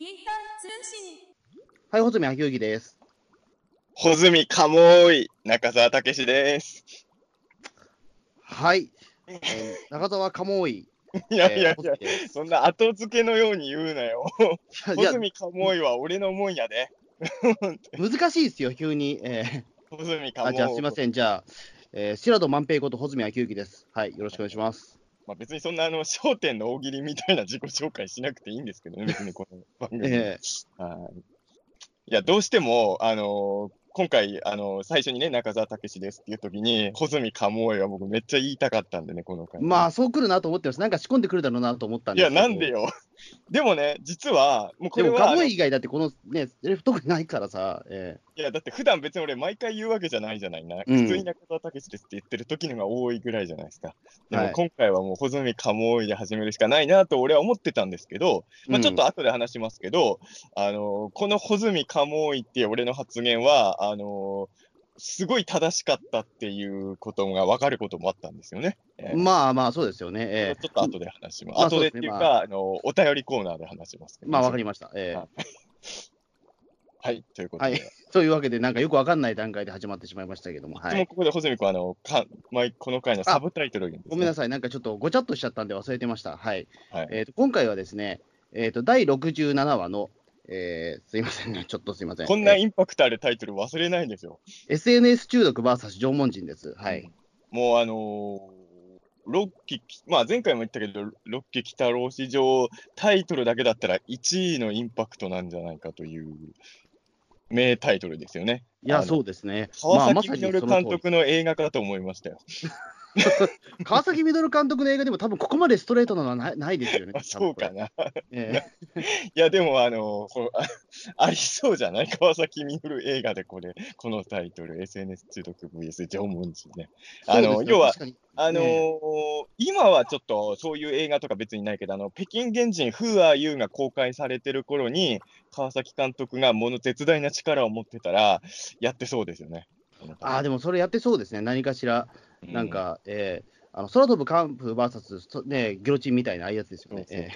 インター通信。はい、穂積昭之です。穂積かもい、中澤武史です。はい、えー中澤かもい。いやいやいやえー、穂積ですそんな後付けのように言うなよ。いや、穂積かもいは俺のもんやで。難しいですよ、急に。え穂積ーかもい。あじゃあ、すいません。じゃあ、えー、白戸万平こと穂積昭之です。はい、よろしくお願いします。まあ、別にそんなあの、商店の大喜利みたいな自己紹介しなくていいんですけどね、別にこの番組。えはい。いや、どうしても、あのー今回、あのー最初にね、中澤武史ですっていう時に、穂積かもいは僕めっちゃ言いたかったんでね、この回。ーまあ、そう来るなと思ってます。なんか仕込んでくるだろうなと思ったんいや、ですけどなんでよ。でもね、実は、もうこれは、かもい以外だって、このね、セリフ特にないからさ、えいや、だって普段別に俺毎回言うわけじゃないじゃないな。うん普通に中澤武史ですって言ってる時のが多いぐらいじゃないですか。ではいも今回はもう穂積かもいで始めるしかないなと俺は思ってたんですけど、まあちょっと後で話しますけど、あのこの穂積かもいっていう俺の発言は、あのすごい正しかったっていうことが分かることもあったんですよね。えーーまあまあ、そうですよね。えちょっと後で話します。まあ後でっていうか、あのお便りコーナーで話しますけど。ーまあ、わかりまました。えーはいはい、ということで。はい というわけで、なんかよくわかんない段階で始まってしまいましたけども、はいも。ここで穂積君、あの、か毎この回のサブタイトルね。さごめんなさい、なんかちょっとごちゃっとしちゃったんで忘れてました。はい。い。はい。えーと今回はですね、えーと、第67話の、えーすいませんね、ちょっとすいません。こんなえーインパクトあるタイトル忘れないんですよ。SNS 中毒 VS 縄文人です。はい。もうあのーロッキー、まあ前回も言ったけど、ロッキー北郎史上、タイトルだけだったら1位のインパクトなんじゃないかという名タイトルですよね。いや、そうですね。川崎稔監督の映画かと思いましたよ。川崎稔監督の映画でも多分ここまでストレートなのはないないですよね。あ そうかな。な。えいや、でも、あのあありそうじゃない？川崎稔映画でこれ、このタイトル、SNS 中毒 VS 縄文人ね。ーあのね要はあのーね今はちょっとそういう映画とか別にないけど、あの北京原人 Who Are You が公開されてる頃に、川崎監督がもの絶大な力を持ってたら、やってそうですよね。ああ、でもそれやってそうですね。何かしら、うなん、か、えーあの空飛ぶカンプ VS そね、ギロチンみたいなああいうやつですよね。そうそうえ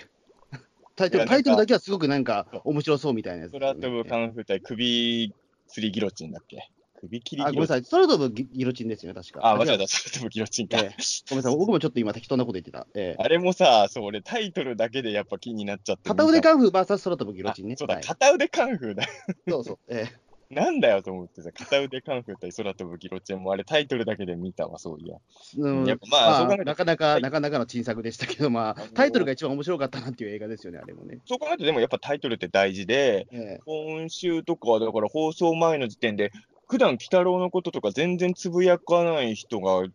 ー タイトルタイトルだけはすごくなんか面白そうみたいなやつね、空飛ぶカンフー対首吊りギロチンだっけ？首切りあ。ごめんなさい。空飛ぶギギロチンですよね、確か。あ、間違えた。空飛ぶギロチンか。ええごめんなさい。僕もちょっと今適当なこと言ってた。ええあれもさ、そう、俺タイトルだけでやっぱ気になっちゃって。片腕かカンフー VS 空飛ぶギロチンね。そうだ、はい片腕カンフーだ。そうそう。えなんだよと思ってさ、片腕カンフー対空飛ぶギロチンもあれタイトルだけで見たわ、そういや。えうんやっぱまあなかなか、はいなかなかの珍作でしたけど、まあタイトルが一番面白かったなっていう映画ですよね、あれもね。そう考えると、でもやっぱタイトルって大事で、ええ今週とかはだから放送前の時点で、普段鬼太郎のこととか全然つぶやかない人が、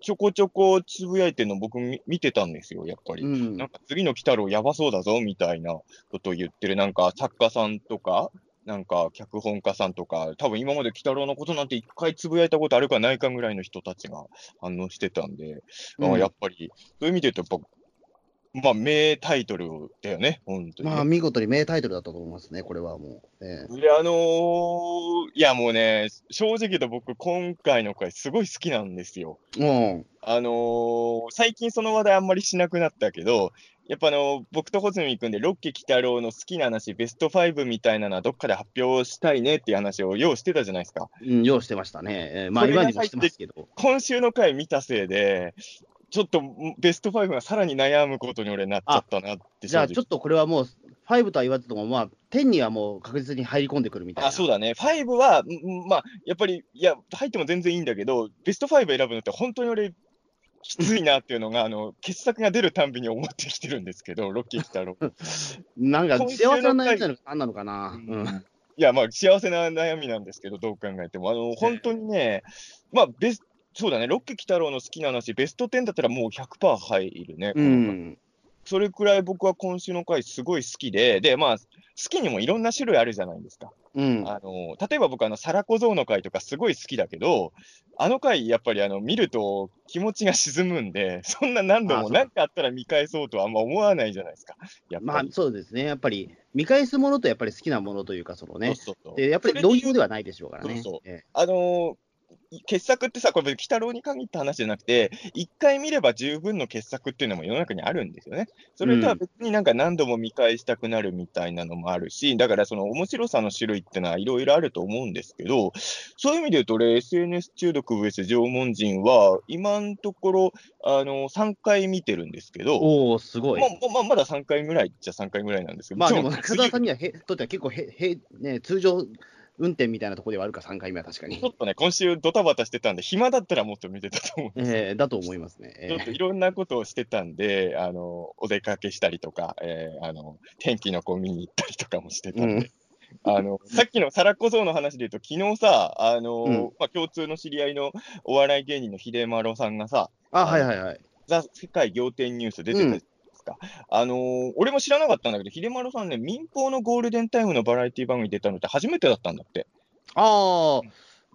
ちょこちょこつぶやいてるの僕み見てたんですよ、やっぱり。うんなんか次の鬼太郎やばそうだぞみたいなことを言ってる、なんか作家さんとか、なんか脚本家さんとか、多分今まで鬼太郎のことなんて一回つぶやいたことあるかないかぐらいの人たちが反応してたんで、あうんやっぱり、そういう意味で言うと、やっぱ、まあ、名タイトルだよね、本当にね、まあ、見事に名タイトルだったと思いますね、これはもう。ええで、あのーいやもうね、正直言うと僕、今回の回、すごい好きなんですよ。うん。あのー最近その話題あんまりしなくなったけど、やっぱあの僕と穂積君で、ロッキー鬼太郎の好きな話、ベスト5みたいなのはどっかで発表したいねっていう話をようしてたじゃないですか。うん、用意してましたね。ええまあ、今にもしてますけど。今週の回見たせいで、ちょっとベスト5がさらに悩むことに俺なっちゃったなってじゃあ、ちょっとこれはもう、5とは言わずとも、まあ、10にはもう確実に入り込んでくるみたいな。あ、そうだね。5は、んまあ、やっぱり、いや、入っても全然いいんだけど、ベスト5選ぶのって本当に俺、きついなっていうのが、あの、傑作が出るたんびに思ってきてるんですけど、ロッキー来たろ。なんか、幸せな悩みなのなのかな。ううん。いや、まあ、幸せな悩みなんですけど、どう考えても。あの、本当にね、まあ、ベスそうだね、ロッキー鬼太郎の好きな話、ベスト10だったらもう100%入るね。こうのん。それくらい僕は今週の回すごい好きで、で、まあ、好きにもいろんな種類あるじゃないですか。うん。あの例えば僕、あの、サラ小僧の回とかすごい好きだけど、あの回、やっぱりあの見ると気持ちが沈むんで、そんな何度も何かあったら見返そうとはあんま思わないじゃないですか。やっまあそうですね。やっぱり、見返すものとやっぱり好きなものというか、そのね。そうそうそうで、やっぱり同様ではないでしょうからね。そうそうえあの傑作ってさ、これ、鬼太郎に限った話じゃなくて、一回見れば十分の傑作っていうのも世の中にあるんですよね。それとは別になんか何度も見返したくなるみたいなのもあるし、だからその面白さの種類ってのはいろいろあると思うんですけど、そういう意味で言うと、俺、SNS 中毒 VS 縄文人は、今のところ、あの、3回見てるんですけど、おおすごい。まあ、まあ、まだ3回ぐらいじゃ3回ぐらいなんですけど、まあでも、中澤さんにはへとっては結構へへ、ね、通常運転みたいなところではあるか、3回目は確かにちょ。っとね、今週ドタバタしてたんで、暇だったらもっと見てたと思うんですえー、だと思いますね。えちょっといろんなことをしてたんで、あの、お出かけしたりとか、えーあの、天気の子見に行ったりとかもしてたんで、あの、さっきのサラコゾウの話で言うと、昨日さ、あの、うんまあ、共通の知り合いのお笑い芸人の秀丸さんがさ、あ、はいはいはい。ザ・世界仰天ニュース出てたか。あのー俺も知らなかったんだけど、秀丸さんね、民放のゴールデンタイムのバラエティ番組に出たのって初めてだったんだって。ああ、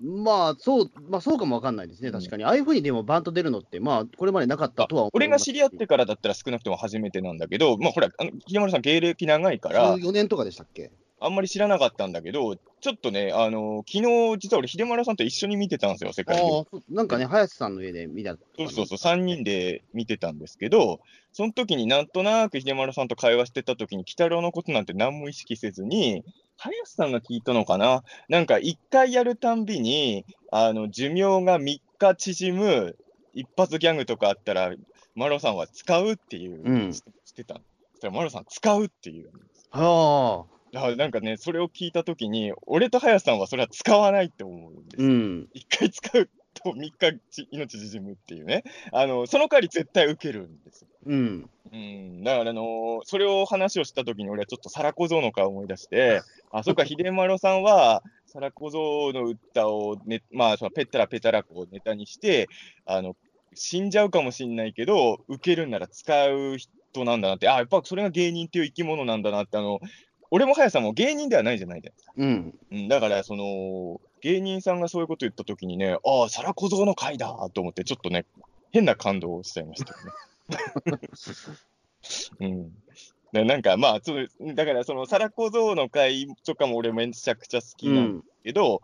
まあそう、まあそうかもわかんないですね、確かに。ああいうふうにでもバンと出るのって、まあこれまでなかったとは俺が知り合ってからだったら少なくとも初めてなんだけど、まあほら、あの秀丸さん芸歴長いから、14年とかでしたっけ？あんまり知らなかったんだけど、ちょっとね、あのー昨日実は俺、秀丸さんと一緒に見てたんですよ、世界で。なんかね、林さんの家で見た。そうそうそう、3人で見てたんですけど、その時になんとなく秀丸さんと会話してた時に、鬼太郎のことなんて何も意識せずに、林さんが聞いたのかななんか1回やるたんびに、あの、寿命が3日縮む一発ギャグとかあったら、マロさんは使うっていう、うんししてたの。そしたらマロさん使うっていう。はあ、だからなんかね、それを聞いた時に、俺と林さんはそれは使わないって思うんですようん。一回使うと3日ち命縮むっていうね。あの、その代わり絶対受けるんですよ。うん。うん。だからあのーそれを話をしたときに俺はちょっとサラコゾウの顔を思い出して、あ、そっか、秀丸さんは、サラコゾウの歌をね、まあ、そのペッタラペタラコをネタにして、あの、死んじゃうかもしんないけど、受けるんなら使う人なんだなって、あ、やっぱそれが芸人っていう生き物なんだなって、あの、俺も林さんも芸人ではないじゃないですか。うん。うん、だから、その、芸人さんがそういうこと言ったときにね、ああ、サラ小僧の回だと思って、ちょっとね、変な感動をしちゃいましたよね。うん。でなんか、まあ、そうだから、その、サラ小僧の回とかも俺めちゃくちゃ好きうなんだん。けど、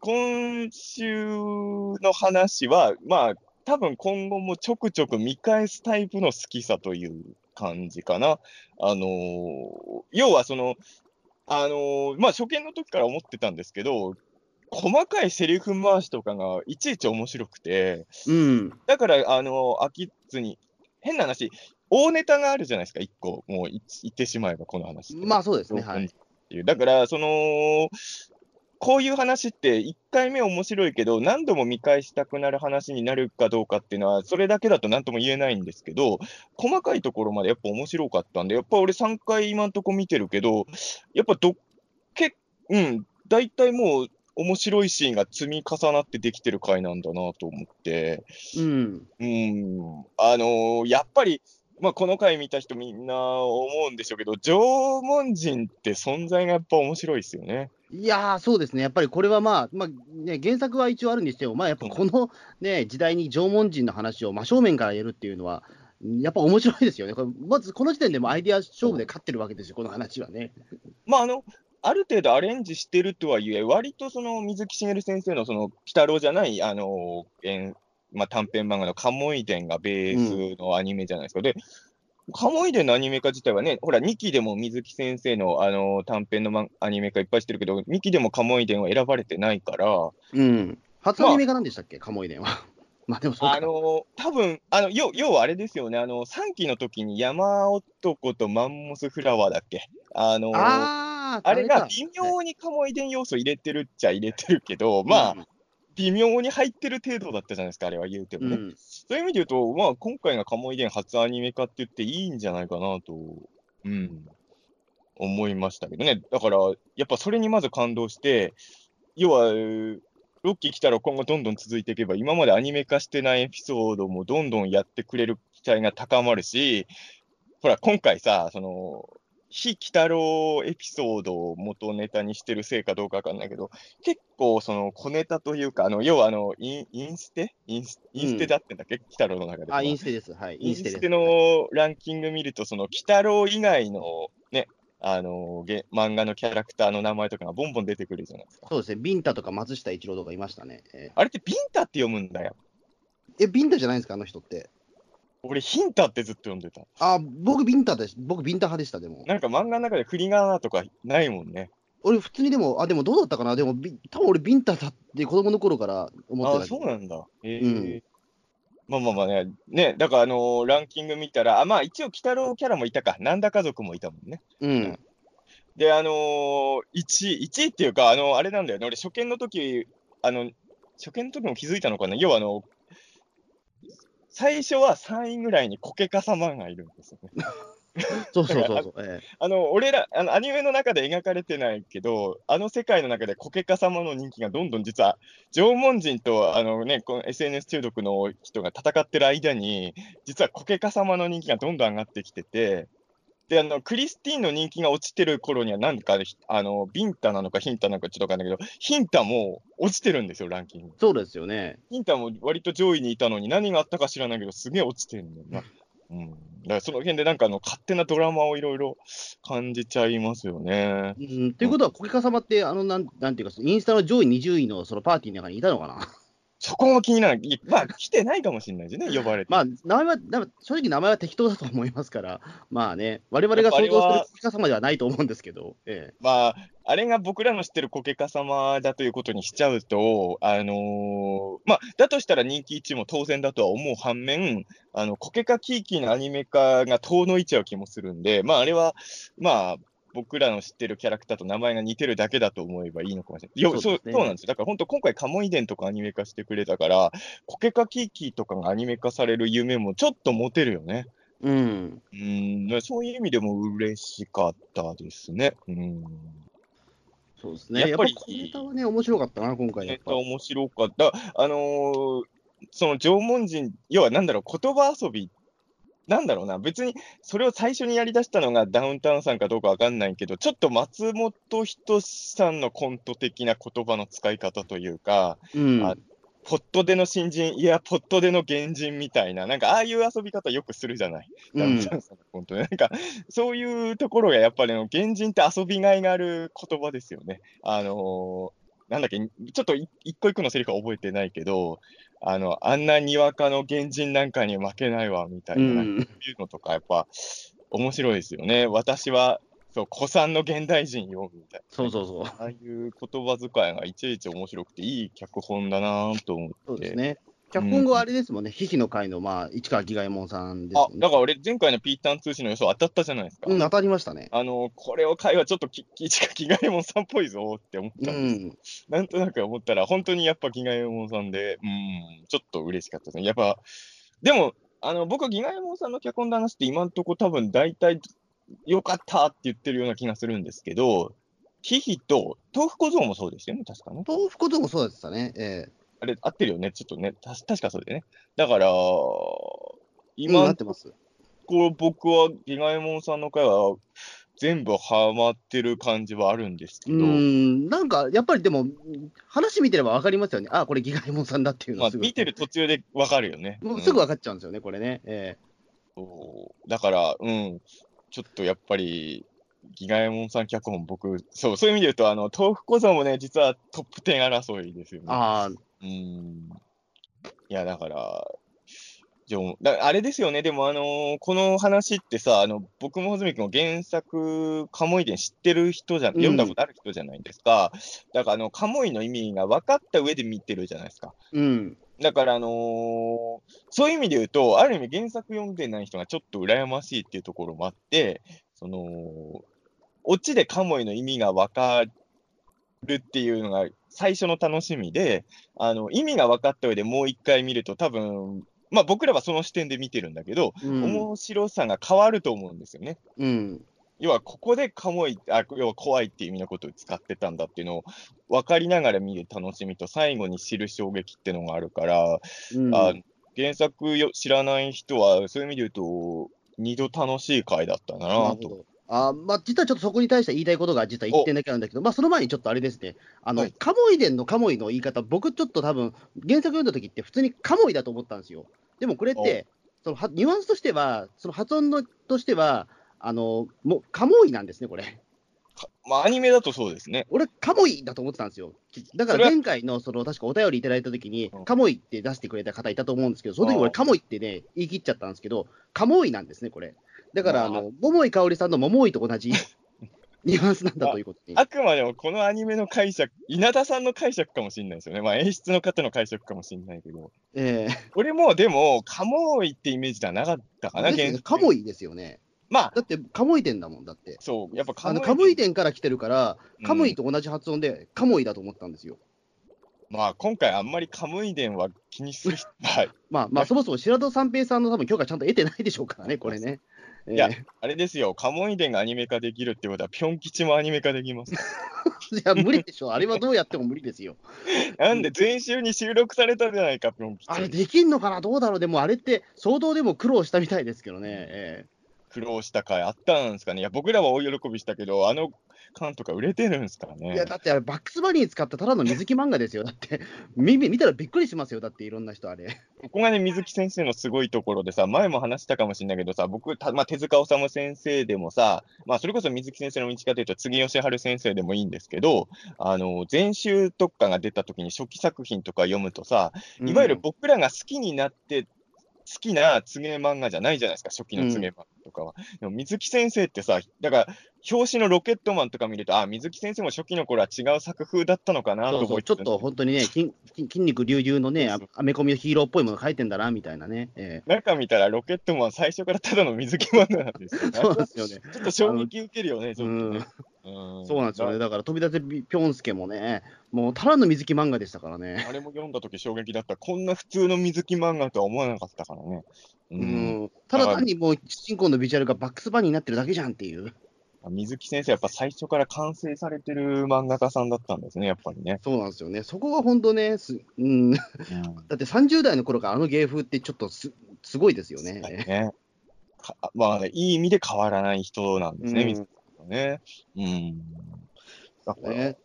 今週の話は、まあ、多分今後もちょくちょく見返すタイプの好きさという感じかな。あのー要はその、あのーまあ、初見の時から思ってたんですけど、細かいセリフ回しとかがいちいち面白くて、うん。だから、あのー飽きずに、変な話、大ネタがあるじゃないですか、一個、もうい言ってしまえば、この話。まあそうですね。うんはい。だから、その、こういう話って、1回目面白いけど、何度も見返したくなる話になるかどうかっていうのは、それだけだと何とも言えないんですけど、細かいところまでやっぱ面白かったんで、やっぱ俺3回今んとこ見てるけど、やっぱど、けうん、大体もう面白いシーンが積み重なってできてる回なんだなと思って、うん。うん、あのーやっぱり、まあ、この回見た人みんな思うんでしょうけど、縄文人って存在がやっぱ面白いですよね。いやー、そうですね。やっぱりこれはまあ、まあね、原作は一応あるんですけど、まあやっぱこのね、時代に縄文人の話を真正面からやるっていうのは、やっぱ面白いですよね。これまずこの時点でもアイデア勝負で勝ってるわけですよ、この話はね。まあ、あの、ある程度アレンジしてるとはいえ、割とその水木しげる先生のその、鬼太郎じゃない、あの、えんまあ、短編漫画のカモイ伝がベースのアニメじゃないですか。で、カモイ伝のアニメ化自体はね、ほら、2期でも水木先生のあの短編のアニメ化いっぱいしてるけど、2期でもカモイ伝は選ばれてないから、うん。初アニメ化なんでしたっけ、カモイ伝は。まあでもそうか。あの多分あの要要はあれですよね、あの3期の時に山男とマンモスフラワーだっけ？あのあーあれがか微妙にカモイ伝要素入れてるっちゃ入れてるけど、まあ、微妙に入ってる程度だったじゃないですか、あれは言うてもね。うん、そういう意味で言うと、まあ、今回がカモイ伝初アニメ化って言っていいんじゃないかなと、うん、思いましたけどね。だから、やっぱそれにまず感動して、要は、ロッキー来たら今後どんどん続いていけば、今までアニメ化してないエピソードもどんどんやってくれる期待が高まるし、ほら、今回さ、その、非鬼太郎エピソードを元ネタにしてるせいかどうかわかんないけど、結構その小ネタというか、あの要はあのインインステ？インスインステだってんだっけ、鬼太郎の中で。あ、インステです。はい。インステです。ステのランキング見ると、その鬼太郎以外のね、あのげ漫画のキャラクターの名前とかがボンボン出てくるじゃないですか。そうですね、ビンタとか松下一郎とかいましたね。えあれってビンタって読むんだよ。ーえ、ビンタじゃないんですか、あの人って？俺、ヒンタってずっと読んでた。あ、僕、ビンタです。僕、ビンタ派でした、でも。なんか漫画の中で振り仮名とかないもんね。俺、普通にでも、あ、でもどうだったかな、でも、ビ多分俺、ビンタだって子供の頃から思ってあたけどそうなんだ。へえうんまあまあまあね、ね、だからあのーランキング見たら、あ、まあ一応、鬼太郎キャラもいたか、なんだ家族もいたもんね。うん。で、あのー、1位、1位っていうか、あのあれなんだよね、俺、初見の時あの、初見の時も気づいたのかな、要はあの、最初は3位ぐらいにコケカ様がいるんですよね。そうそうそうそう。えあの、俺ら、あの、アニメの中で描かれてないけど、あの世界の中でコケカ様の人気がどんどん実は、縄文人と、あのね、この SNS 中毒の人が戦ってる間に、実はコケカ様の人気がどんどん上がってきてて、で、あの、クリスティーンの人気が落ちてる頃には、なんか、あの、ビンタなのかヒンタなのかちょっとわかんないけど、ヒンタも落ちてるんですよ、ランキング。そうですよね。ヒンタも割と上位にいたのに、何があったか知らないけど、すげえ落ちてるんだよな。うん。だからその辺でなんかあの、勝手なドラマをいろいろ感じちゃいますよね。うん、ということは、コケカ様って、あのなん、なんていうか、インスタの上位20位のそのパーティーの中にいたのかな？そこも気になる。いまあ、来てないかもしれないですね、呼ばれて。まあ、名前は、正直名前は適当だと思いますから、まあね、我々が想像するコケカ様ではないと思うんですけど、ええ。まあ、あれが僕らの知ってるコケカ様だということにしちゃうと、あのーまあ、だとしたら人気1位も当然だとは思う反面、あの、コケカキーキーのアニメ化が遠のいちゃう気もするんで、まあ、あれは、まあ、僕らの知ってるキャラクターと名前が似てるだけだと思えばいいのかもしれない。いや、そううそですねそうなんですよ。だから本当、今回、カモイ伝とかアニメ化してくれたから、コケカキーキーとかがアニメ化される夢もちょっと持てるよね。うん。うん、そういう意味でも嬉しかったですね。うん。そうですね。やっぱりぱネタはね、面白かったな、今回ネタ。面白かった。あのーその縄文人、要はなんだろう、言葉遊び、なんだろうな、別にそれを最初にやり出したのがダウンタウンさんかどうかわかんないけど、ちょっと松本人志さんのコント的な言葉の使い方というか、うん。あポットでの新人、いや、ポットでの原人みたいな、なんかああいう遊び方よくするじゃない？うんダウンタウンさんのコントでなんか、そういうところがやっぱり、あの原人って遊びがいがある言葉ですよね。あのーなんだっけ、ちょっとい一個一個のセリフは覚えてないけど、あの、あんなにわかの原人なんかに負けないわ、みたいうな、ういうのとか、やっぱ、面白いですよね。私は、そう、古参の現代人よ、みたいな。そうそうそう。ああいう言葉遣いがいちいち面白くて、いい脚本だなと思って。そうですね。脚本後はあれですもんね、ヒヒの会の、まあ、市川義外門さんですね。だから俺、前回のピーターン通信の予想当たったじゃないですか。うん、当たりましたね。あの、これを会はちょっとき、き、着替えもんさんっぽいぞって思っうたんです。ん。なんとなく思ったら、本当にやっぱ着替えもんさんで、うん、ちょっと嬉しかったですね。やっぱ、でも、あの、僕は着替えもんさんの脚本の話って今んとこ多分大体良かったって言ってるような気がするんですけど、ヒヒと豆腐小僧もそうですよね、確かね。豆腐こともそうでしたね。えあれ、合ってるよね、ちょっとね。た確かそうでね。だから、えうん、ってます。こう僕はギガエモンさんの回は全部ハマってる感じはあるんですけうど、ん、なんか、やっぱりでも、話見てれば分かりますよね。あ、これ義外門さんだっていうのまあ、はすぐ。見てる途中でわかるよね。もうすぐうん分かっちゃうんですよね、これね。えそうだから、うん、ちょっとやっぱり、ギガエモンさん脚本、僕、そう、そういう意味で言うと、あの、豆腐小僧もね、実はトップ10争いですよね。あ、うん。いや、だから、じゃあだあれですよね、でも、あのーこの話ってさ、あの僕も穂積君も原作、カモイ伝知ってる人じゃ、ん読んだことある人じゃないですか。だから、あの、カモイの意味が分かった上で見てるじゃないですか。うん。だから、あのーそういう意味で言うと、ある意味原作読んでない人がちょっと羨ましいっていうところもあって、その、オチでカモイの意味が分かるっていうのが最初の楽しみで、あの、意味が分かった上でもう一回見ると多分、まあ僕らはその視点で見てるんだけど、うん。面白さが変わると思うんですよね。うん。要はここでカモイ、あ要は怖いっていう意味のことを使ってたんだっていうのを分かりながら見る楽しみと最後に知る衝撃っていうのがあるから、うんあ原作よ知らない人は、そういう意味で言うと、二度楽しい回だったなと。あまあ、実はちょっとそこに対して言いたいことが実は1点だけあるんだけど、まあ、その前にちょっとあれですね、あの、はいカモイ伝のカモイの言い方、僕ちょっと多分、原作読んだ時って普通にカモイだと思ったんですよ。でもこれって、そのはニュアンスとしては、その発音のとしては、あの、もう、カモイなんですね、これ。かまあ、アニメだとそうですね。俺、カモイだと思ってたんですよ。だから前回の、その、確かお便りいただいたときにうん、カモイって出してくれた方いたと思うんですけど、その時うん俺、カモイってね、言い切っちゃったんですけど、カモイなんですね、これ。だから、あまあの、桃井かおりさんの桃井と同じ ニュアンスなんだということに。あくまでもこのアニメの解釈、稲田さんの解釈かもしれないですよね。まあ、演出の方の解釈かもしれないけど。え俺もでも、カモイってイメージではなかったかな、え現カモイですよね。まあ、だって、カモイ店だもん、だって。そう、やっぱカあのモイカムイ店から来てるから、うんカムイと同じ発音で、カモイだと思ったんですよ。まあ、今回あんまりカムイ伝は気にする人は、まあ、まあ、そもそも白戸三平さんの多分許可ちゃんと得てないでしょうからね、これね。いやええあれですよ、カモイ伝がアニメ化できるってことは、ピョン吉もアニメ化できます。いや、無理でしょ。あれはどうやっても無理ですよ。なんで、前週に収録されたじゃないか、ピョン吉。あれできんのかな？どうだろう？でもあれって相当でも苦労したみたいですけどね。え苦労した回あったんですかね。いや、僕らは大喜びしたけど、あの缶とか売れてるんですからね。えいや、だってあれバックスバニー使ったただの水木漫画ですよ。だって、見見たらびっくりしますよ。だっていろんな人あれ。ここがね、水木先生のすごいところでさ、前も話したかもしれないけどさ、僕、たまあ、手塚治虫先生でもさ、まあ、それこそ水木先生の道かというと、杉吉春先生でもいいんですけど、あの、全集特化が出た時に初期作品とか読むとさ、いわゆる僕らが好きになって、好きな告げ漫画じゃないじゃないですか、初期の告げ漫画とかは。でも水木先生ってさ、だから、表紙のロケットマンとか見ると、あ、水木先生も初期の頃は違う作風だったのかなとそうそう、思いちょっと本当にね、筋筋筋肉隆々のね、アメコミのヒーローっぽいもの書いてんだな、みたいなね。え中見たらロケットマン最初からただの水木漫画なんですよえ。そうですよね。ちょっと衝撃受けるよね、ちょっとうんね。うんそうなんですよね。だだから、飛び立てぴょんすけもね、もうただの水木漫画でしたからね。あれも読んだ時衝撃だった。こんな普通の水木漫画とは思わなかったからね。ううん、ただ単にもう主人公のビジュアルがバックスバニーになってるだけじゃんっていう。水木先生、やっぱ最初から完成されてる漫画家さんだったんですね、やっぱりね。そうなんですよね。そこが本当ね、すうん、だって30代の頃からあの芸風ってちょっとすすごいですよね。ねかまあ、いい意味で変わらない人なんですね、うん水木さんはね。うん。だから、ね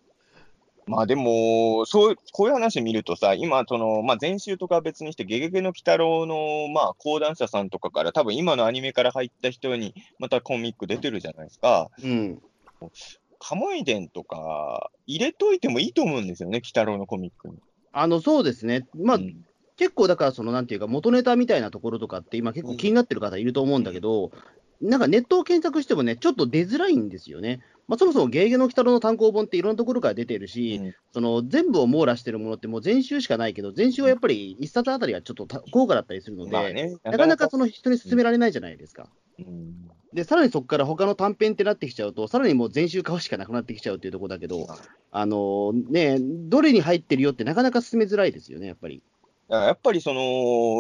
まあでも、そう、こういう話見るとさ、今、その、まあ前週とかは別にして、ゲゲゲの鬼太郎の、まあ講談社さんとかから、多分今のアニメから入った人に、またコミック出てるじゃないですか。うん、カモイ伝とか、入れといてもいいと思うんですよね、鬼太郎のコミックに。あのそうですね、まあ、うん結構だから、そのなんていうか、元ネタみたいなところとかって、今、結構気になってる方いると思うんだけど、なんかネットを検索してもね、ちょっと出づらいんですよね。まあ、そもそもゲーゲの鬼太郎の単行本っていろんなところから出てるし、うんその全部を網羅してるものってもう全集しかないけど、全集はやっぱり一冊あたりがちょっとた高価だったりするので、まあね、なかなかその人に勧められないじゃないですか。うんで、さらにそこから他の短編ってなってきちゃうと、さらにもう全集買うしかなくなってきちゃうっていうところだけど、あのね、どれに入ってるよってなかなか進めづらいですよね、やっぱり。やっぱりその、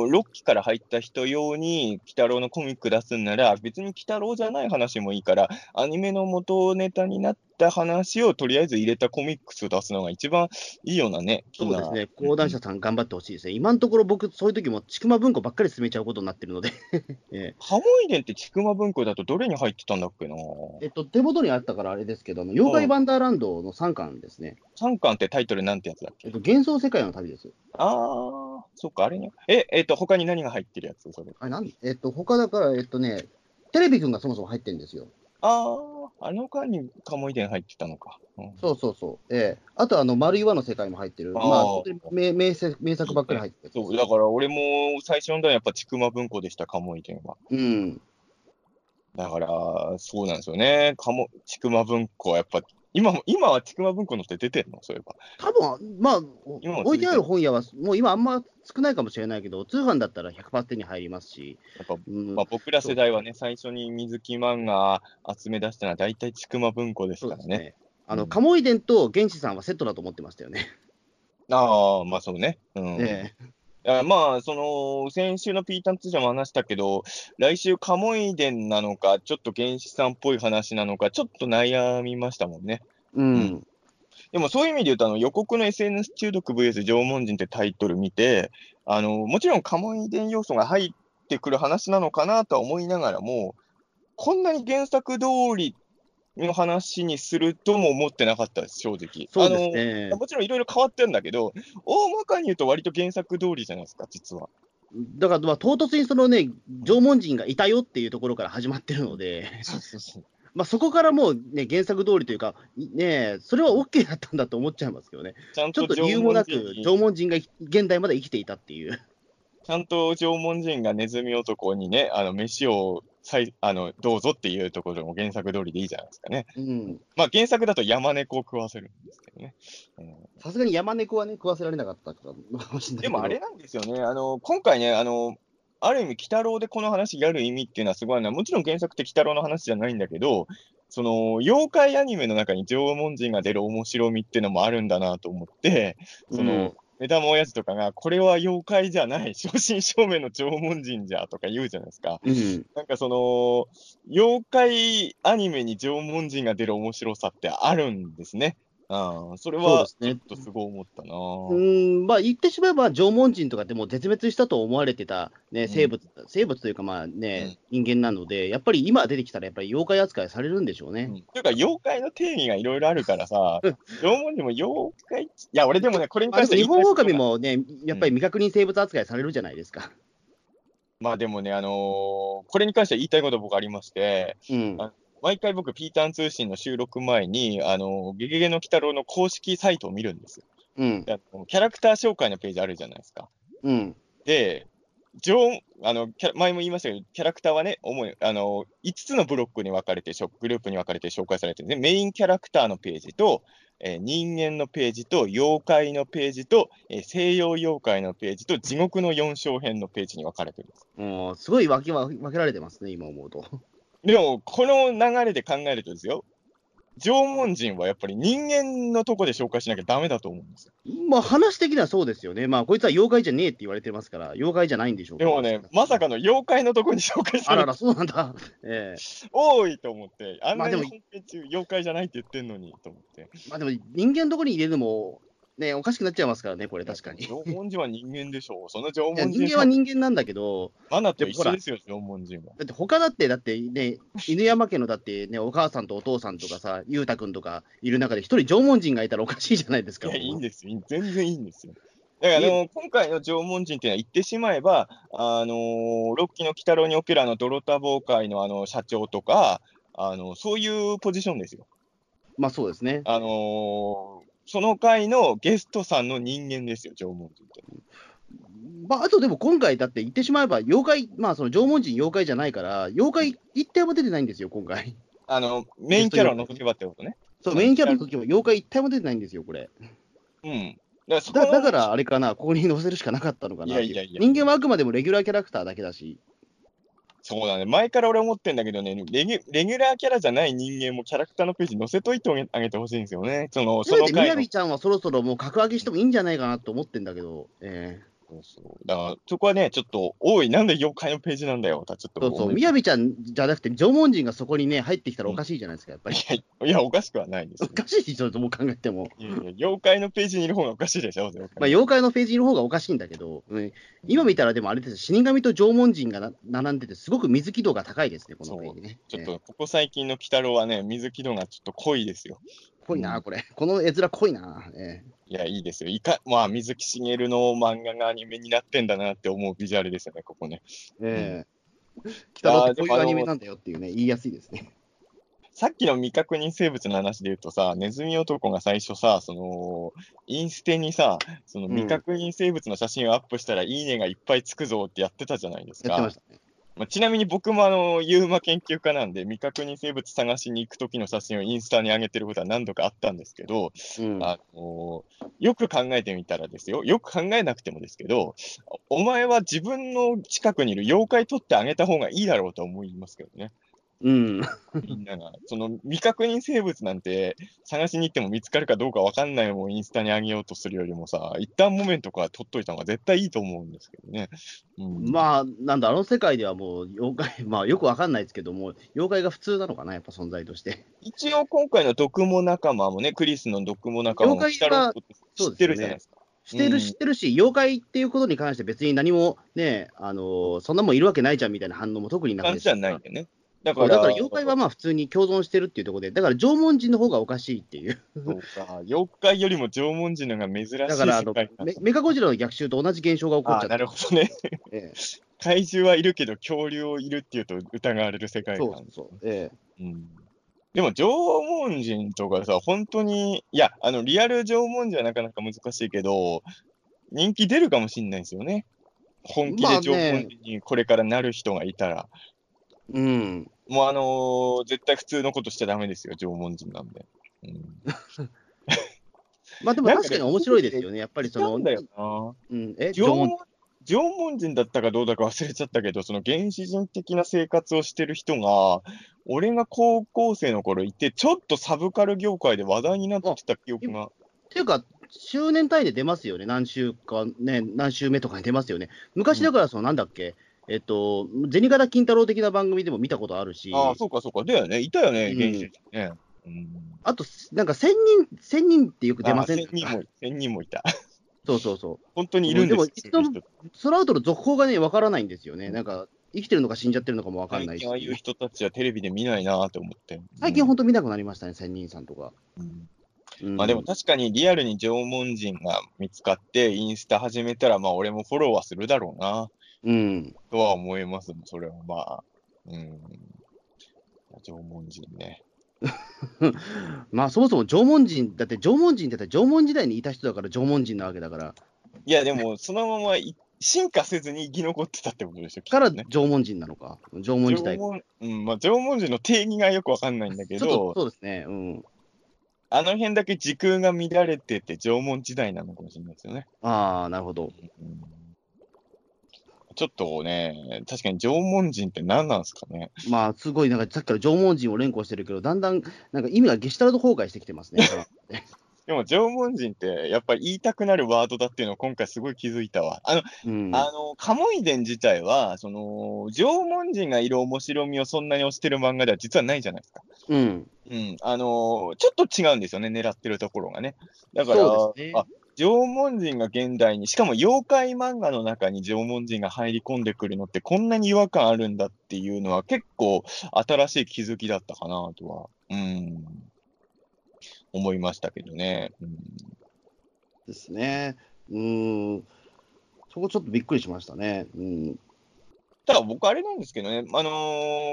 6期から入った人用に、鬼太郎のコミック出すんなら、別に鬼太郎じゃない話もいいから、アニメの元ネタになった話をとりあえず入れたコミックスを出すのが一番いいようなね。そうですね、講談社さん頑張ってほしいですね。今のところ僕、そういう時も、ちくま文庫ばっかり進めちゃうことになってるので、えハモイ伝ってちくま文庫だとどれに入ってたんだっけな？ええっと、手元にあったからあれですけど、あの妖怪ワンダーランドの3巻ですね。3巻ってタイトルなんてやつだっけ？えっと、幻想世界の旅です。あー、そっか、あれね。え、えっ、と、他に何が入ってるやつそれ。あれなんえっと、他だから、えっとね、テレビくんがそもそも入ってるんですよ。あー、あの間にカモイ伝入ってたのか。うんそうそうそう。ええあと、あの、丸岩の世界も入ってる。あーまあ、名名作名作ばっかり入ってる。そう、だから俺も最初のはやっぱちくま文庫でした、カモイ伝は。うん。だから、そうなんですよね。かも、ちくま文庫はやっぱ、今も、今はちくま文庫のって出てんの？そういえば。多分まあ、置いてある本屋は、もう今あんま少ないかもしれないけど、通販だったら100%手に入りますし、やっぱ、うんまあ、僕ら世代はね、最初に水木漫画集め出したのは大体ちくま文庫ですからね。ね。あの、うん鴨井伝と原始さんはセットだと思ってましたよね。ああ、まあそうね。うん。えあまあ、その、先週のピータン通社も話したけど、来週、カモイ伝なのか、ちょっと原始さんっぽい話なのか、ちょっと悩みましたもんね。えうん。でもそういう意味で言うと、あの予告の SNS 中毒 VS 縄文人ってタイトル見て、あのもちろんカモイ伝要素が入ってくる話なのかなとは思いながらも、こんなに原作通りの話にするとも思ってなかったです、正直。そうですあねの。もちろんいろいろ変わってるんだけど、大まかに言うと割と原作通りじゃないですか、実は。だから、まあ、唐突にそのね、縄文人がいたよっていうところから始まってるので、そうそうそう。まあ、そこからもうね、原作通りというか、ね、それは OK だったんだと思っちゃいますけどね。ちゃんちょっと理由もなく、縄文人が現代まで生きていたっていう。ちゃんと縄文人がネズミ男にね、あの飯をさいあのどうぞっていうところも原作通りでいいじゃないですかね。うん。まあ原作だと山猫を食わせるんですけどね。うんさすがに山猫はね、食わせられなかったかもしれないけど。でもあれなんですよね、あの今回ね、あのある意味、鬼太郎でこの話やる意味っていうのはすごいな、もちろん原作って鬼太郎の話じゃないんだけど、その妖怪アニメの中に縄文人が出る面白みっていうのもあるんだなと思って、その、うん目玉親父とかが、これは妖怪じゃない、正真正銘の縄文人じゃとか言うじゃないですか。うん。なんかその、妖怪アニメに縄文人が出る面白さってあるんですね。ああ、それは、そうですねちょっとすごい思ったな。うん、まあ言ってしまえば縄文人とかってもう絶滅したと思われてた、ね、生物、生物というかまあね、人間なので、やっぱり今出てきたらやっぱり妖怪扱いされるんでしょうね。うんというか、妖怪の定義がいろいろあるからさ、縄文人も妖怪、いや、俺でもね、これにまあ、関して日本狼も。もね、やっぱり未確認生物扱いされるじゃないですか。まあでもね、あのーこれに関しては言いたいこと僕ありまして、うん。あ毎回僕、ピーターン通信の収録前に、あのーゲゲゲの鬼太郎の公式サイトを見るんですよ。うん。キャラクター紹介のページあるじゃないですか。うん。で、上あのキャ前も言いましたけど、キャラクターはね、主にあの5つのブロックに分かれて、グループに分かれて紹介されてるんですね。メインキャラクターのページと、えー人間のページと、妖怪のページと、えー西洋妖怪のページと、地獄の4章編のページに分かれてるんです。もうすごい分け分けられてますね、今思うと。でも、この流れで考えるとですよ、縄文人はやっぱり人間のとこで紹介しなきゃダメだと思うんですよ。まあ話的にはそうですよね。まあこいつは妖怪じゃねえって言われてますから、妖怪じゃないんでしょうでもね、まさかの妖怪のとこに紹介されるあらら、そうなんだ。ええ多いと思って、あんなに妖怪じゃないって言ってんのにと思って。まあでも人間のとこに入れるのも、ね、おかしくなっちゃいますからね、これ確かに。い縄文人は人間でしょう。その縄や文人人間は人間なんだけど、マナと一緒ですよ、縄文人は。だって他だって、だってね、犬山家のだってね、お母さんとお父さんとかさ、裕太君とかいる中で、一人縄文人がいたらおかしいじゃないですか。いや、いいんですよ。全然いいんですよ。だから、あの、今回の縄文人っていうのは言ってしまえば、あのーロッキーの鬼太郎におけるあの、ドロタボー会のあの、社長とか、あの、そういうポジションですよ。まあそうですね。あのーその回のゲストさんの人間ですよ、縄文人って。まあ、あとでも今回、だって言ってしまえば、妖怪、まあその縄文人妖怪じゃないから、妖怪一体も出てないんですよ、今回。あの、メインキャラを除けばってことね。そう、メインキャラの時も妖怪一体も出てないんですよ、これ。うん。だからだだから、あれかな、ここに載せるしかなかったのかないやいやいや人間はあくまでもレギュラーキャラクターだけだし、そうだね。前から俺思ってんだけどね、レギュレギュラーキャラじゃない人間もキャラクターのページ載せといてあげてほしいんですよね。その、そのみやびちゃんはそろそろもう格上げしてもいいんじゃないかなと思ってんだけど、えそうそう。だから、そこはね、ちょっと、おい、なんで妖怪のページなんだよ。ちょっとーそうそう、みやびちゃんじゃなくて、縄文人がそこにね、入ってきたらおかしいじゃないですか、やっぱり。いや、おかしくはないですおよ。かしいでしょ、どう考えても。いやいや、妖怪のページにいる方がおかしいでしょ。まあ、妖怪のページの方がおかしいんだけど、うん今見たらでもあれです死神と縄文人がな並んでて、すごく水気度が高いですね、このページね。えーちょっと、ここ最近の鬼太郎はね、水木度がちょっと濃いですよ。濃いな、これ。この絵面濃いな。えいや、いいですよ。いか、まあ、水木しげるの漫画がアニメになってんだなって思うビジュアルですよね、ここね。えええ北野ってこういうアニメなんだよっていうね、言いやすいですね。さっきの未確認生物の話で言うとさ、ネズミ男が最初さ、その、インステにさ、そのうん未確認生物の写真をアップしたら、いいねがいっぱいつくぞってやってたじゃないですか。やってましたね。まあ、ちなみに僕もあの、ユーマ研究家なんで、未確認生物探しに行く時の写真をインスタに上げてることは何度かあったんですけど、うんあのよく考えてみたらですよ、よく考えなくてもですけど、お前は自分の近くにいる妖怪取ってあげた方がいいだろうと思いますけどね。うん。みんなが。その未確認生物なんて探しに行っても見つかるかどうかわかんないもんインスタに上げようとするよりもさ、一旦モメントから取っといた方が絶対いいと思うんですけどね。うん、まあ、なんだ、あの世界ではもう、妖怪、まあ、よくわかんないですけども、妖怪が普通なのかな、やっぱ存在として。一応今回の毒モ仲間もね、クリスの毒モ仲間も知ってるじゃないですか。知ってる、うん知ってるし、妖怪っていうことに関して別に何もね、あのーそんなもんいるわけないじゃんみたいな反応も特になくて感じじゃないんでね。だだから妖怪はまあ普通に共存してるっていうところで、だから縄文人の方がおかしいっていう。そうか、妖怪よりも縄文人の方が珍しいだからあのメ、メカゴジラの逆襲と同じ現象が起こっちゃってあなるほどね。ええ怪獣はいるけど、恐竜をいるっていうと疑われる世界観。そうそう。えうんでも縄文人とかさ、本当に、いや、あのリアル縄文人はなかなか難しいけど、人気出るかもしれないですよね。本気でまあね縄文人にこれからなる人がいたら。えうん。もうあのー絶対普通のことしちゃダメですよ、縄文人なんで。うん、まあでも確かに面白いですよね。やっぱりその、なんだよな。うん、え、縄文？縄文人だったかどうだか忘れちゃったけど、その原始人的な生活をしてる人が、俺が高校生の頃いて、ちょっとサブカル業界で話題になってた記憶が。っていうか、周年単位で出ますよね。何週か、ね、何週目とかに出ますよね。昔だから、その、なんだっけ、えっと、銭形金太郎的な番組でも見たことあるし、ああ、そうかそうか。だよね。いたよね、うん原始人ね。うん。あと、なんか1000人、千人ってよく出ません？あ1000人も、1000人もいた。そうそうそう。本当にいるんですよでもその後の続報がね、わからないんですよね。なんか、生きてるのか死んじゃってるのかもわかんないし最近ああいう人たちはテレビで見ないなと思って。最近本当見なくなりましたね、千人さんとか。うんうんまあでも確かにリアルに縄文人が見つかって、インスタ始めたら、まあ俺もフォローはするだろうな、うん。とは思います。それはまあ。うん。縄文人ね。まあそもそも縄文人、だって縄文人って言ったら縄文時代にいた人だから縄文人なわけだから、いやでも、そのままい進化せずに生き残ってたってことでしょ、きっから。縄文人なのか、縄文時代。縄文うん、まあ縄文人の定義がよくわかんないんだけど、そうですね、うん。あの辺だけ時空が乱れてて縄文時代なのかもしれないですよね。ああ、なるほど。うんちょっとね、確かに縄文人って何なんですかね。まあ、すごい、なんかさっきから縄文人を連呼してるけど、だんだん、なんか意味がゲシュタルト崩壊してきてますね。でも縄文人ってやっぱり言いたくなるワードだっていうのを今回すごい気づいたわ。あの、うん、あの、カモイ伝自体は、その、縄文人がいる面白みをそんなに推してる漫画では実はないじゃないですか。うん。うん。あの、ちょっと違うんですよね、狙ってるところがね。だから、そうですねあ縄文人が現代に、しかも妖怪漫画の中に縄文人が入り込んでくるのってこんなに違和感あるんだっていうのは結構新しい気づきだったかなとは、うん、思いましたけどね。うんですね。うん。そこちょっとびっくりしましたね。うん。ただ僕あれなんですけどね、あの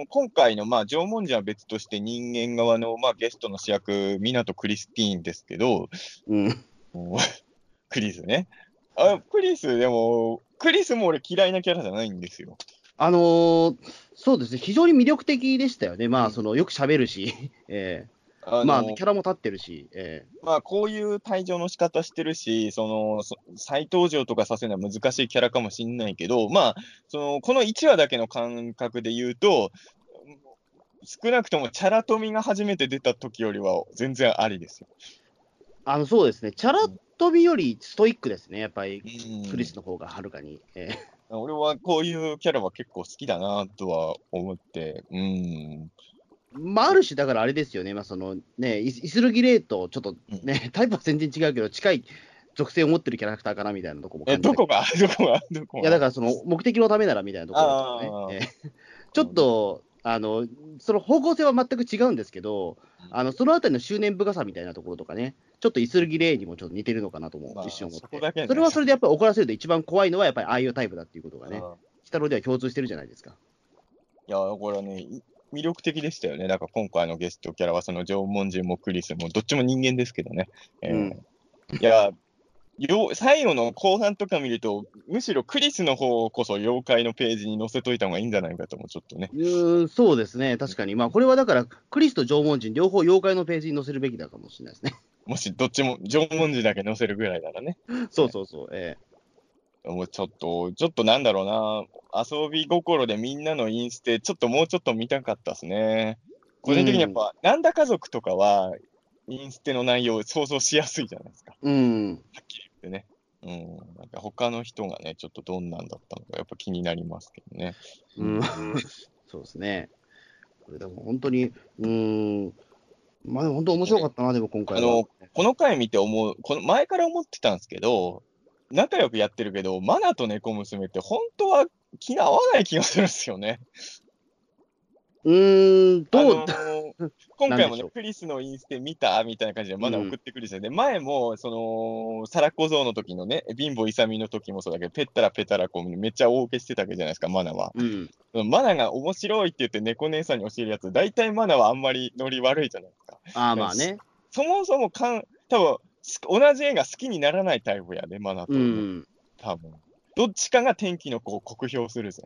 ー今回のまあ縄文人は別として人間側のまあゲストの主役、湊クリスティーンですけど、うん。クリスね。あクリス、でも、クリスも俺嫌いなキャラじゃないんですよ。あのーそうですね、非常に魅力的でしたよね。まあ、うんその、よく喋るし、えあのえまあ、キャラも立ってるし、えまあ、こういう退場の仕方してるし、その、そ再登場とかさせるのは難しいキャラかもしれないけど、まあ、その、この1話だけの感覚で言うと、少なくともチャラ富が初めて出た時よりは全然ありですよ。あの、そうですね、チャラ飛びよりストイックですね、やっぱり、うん。クリスの方がはるかに。ええ。俺はこういうキャラは結構好きだなとは思って、うん。まあ、ある種、だからあれですよね、まあ、そのね、イスルギレイとちょっとね、タイプは全然違うけど、近い属性を持ってるキャラクターかなみたいなとこもえ、どこが？どこが？どこが？いや、だからその目的のためならみたいなところね、ええ。ちょっと、あの、その方向性は全く違うんですけど、あの、そのあたりの執念深さみたいなところとかね、ちょっとイスルギレイにもちょっと似てるのかなともまあ一瞬思って、そねそれはそれでやっぱり怒らせると一番怖いのはやっぱりああいうタイプだっていうことがね、うん鬼太郎では共通してるじゃないですか。いや、これはね、い魅力的でしたよね。だから今回のゲストキャラは、その縄文人もクリスも、どっちも人間ですけどね。えーうんいやよ、最後の後半とか見ると、むしろクリスの方こそ妖怪のページに載せといた方がいいんじゃないかとも、ちょっとね。うーん、そうですね、確かに。まあ、これはだから、クリスと縄文人、両方妖怪のページに載せるべきだかもしれないですね。もしどっちも縄文人だけ載せるぐらいならね。そうそうそう。えもうちょっと、ちょっとなんだろうな、遊び心でみんなのインステ、ちょっともうちょっと見たかったですね。個人的にやっぱ、なんだ家族とかは、インステの内容想像しやすいじゃないですか。えうん。はっきり言ってね。うん。なんか他の人がね、ちょっとどんなんだったのか、やっぱ気になりますけどね。うん、そうですね。これでも本当に、うーん、まあでも本当面白かったな、でも今回は。あの、この回見て思う、この前から思ってたんですけど、仲良くやってるけど、マナと猫娘って本当は気が合わない気がするんですよね。うーん、どう、あのー 今回もねクリスのインスタ見たみたいな感じでまだ送ってくるじゃん。で、前も、その、サラ小僧の時のね、貧乏勇の時もそうだけど、ペッタラペタラこうめっちゃ大受けしてたわけじゃないですか、マナは。うん、マナが面白いって言って猫姉さんに教えるやつ、大体マナはあんまりノリ悪いじゃないですか。ああ、まあね。そもそもかん、多分す同じ映画好きにならないタイプやで、マナと。うん。多分どっちかが天気の子を酷評するぜ。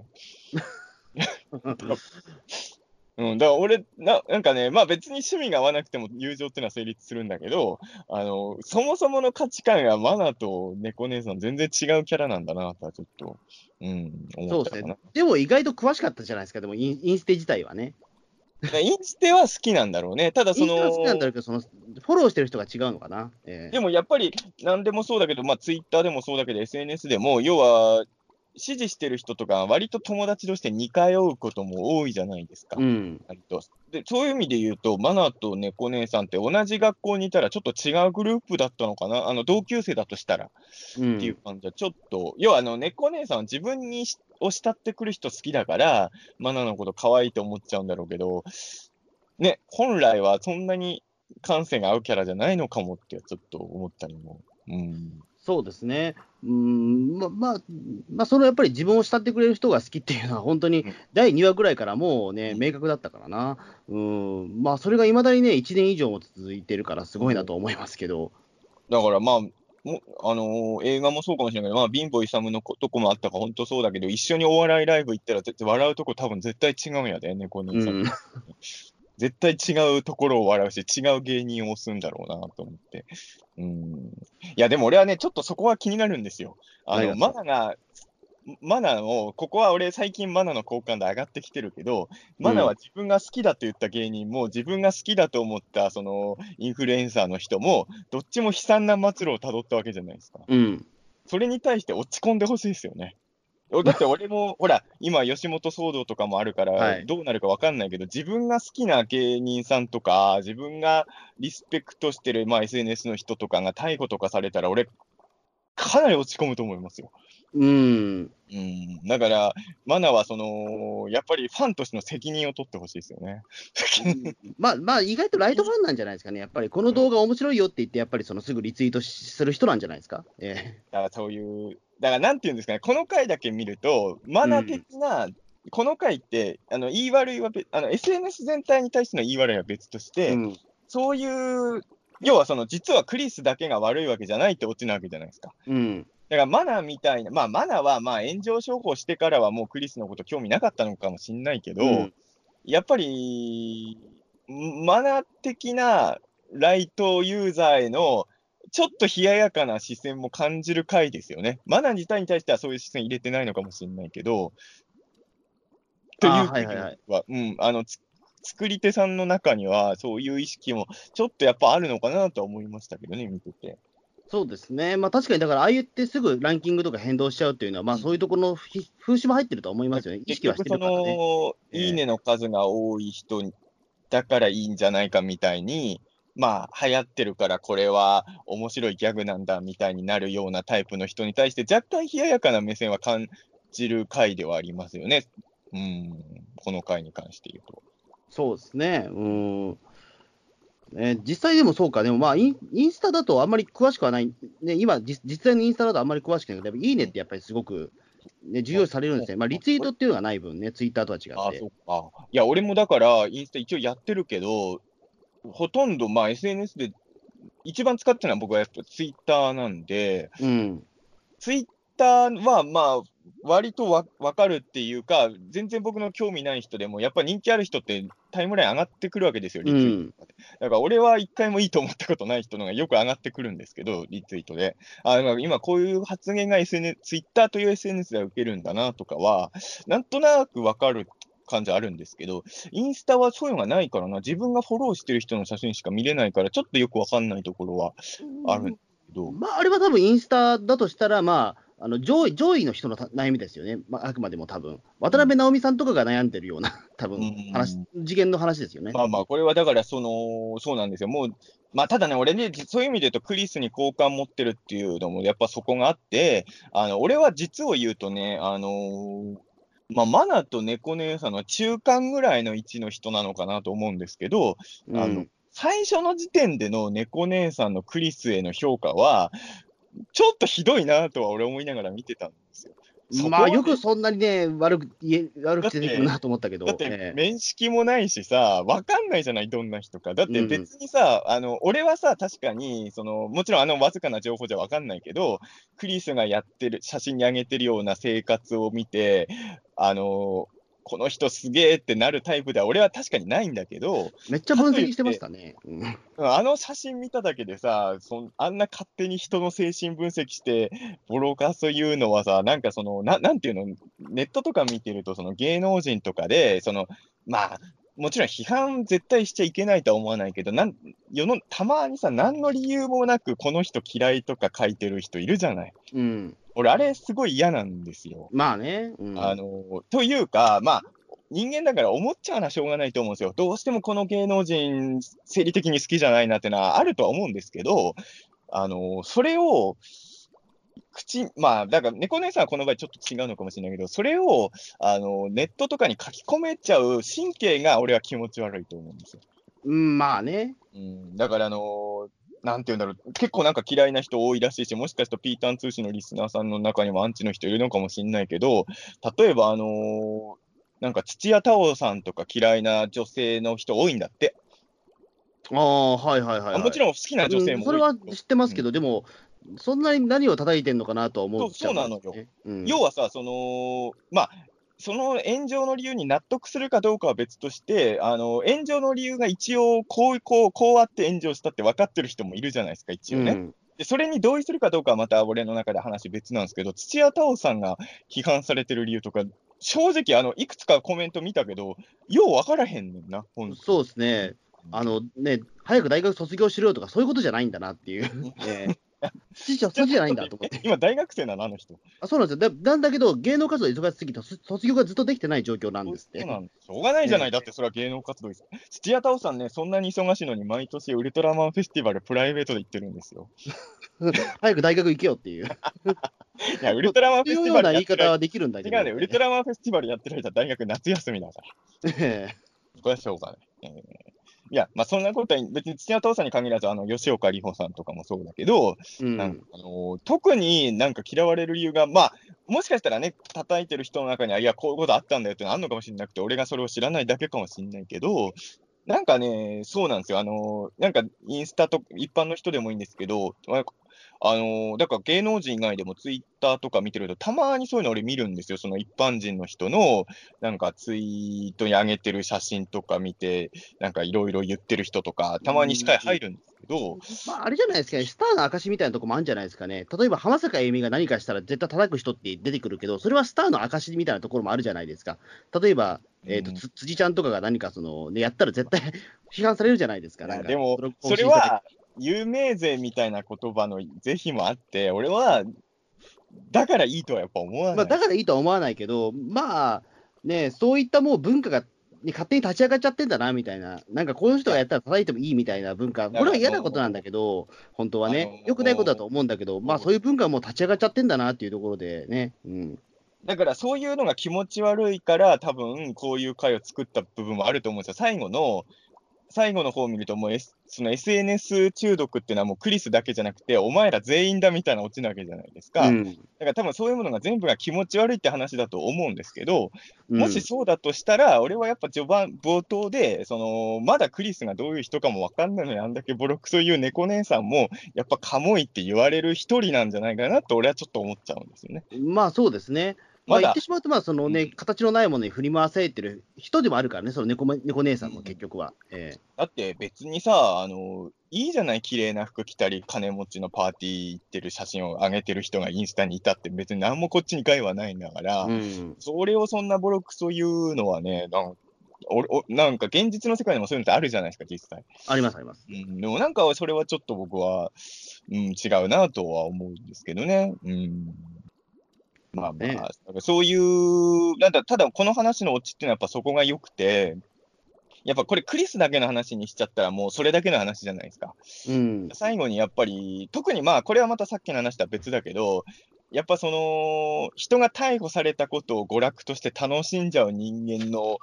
うん、だから俺な、なんかね、まあ別に趣味が合わなくても友情っていうのは成立するんだけど、あの、そもそもの価値観がマナと猫姉さん全然違うキャラなんだなとはちょっと、うん、そうですね思ったかな。。でも意外と詳しかったじゃないですか、でもインインステ自体はね。インステは好きなんだろうね。ただその、インステは好きなんだろうけど、そのフォローしてる人が違うのかな。ええでもやっぱり何でもそうだけど、まあツイッターでもそうだけど、SNS でも、要は、支持してる人とか、割と友達として似通うことも多いじゃないですか。うん。割とでそういう意味で言うと、マナと猫姉さんって同じ学校にいたらちょっと違うグループだったのかな、あの同級生だとしたらうっていうん感じは、ちょっと、要はあの猫姉さんは自分にしを慕ってくる人好きだから、マナのこと可愛いと思っちゃうんだろうけど、ね、本来はそんなに感性が合うキャラじゃないのかもってちょっと思ったりも。うんそうですね。うん、ま、まあ、まあ、そのやっぱり自分を慕ってくれる人が好きっていうのは、本当にうん第2話ぐらいからもうね、うん明確だったからな。うん、まあ、それがいまだにね、1年以上も続いてるから、すごいなと思いますけど。だからまあ、もあのー映画もそうかもしれないけど、まあ、貧乏勇のことこもあったから、本当そうだけど、一緒にお笑いライブ行ったら、絶対笑うとこ多分絶対違うんやで、猫兄さん。うん、絶対違うところを笑うし、違う芸人を押すんだろうなと思って。うん。いや、でも俺はね、ちょっとそこは気になるんですよ。あの、マナが、マナを、ここは俺最近マナの好感度上がってきてるけど、マナは自分が好きだと言った芸人も、自分が好きだと思った、その、インフルエンサーの人も、どっちも悲惨な末路をたどったわけじゃないですか。うん、それに対して落ち込んでほしいですよね。だって俺も、ほら、今、吉本騒動とかもあるかはら、いどうなるか分かんないけど、自分が好きな芸人さんとか、自分がリスペクトしてる、まあ、SNS の人とかが逮捕とかされたら、俺、かなり落ち込むと思いますよ。うん、うん、だから、マナはその、やっぱりファンとしての責任を取ってほしいですよね。まあ、まあ、意外とライトファンなんじゃないですかね。やっぱり、この動画面白いよって言って、やっぱりそのすぐリツイートしする人なんじゃないですか？えだからそういう、だからなんていうんですかね、この回だけ見ると、マナ的な、この回って、あの言い悪いは別あの、SNS 全体に対しての言い悪いは別としえて、うん、そういう、要はその、実はクリスだけが悪いわけじゃないってオチなわけじゃないですか。うん、だからマナみたいな、まあマナはまあ炎上商法してからはもうクリスのこと興味なかったのかもしれないけど、うんやっぱり、マナ的なライトユーザーへの、ちょっと冷ややかな視線も感じる回ですよね。マナ自体に対してはそういう視線入れてないのかもしれないけど、というはいはいはいは、うん、あの、つ作り手さんの中には、そういう意識もちょっとやっぱあるのかなとは思いましたけどね、見てて。そうですね。まあ、確かに、だから、ああ言ってすぐランキングとか変動しちゃうっていうのは、まあ、そういうところのひ風刺も入ってるとは思いますよね。意識はしてるから結局ね。いいねの数が多い人だからいいんじゃないかみたいに、まあ、流行ってるからこれは面白いギャグなんだみたいになるようなタイプの人に対して、若干冷ややかな目線は感じる回ではありますよね。うん、この回に関して言うと。そうですね。うん。ね、実際でもそうか、でもまあイン、インスタだとあんまり詳しくはない、ね、今、実実際のインスタだとあんまり詳しくないけど、いいねってやっぱりすごく、ね、重要視されるんですね。まあ、リツイートっていうのがない分ね、ツイッターとは違あって。そっか。いや、俺もだから、インスタ一応やってるけど、ほとんど、まあ、SNS で一番使ってるのは僕はやっぱツイッターなんで、うん。ツイッターは、まあ、割とわ分かるっていうか、全然僕の興味ない人でも、やっぱ人気ある人ってタイムライン上がってくるわけですよ、リツイートとかで。だから俺は一回もいいと思ったことない人のがよく上がってくるんですけど、リツイートで。あまあ今こういう発言が SNS、ツイッターという SNS では受けるんだなとかは、なんとなく分かる感じあるんですけど、インスタはそういうのがないからな、自分がフォローしてる人の写真しか見れないから、ちょっとよく分かんないところはあるんですけど。まあ、あれは多分インスタだとしたら、まあ、あの上位上位の人のた悩みですよね、まあ、あくまでも多分渡辺直美さんとかが悩んでるような、多分うん話、次元の話ですよね。まあまあ、これはだから、その、そうなんですよ。もう、まあ、ただね、俺ね、そういう意味で言うと、クリスに好感持ってるっていうのも、やっぱそこがあって、あの、俺は実を言うとね、あのまあ、マナと猫姉さんの中間ぐらいの位置の人なのかなと思うんですけど、あの、最初の時点での猫姉さんのクリスへの評価は、ちょっとひどいなとは俺思いながら見てたんですよ。まあ、よくそんなにね、悪く、悪く出てくるなと思ったけど。だって、面識もないしさ、わかんないじゃない、どんな人か。だって別にさ、うん、あの、俺はさ、確かに、その、もちろんあのわずかな情報じゃわかんないけど、クリスがやってる、写真に上げてるような生活を見て、あの、この人すげえってなるタイプでは、俺は確かにないんだけど、めっちゃ分析してましたね。あの写真見ただけでさそ、あんな勝手に人の精神分析して、ボロカス言うのはさ、なんかその、ななんていうの、ネットとか見てると、その芸能人とかで、その、まあ、もちろん批判絶対しちゃいけないとは思わないけど、なん世のたまにさ、何の理由もなく、この人嫌いとか書いてる人いるじゃない。うん、俺、あれすごい嫌なんですよ。まあね。うん、あのというか、まあ、人間だから思っちゃうのはしょうがないと思うんですよ。どうしてもこの芸能人、生理的に好きじゃないなってのはあるとは思うんですけど、あのそれを、口、まあ、だから、猫姉さんはこの場合ちょっと違うのかもしれないけど、それを、あの、ネットとかに書き込めちゃう神経が俺は気持ち悪いと思うんですよ。うん、まあね。うん、だから、あのなんていうんだろう、結構なんか嫌いな人多いらしいし、もしかするとピータン通信のリスナーさんの中にもアンチの人いるのかもしれないけど、例えば、あのー、なんか土屋太鳳さんとか嫌いな女性の人多いんだって。ああ、はいはいはい、はい、もちろん好きな女性も、うん、それは知ってますけど、うん、でも、そんなに何を叩いてんのかなとは思う、ね、そうなのよ。うん、要はさ、その、まあ、その炎上の理由に納得するかどうかは別として、あの炎上の理由が一応こう、こう、こうあって炎上したって分かってる人もいるじゃないですか、一応ね。うん、でそれに同意するかどうかはまた俺の中で話別なんですけど、土屋太鳳さんが批判されてる理由とか、正直、あのいくつかコメント見たけど、よう分からへんねんな、そうですね。あのね、早く大学卒業しろよとか、そういうことじゃないんだなっていう。えー筋じゃないんだと思って。今、大学生なの、あの人。あそうなんですよ。だなんだけど、芸能活動忙しすぎて、卒業がずっとできてない状況なんですって。そうなんしょうがないじゃない、だってそれは芸能活動です。土屋太鳳さんね、そんなに忙しいのに、毎年ウルトラマンフェスティバル、プライベートで行ってるんですよ。早く大学行けよっていう。いや、ウルトラマンフェスティバル。言い方はできるんだけど、違うね、ウルトラマンフェスティバルやってる間、大学夏休みだから。これはしょうがない。えーいや、まあ、そんなことは別に土屋太鳳さんに限らず、あの吉岡里帆さんとかもそうだけど、うん、なんあの特になんか嫌われる理由が、まあ、もしかしたらね、叩いてる人の中には、いや、こういうことあったんだよってのあるのかもしれなくて、俺がそれを知らないだけかもしれないけど、なんかね、そうなんですよ。あの、なんかインスタと一般の人でもいいんですけど、あのだから芸能人以外でもツイッターとか見てると、たまにそういうの俺見るんですよ。その一般人の人の、なんかツイートに上げてる写真とか見て、なんかいろいろ言ってる人とか、たまに視界入るんですけど。まあ、あれじゃないですかね、スターの証みたいなとこもあるんじゃないですかね。例えば浜坂あゆみが何かしたら絶対叩く人って出てくるけど、それはスターの証みたいなところもあるじゃないですか。例えば、えーと、うん、辻ちゃんとかが何かその、ね、やったら絶対批判されるじゃないですか。かでも、それは、有名税みたいな言葉の是非もあって、俺は、だからいいとはやっぱ思わない。まあ、だからいいとは思わないけど、まあ、ね、そういったもう文化が、に勝手に立ち上がっちゃってんだなみたいな、なんかこの人がやったら叩いてもいいみたいな文化、これは嫌なことなんだけど、本当はね、よくないことだと思うんだけど、まあそういう文化はもう立ち上がっちゃってんだなっていうところでね。うんだからそういうのが気持ち悪いから、多分こういう回を作った部分もあると思うんですよ。最後の最後の方を見ると、もう、S、その SNS 中毒っていうのはもうクリスだけじゃなくて、お前ら全員だみたいなオチなわけじゃないですか。うん、だから多分そういうものが全部が気持ち悪いって話だと思うんですけど、もしそうだとしたら、俺はやっぱ序盤、冒頭で、その、まだクリスがどういう人かもわかんないのに、あんだけボロクソ言う猫姉さんも、やっぱカモいって言われる一人なんじゃないかなと、俺はちょっと思っちゃうんですよね。まあそうですね。まあ、言ってしまうと、まあそのね、形のないものに振り回されてる人でもあるからね、その猫猫姉さんも結局は。えー、だって別にさ、あのいいじゃない、綺麗な服着たり、金持ちのパーティー行ってる写真を上げてる人がインスタにいたって、別に何もこっちに害はないんだから、うん、それをそんなボロクソ言うのはね、なんおおなんか現実の世界でもそういうのってあるじゃないですか、実際。あります、あります。うん、でもなんかそれはちょっと僕は、うん、違うなとは思うんですけどね。うんまあまあ、ね、そういう、なんだ、ただこの話のオチっていうのはやっぱそこが良くて、やっぱこれクリスだけの話にしちゃったらもうそれだけの話じゃないですか。うん、最後にやっぱり、特にまあこれはまたさっきの話とは別だけど、やっぱその、人が逮捕されたことを娯楽として楽しんじゃう人間の、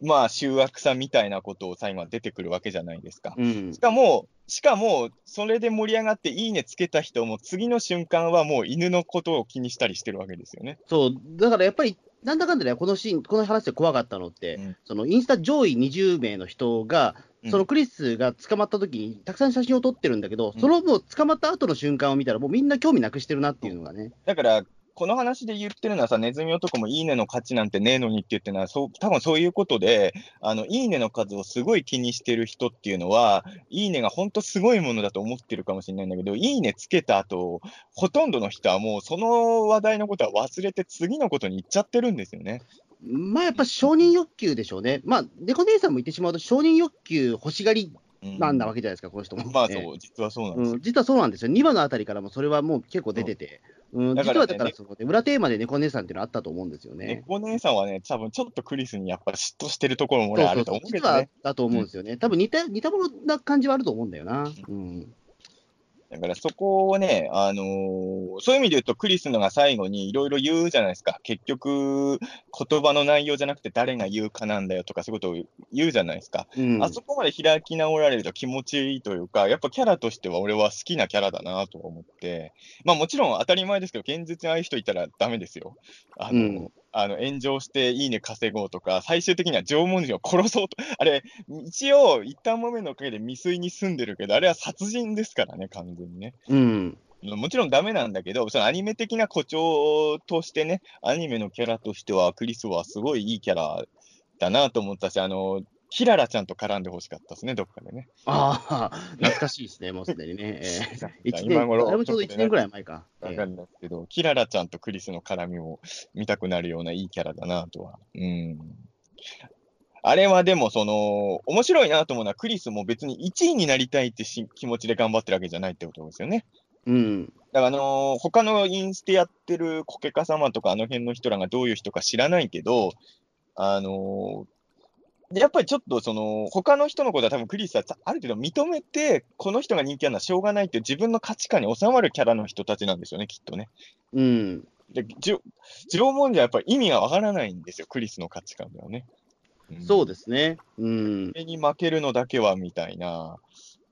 まあ、醜悪さみたいなことを最後は出てくるわけじゃないですか。うんしかも、しかも、それで盛り上がっていいねつけた人も、次の瞬間はもう犬のことを気にしたりしてるわけですよね。そう、だからやっぱり、なんだかんだね、このシーン、この話で怖かったのって、うんそのインスタ上位20名の人が、うんそのクリスが捕まった時に、たくさん写真を撮ってるんだけど、うんそのもう捕まった後の瞬間を見たら、もうみんな興味なくしてるなっていうのがね。だから、この話で言ってるのはさ、ネズミ男もいいねの価値なんてねえのにって言ってるのは、そう多分そういうことで、あの、いいねの数をすごい気にしてる人っていうのは、いいねが本当すごいものだと思ってるかもしれないんだけど、いいねつけた後、ほとんどの人はもうその話題のことは忘れて次のことに行っちゃってるんですよね。まあやっぱ承認欲求でしょうね。まあ、猫姉さんも言ってしまうと、承認欲求欲しがりうんなんだわけじゃないですか、この人も。まあええそう、実はそうなんですよ。うん、実はそうなんですよ。2話のあたりからもそれはもう結構出てて、うん、だからね実はだからその、ね、裏テーマで猫姉さんっていうのあったと思うんですよね。猫姉さんはね、多分ちょっとクリスにやっぱ嫉妬してるところも俺あるとそうそうそう実は思うけどね。だと思うんですよね。多分似た似たものな感じはあると思うんだよな。うん。だからそこをね、あのーそういう意味で言うと、クリスのが最後にいろいろ言うじゃないですか。結局、言葉の内容じゃなくて誰が言うかなんだよとか、そういうことを言うじゃないですか。うん、あそこまで開き直られると気持ちいいというか、やっぱキャラとしては俺は好きなキャラだなと思って、まあもちろん当たり前ですけど、現実にああいう人いたらダメですよ。あの、うんあの炎上していいね稼ごうとか、最終的には縄文人を殺そうと、あれ、一応、一旦豆のおかげで未遂に住んでるけど、あれは殺人ですからね、完全にね。うん。もちろんダメなんだけど、そのアニメ的な誇張としてね、アニメのキャラとしては、クリスはすごいいいキャラだなと思ったし、あの、キララちゃんと絡んでほしかったですね、どっかでね。ああ、懐かしいですね、もうすでにね。え頃あれもちょうど1年ぐらい前か。わかんないですけど、キララちゃんとクリスの絡みを見たくなるようないいキャラだなとは。うん。あれはでも、その、面白いなと思うのは、クリスも別に1位になりたいってし気持ちで頑張ってるわけじゃないってことですよね。うん。だから、あのー他のインステやってるコケカ様とかあの辺の人らがどういう人か知らないけど、あのーやっぱりちょっとその、他の人のことは多分クリスはある程度認めて、この人が人気あるのはしょうがないっていう自分の価値観に収まるキャラの人たちなんですよね、きっとね。うん。で、ジョ縄文人はやっぱり意味がわからないんですよ、クリスの価値観ではね。そうでですね。うん。それに負けるのだけはみたいな。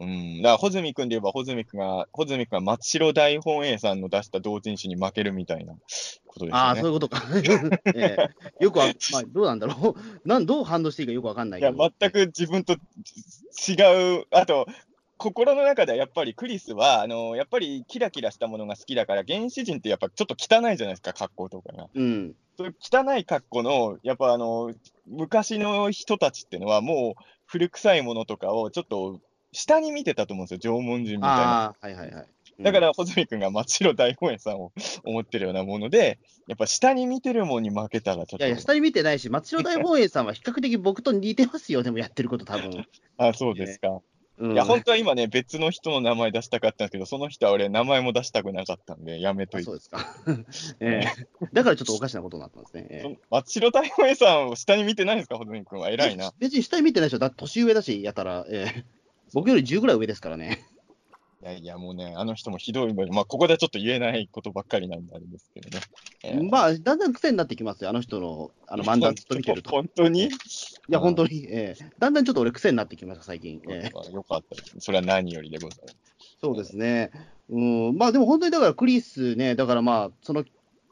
うん。だから、穂積君で言えば、穂積君が、穂積君が松代大本営さんの出した同人誌に負けるみたいなことですよね。ああ、そういうことか。ええよくは、まあ、どうなんだろう。なんどう反応していいかよくわかんないいや。全く自分と違う、あと、心の中ではやっぱりクリスは、あのやっぱりキラキラしたものが好きだから、原始人ってやっぱちょっと汚いじゃないですか、格好とかが。うん。そういう汚い格好の、やっぱあの、昔の人たちっていうのは、もう古臭いものとかをちょっと下に見てたと思うんですよ、縄文人みたいな。はいはいはい。うんだか、ら、穂積君が松代大本営さんを 思ってるようなもので、やっぱ下に見てるもんに負けたらちょっと。いやいや、下に見てないし、松代大本営さんは比較的僕と似てますよ、でもやってること、多分。あ、そうですか。うん、いや、本当は今ね、別の人の名前出したかったんですけど、その人は俺、名前も出したくなかったんで、やめといてあそう。ですか。ええだからちょっとおかしなことになったんですね。え松代大本営さんを下に見てないんですか、穂積君は。偉いな。別に下に見てないでしょ。だ年上だし、やたら、ええ僕より10ぐらい上ですからね。いやいや、もうね、あの人もひどいので、まあ、ここではちょっと言えないことばっかりなんであれですけどね。えーまあ、だんだん癖になってきますよ、あの人のあの漫談ずっと見てると。本当に？いや、本当に、ええだんだんちょっと俺、癖になってきました、最近。ええまあよかったです。それは何よりでございます。そうですね。うん、まあでも本当にだからクリスね、だからまあ、その、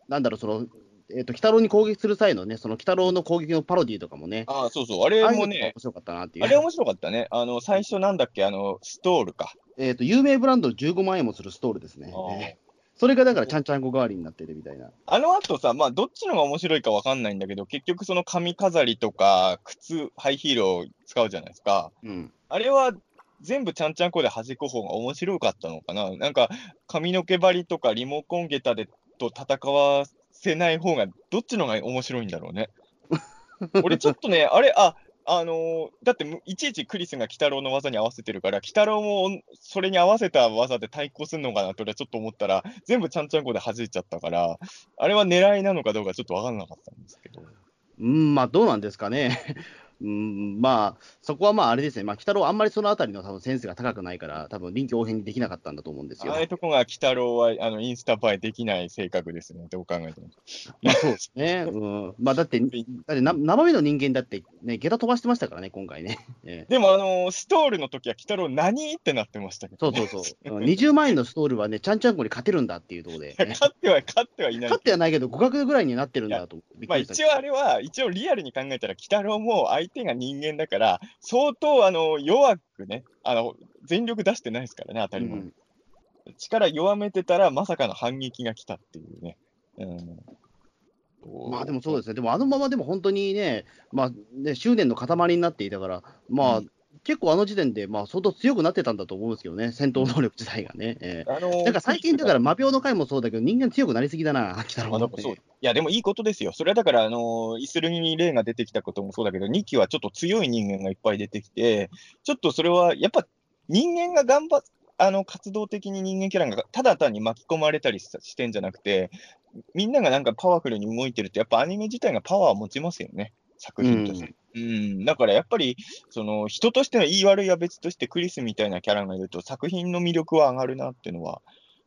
なんだろう、その、えっ、と、鬼太郎に攻撃する際のね、その鬼太郎の攻撃のパロディとかもね、ああ、そうそう。あれもね、白かったなっていう。あれ面白かったね。あの、最初なんだっけ、あの、ストールか。えっ、と、有名ブランドの15万円もするストールですね。それがだから、ちゃんちゃんこ代わりになってるみたいな。あの後さ、まあ、どっちのが面白いかわかんないんだけど、結局その髪飾りとか、靴、ハイヒールを使うじゃないですか。うん。あれは全部ちゃんちゃんこで弾く方が面白かったのかななんか、髪の毛張りとかリモコン下駄でと戦わせない方が、どっちのが面白いんだろうね。俺ちょっとね、あれ、あ、あのーだってむいちいちクリスが鬼太郎の技に合わせてるから、鬼太郎もそれに合わせた技で対抗するのかなと俺はちょっと思ったら、全部ちゃんちゃんこで弾いちゃったから、あれは狙いなのかどうかちょっと分からなかったんですけど。うん、まあどうなんですかね。うん、まあ、そこはまああれですね、まあ、北郎、あんまりそのあたりの多分センスが高くないから、多分臨機応変にできなかったんだと思うんですよ。ああいうとこが、鬼太郎はあのインスタ映えできない性格ですね、どう考えても。まあ、そうですね。うん、まあ、だって、だってな生身の人間だって、ね、下駄飛ばしてましたからね、今回ね。ええでも、あのストールの時は、鬼太郎、何？ってなってましたけど、そうそうそう。うん20万円のストールはね、ちゃんちゃんこに勝てるんだっていうところで、ね、勝っては、勝ってはいない勝ってはないけど、互角ぐらいになってるんだと、まあ。一応あれは、一応リアルに考えたら、鬼太郎も相手が人間だから、相当あの弱くねあの、全力出してないですからね、当たり前。うん力弱めてたら、まさかの反撃が来たっていうね。うん、まあでもそうですね、でもあのままでも本当にね、まあね、執念の塊になっていたから、まあ、うん結構あの時点で、まあ、相当強くなってたんだと思うんですけどね、戦闘能力自体がね。ええ。あのなんか最近、だから、魔病の回もそうだけど、人間強くなりすぎだな、北野まあ、なんかそう。いや、でもいいことですよ。それはだから、あのイスルギに例が出てきたこともそうだけど、2期はちょっと強い人間がいっぱい出てきて、ちょっとそれはやっぱ人間が頑張っあの活動的に人間キャラがただ単に巻き込まれたりししてんじゃなくて、みんながなんかパワフルに動いてるって、やっぱアニメ自体がパワーを持ちますよね、作品として。うん、だからやっぱり、その人としてのいい悪いは別として、クリスみたいなキャラがいると、作品の魅力は上がるなっていうのは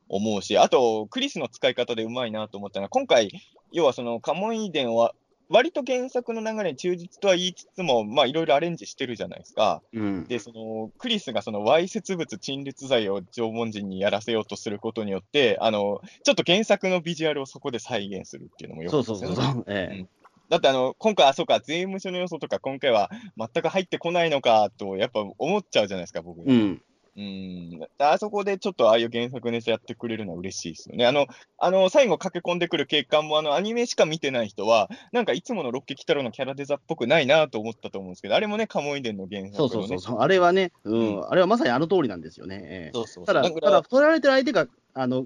思うし、あと、クリスの使い方でうまいなと思ったのは、今回、要はそのカモイ伝は、割と原作の流れに忠実とは言いつつも、まあいろいろアレンジしてるじゃないですか。うん、で、そのクリスがそのわいせつ物陳列罪を縄文人にやらせようとすることによって、あのちょっと原作のビジュアルをそこで再現するっていうのもよかそう。そうそうそう、ええだってあの、今回、あ、そうか、税務署の要素とか、今回は全く入ってこないのかと、やっぱ思っちゃうじゃないですか、僕。うん、うん。あそこでちょっとああいう原作ネタやってくれるのは嬉しいですよね。あの、あの最後駆け込んでくる景観も、あの、アニメしか見てない人は、なんかいつものロッケキ太郎のキャラデザっぽくないなと思ったと思うんですけど、あれもね、カモイ伝の原作の、ね。そうそうそうあれはね、うん、うあれはまさにあの通りなんですよね。ええそうそうただ、ただ、取られてる相手が、あの、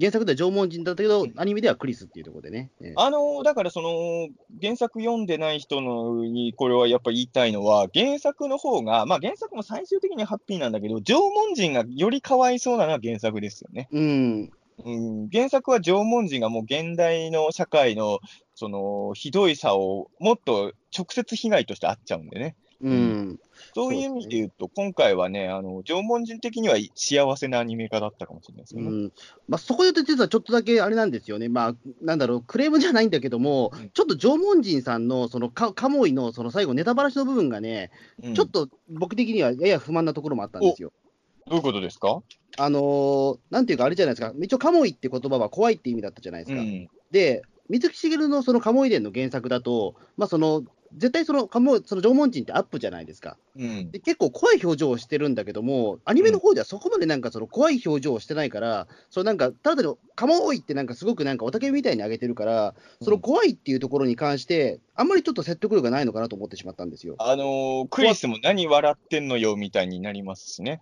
原作では縄文人だったけど、アニメではクリスっていうところでね。ええあのだからその原作読んでない人のにこれはやっぱ言いたいのは、原作の方が、まあ原作も最終的にはハッピーなんだけど、縄文人がよりかわいそうなのは原作ですよね。うん、うん、原作は縄文人がもう現代の社会のそのひどいさをもっと直接被害としてあっちゃうんでね。うん、そういう意味で言うと、今回はね、あの縄文人的には幸せなアニメ化だったかもしれないですよね。うん。まあ、そこで実はちょっとだけあれなんですよね、まあ、なんだろう、クレームじゃないんだけども、うん。ちょっと縄文人さんのそのカカモイのその最後、ネタばらしの部分がね、うん。ちょっと僕的にはやや不満なところもあったんですよ。どういうことですか、あのーなんていうか、あれじゃないですか、一応、カモイって言葉は怖いって意味だったじゃないですか。うん。で、水木しげるのそのカモイ伝の原作だと、まあ、その絶対そのカモその縄文人ってアップじゃないですか。うんで結構怖い表情をしてるんだけども、アニメの方ではそこまでなんかその怖い表情をしてないから、そのなんか、ただのカモイってなんかすごくなんかおたけびみたいに上げてるから、その怖いっていうところに関して、あんまりちょっと説得力がないのかなと思ってしまったんですよ。あのークリスも何笑ってんのよみたいになりますしね。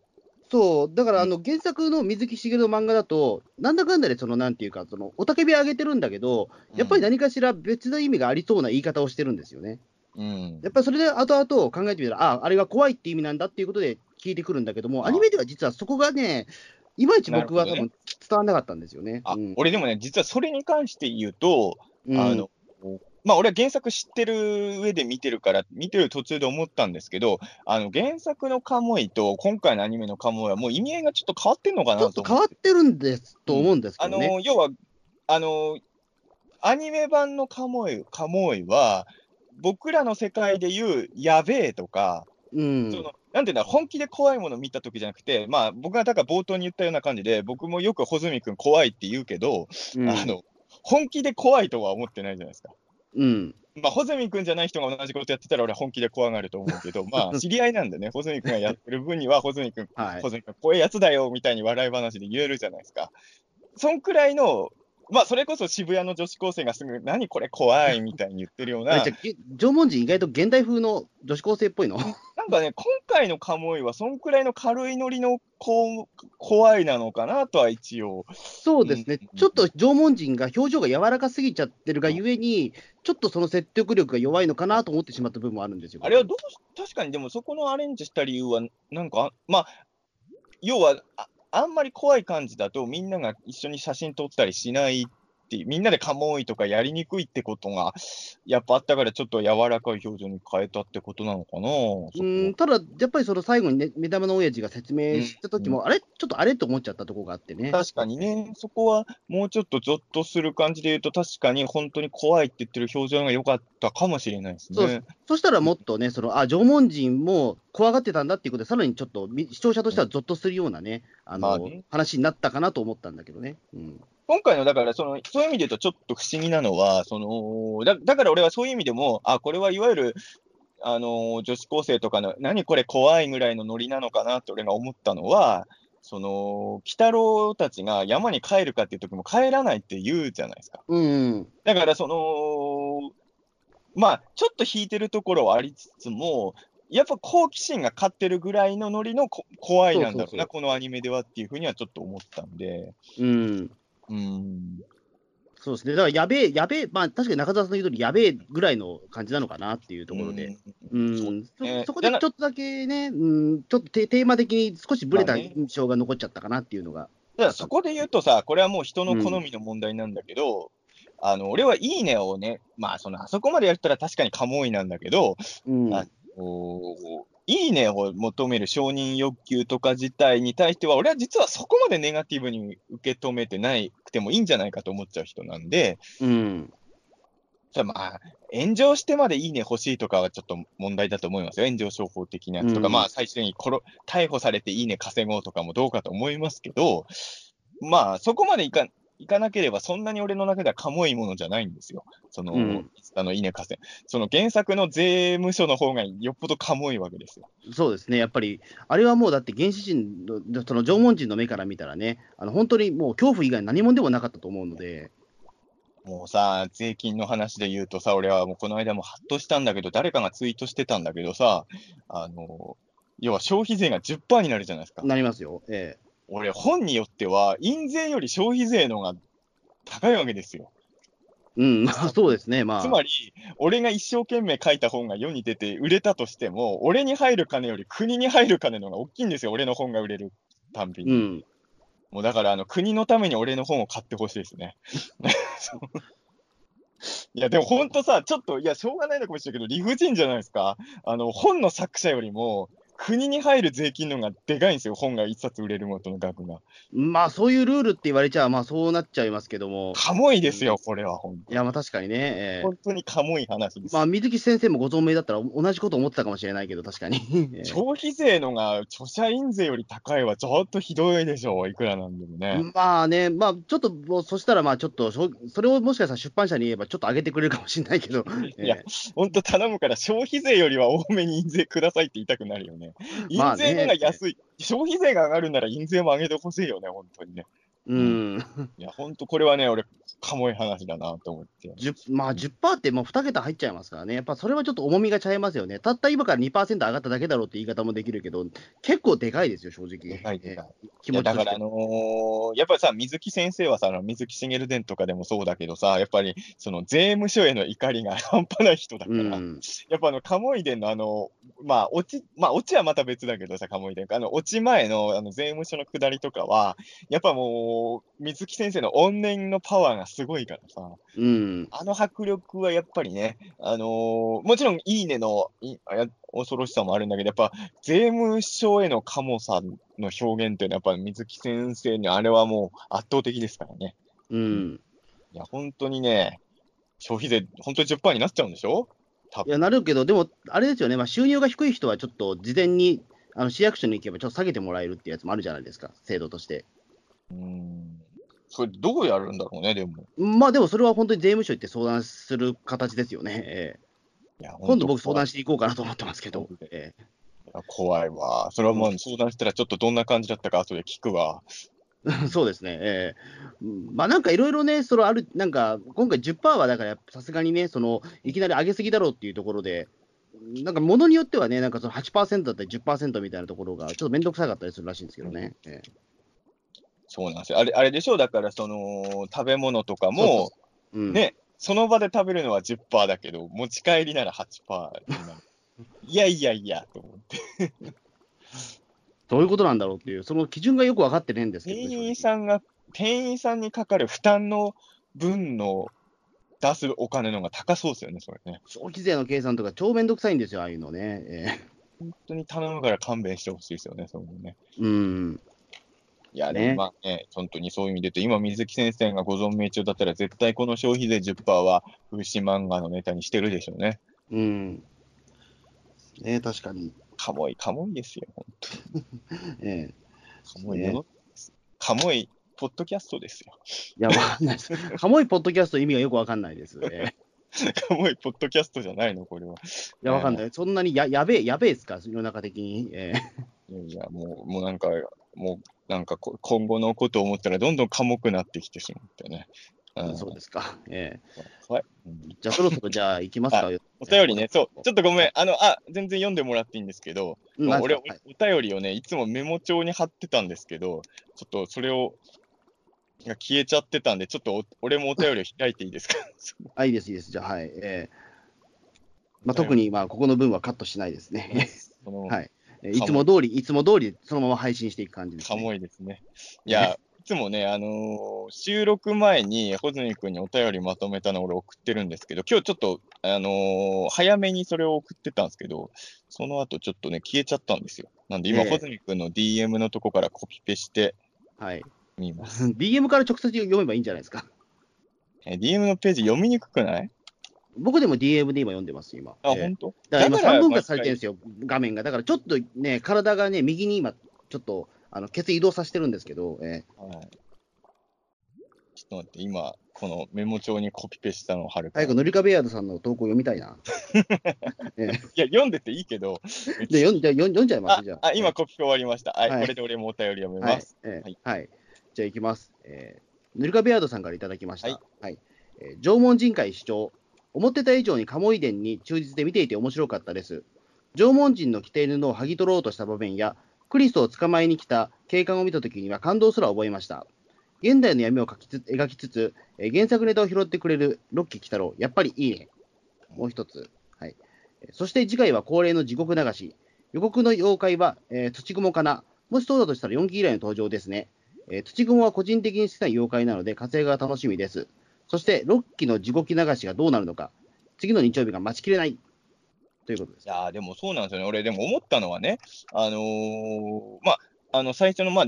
そう、だからあの原作の水木しげるの漫画だと、なんだかんだでそのなんていうか、そのおたけび上げてるんだけど、やっぱり何かしら別の意味がありそうな言い方をしてるんですよね。うん。やっぱりそれで後々考えてみたら、ああ、れが怖いって意味なんだっていうことで聞いてくるんだけども、あ。アニメでは実はそこがね、いまいち僕は多分伝わらなかったんですよね。あうん。俺でもね、実はそれに関して言うと、うん。あのまあ、俺は原作知ってる上で見てるから、見てる途中で思ったんですけど、あの原作のカモイと今回のアニメのカモイは、もう意味合いがちょっと変わってんのかちょっと変わって。てるんですと思うんですけあどね。の要はあの、アニメ版のカモイカモイは、僕らの世界でいうやべえとか、うんそのなんていうんだ、本気で怖いものを見たときじゃなくて、まあ、僕がだから冒頭に言ったような感じで、僕もよく穂積君怖いって言うけど、うんあの本気で怖いとは思ってないじゃないですか。うん。まあ、穂積君じゃない人が同じことやってたら、俺は本気で怖がると思うけど、まあ、知り合いなんでね、穂積君がやってる分には、穂積君、はい。穂積君、怖いやつだよみたいに笑い話で言えるじゃないですか。そんくらいの、まあ、それこそ渋谷の女子高生がすぐ、何これ怖いみたいに言ってるような。縄文人、意外と現代風の女子高生っぽいの？なんかね、今回のカモイは、そんくらいの軽いノリのこう怖いなのかなとは一応。そうですねうん、ちょっと縄文人が表情が柔らかすぎちゃってるがゆえに、ちょっとその説得力が弱いのかなと思ってしまった部分もあるんですよ。あれはどうし、確かにでもそこのアレンジした理由は、なんか、まあ、要はあ、あんまり怖い感じだと、みんなが一緒に写真撮ったりしないっていう、みんなでカモイとかやりにくいってことが、やっぱあったから、ちょっと柔らかい表情に変えたってことなのかな。うんただ、やっぱりその最後にね、目玉の親父が説明した時も、あれ？ちょっとあれ？と思っちゃったところがあってね。確かにね、そこはもうちょっとゾッとする感じで言うと、確かに本当に怖いって言ってる表情が良かったかもしれないですそうね。そしたらもっとね、そのあ縄文人も怖がってたんだっていうことで、さらにちょっとみ視聴者としてはゾッとするようなね、あのまあね話になったかなと思ったんだけどね。うん今回の、だからその、そういう意味で言うと、ちょっと不思議なのは、そのだだから俺はそういう意味でも、あ、これはいわゆる、あの女子高生とかの、何これ怖いぐらいのノリなのかなって俺が思ったのは、その、鬼太郎たちが山に帰るかっていう時も帰らないって言うじゃないですか。うんうん。だから、その、まあ、ちょっと引いてるところはありつつも、やっぱ好奇心が勝ってるぐらいのノリのこ怖いなんだろうな、このアニメではっていうふうにはちょっと思ったんで、うんうん。そうですね、だからやべえ、やべえ、まあ確かに中澤さんの言う通り、やべえぐらいの感じなのかなっていうところで、うん。そこでちょっとだけね、うん、ちょっとテテーマ的に少しぶれた印象が残っちゃったかなっていうのが、だからそこで言うとさ、これはもう人の好みの問題なんだけど、あの俺はいいねをね、まあそのあそこまでやったら確かにカモイなんだけど、うん。あおいいねを求める承認欲求とか自体に対しては、俺は実はそこまでネガティブに受け止めてないくてもいいんじゃないかと思っちゃう人なんで、うんじゃあまあ、炎上してまでいいね欲しいとかはちょっと問題だと思いますよ。炎上商法的なやつとか、うんまあ最終的に殺逮捕されていいね稼ごうとかもどうかと思いますけど、まあそこまでいかいかなければそんなに俺の中ではかもいものじゃないんですよ。その、うんあのいいね稼ぐ。その原作の税務署の方がよっぽどかもいわけですよ。そうですね、やっぱり、あれはもうだって原始人の、その縄文人の目から見たらね、あの本当にもう恐怖以外何もでもなかったと思うので、もうさ、税金の話で言うとさ、俺はもうこの間もハッとしたんだけど、誰かがツイートしてたんだけどさ、あの、要は消費税が10%になるじゃないですか。なりますよ、え俺、本によっては、印税より消費税の方が高いわけですよ。えうん、まあそうですね、まあ、つまり、俺が一生懸命書いた本が世に出て売れたとしても、俺に入る金より国に入る金の方が大きいんですよ、俺の本が売れるたんびに。うん、もうだからあの、国のために俺の本を買ってほしいですね。いや、でも本当さ、ちょっと、いや、しょうがないのかもしれないけど、理不尽じゃないですか。あの、本の作者よりも、国に入る税金の方がでかいんですよ、本が一冊売れる元の額が。まあそういうルールって言われちゃ、まあそうなっちゃいますけども、かもいですよ、これは、本当いや、まあ確かにね、ええ本当にかもい話です。まあ水木先生もご存命だったら同じこと思ってたかもしれないけど、確かに。ええ消費税のが著者印税より高いはちょっとひどいでしょう、いくらなんでもね。まあね、まあちょっともう、そしたらまあちょっとそれをもしかしたら出版社に言えば、ちょっと上げてくれるかもしれないけど、いやええ本当頼むから、消費税よりは多めに印税くださいって言いたくなるよね。まあね。印税のが安い、消費税が上がるなら印税も上げてほしいよね、本当にね。うん、いや、本当これはね、俺、かもい話だなと思って。10まあ10%ってもう2桁入っちゃいますからね、やっぱそれはちょっと重みがちゃいますよね。たった今から2%上がっただけだろうって言い方もできるけど、結構でかいですよ、正直。でかいでかいええ気持ちだから、あのーやっぱりさ、水木先生はさ、水木しげる伝とかでもそうだけどさ、やっぱりその税務署への怒りが半端ない人だから、うん、やっぱあの、カモイデンのあの、まあ、落ち、まあ、落ちはまた別だけどさ、カモイデン。あの、落ち前のあの税務署の下りとかは、やっぱもう、水木先生の怨念のパワーがすごいからさ、うん、あの迫力はやっぱりね、あのーもちろん、いいねのい恐ろしさもあるんだけど、やっぱ、税務署へのカモさの表現っていうのは、やっぱ水木先生にあれはもう圧倒的ですからね。うん。いや、本当にね、消費税、本当に10%になっちゃうんでしょ？いや、なるけど、でも、あれですよね、まあ、収入が低い人はちょっと事前にあの市役所に行けば、ちょっと下げてもらえるってやつもあるじゃないですか、制度として。うーん。それ、どうやるんだろうね、でも。まあでも、それは本当に税務署行って相談する形ですよね。ええいや今度僕、相談ししに行こうかなと思ってますけど。ええ怖いわ。それはもう相談したら、ちょっとどんな感じだったか、後で聞くわ。そうですね、ええうんまあなんかいろいろね、そのあるなんか今回10%はだから、さすがにね、そのいきなり上げすぎだろうっていうところで、なんかものによってはね、なんかその8%だったり10%みたいなところが、ちょっとめんどくさかったりするらしいんですけどね。ええそうなんですよ。あれ、あれでしょ？うだから、その、食べ物とかも、うん、ね、その場で食べるのは10%だけど、持ち帰りなら8%になる。いやいやいや、と思って。どういうことなんだろうっていう、その基準がよく分かってねえんですけど、店ね、員さんが、店員さんにかかる負担の分の出すお金の方が高そうですよね、それね。消費税の計算とか超めんどくさいんですよ、ああいうのね。え本当に頼むから勘弁してほしいですよね、そういうのね。ーうん。いや、ねまあね、本当にそういう意味で言うと、今、水木先生がご存命中だったら、絶対この消費税10%は風刺漫画のネタにしてるでしょうね。うん。ね確かに。カモイ、カモイですよ、本 ええ当カモイね世の中です、カモイ、ポッドキャストですよ。いや、わかんないです。カモイポッドキャスト意味がよくわかんないです。ええ カモイ、ポッドキャストじゃないの、これは。いや、わかんない。そんなにややべえ、やべえですか、世の中的に。ええいやいや、もう、もうなんか、もう、なんかこ、今後のことを思ったら、どんどん寡黙なってきてしまってね。うん、そうですか。ええはい。うんじゃあ、そろそろじゃあ、行きますか。お便りね、そう、ちょっとごめん、あの、あ、全然読んでもらっていいんですけど、うん俺、はいお便りをね、いつもメモ帳に貼ってたんですけど、ちょっとそれを、が消えちゃってたんで、ちょっとお俺もお便りを開いていいですか？あ、いいです、いいです。じゃあ、はい。ええまあ、特に、まあ、ここの分はカットしないですね。はい。えいつも通り、いつも通り、そのまま配信していく感じです、かね。もいですね。いや、いつもね、あのー収録前に、穂積君にお便りまとめたの俺送ってるんですけど、今日ちょっと、あのー早めにそれを送ってたんですけど、その後ちょっとね、消えちゃったんですよ。なんで今、ええ穂積君の DM のとこからコピペしてはい。みます。DM から直接読めばいいんじゃないですか。え DM のページ読みにくくない？僕でも DM で今読んでます、今。あ、ええ本当？だから今だから3分割されてるんですよ、画面が。だからちょっとね、体がね、右に今、ちょっと、あの、ケツ移動させてるんですけど、えはい。ちょっと待って、今、このメモ帳にコピペしたのを貼る。早くノリカベアードさんの投稿読みたいな。えーいや、読んでていいけど、で読んじゃあ読ん読んじゃいますあじゃあ。あ、今コピペ終わりました。はい、はいこれで俺もお便り読めはいます。、えーはいはい。じゃあ行きます。えー、ヌルカベアードさんからいただきました。ははいい。えー縄文人会主張。思ってた以上に鴨居伝に忠実で見ていて面白かったです。縄文人の着ている布を剥ぎ取ろうとした場面や、クリストを捕まえに来た警官を見たときには感動すら覚えました。現代の闇を描きつ描きつつ、え原作ネタを拾ってくれるロッキー・キタロウ、やっぱりいいね。もう一つ。はい。そして次回は恒例の地獄流し。予告の妖怪は、えー土雲かな。もしそうだとしたら4期以来の登場ですね。えー土雲は個人的に好きな妖怪なので活躍が楽しみです。そして6期の地獄流しがどうなるのか。次の日曜日が待ちきれない。ということですい。やでもそうなんですよね。俺、でも思ったのはね、あのーまあ、あの最初の、まあ、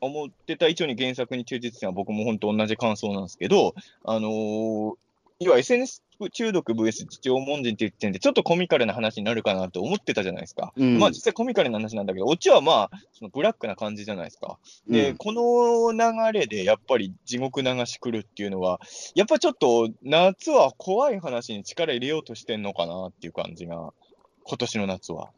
思ってた以上に原作に忠実なのは僕も本当同じ感想なんですけど、あのー要は SNS 中毒 VS 縄文人って言ってんで、ちょっとコミカルな話になるかなと思ってたじゃないですか。うんまあ実際コミカルな話なんだけど、オチはまあ、そのブラックな感じじゃないですか。で、うんこの流れでやっぱり地獄流し来るっていうのは、やっぱちょっと夏は怖い話に力入れようとしてんのかなっていう感じが、今年の夏は。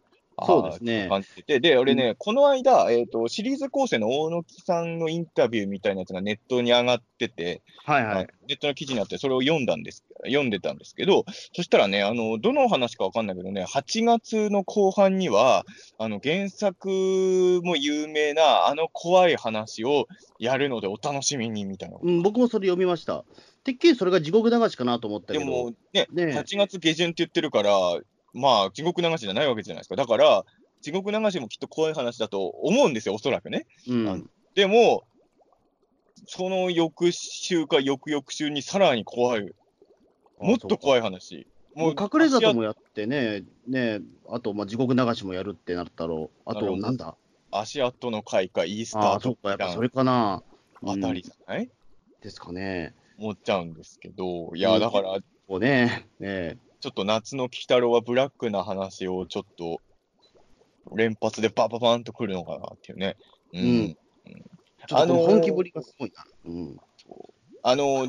そうですね感じてて、で、俺ね、この間、えっ、と、シリーズ構成の大野木さんのインタビューみたいなやつがネットに上がってて、はいはい。ネットの記事にあって、それを読んだんです、読んでたんですけど、そしたらね、あの、どの話かわかんないけどね、8月の後半には、あの、原作も有名な、あの怖い話をやるのでお楽しみに、みたいな。うん、僕もそれ読みました。てっきりそれが地獄流しかなと思ったけど。でもね、ね8月下旬って言ってるから、まあ、地獄流しじゃないわけじゃないですか。だから、地獄流しもきっと怖い話だと思うんですよ、おそらくね。うん。でも、その翌週か翌々週にさらに怖い、もっと怖い。い話。もう隠れ里もやってね、ね、あと、まあ、地獄流しもやるってなったろう。あと、なんだ？足跡の開花、イースタああ、ーとそっか、やっぱそれかな。あたりうんじゃない、ですかね。思っちゃうんですけど、いうや、んだから、こうね、ねちょっと夏の鬼太郎はブラックな話をちょっと、連発でバババンとくるのかなっていうね。うん。あのー本気ぶりがすごいな。うん。あの、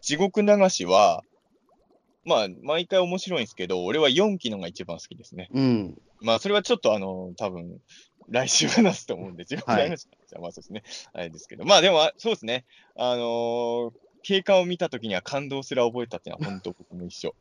地獄流しは、まあ、毎回面白いんですけど、俺は4期のが一番好きですね。うん。まあ、それはちょっとあの、多分来週話すと思うんで、地獄流し話はまあそうですね。あれですけど、まあでも、あそうですね。あのー経過を見たときには感動すら覚えたっていうのは本当僕も一緒。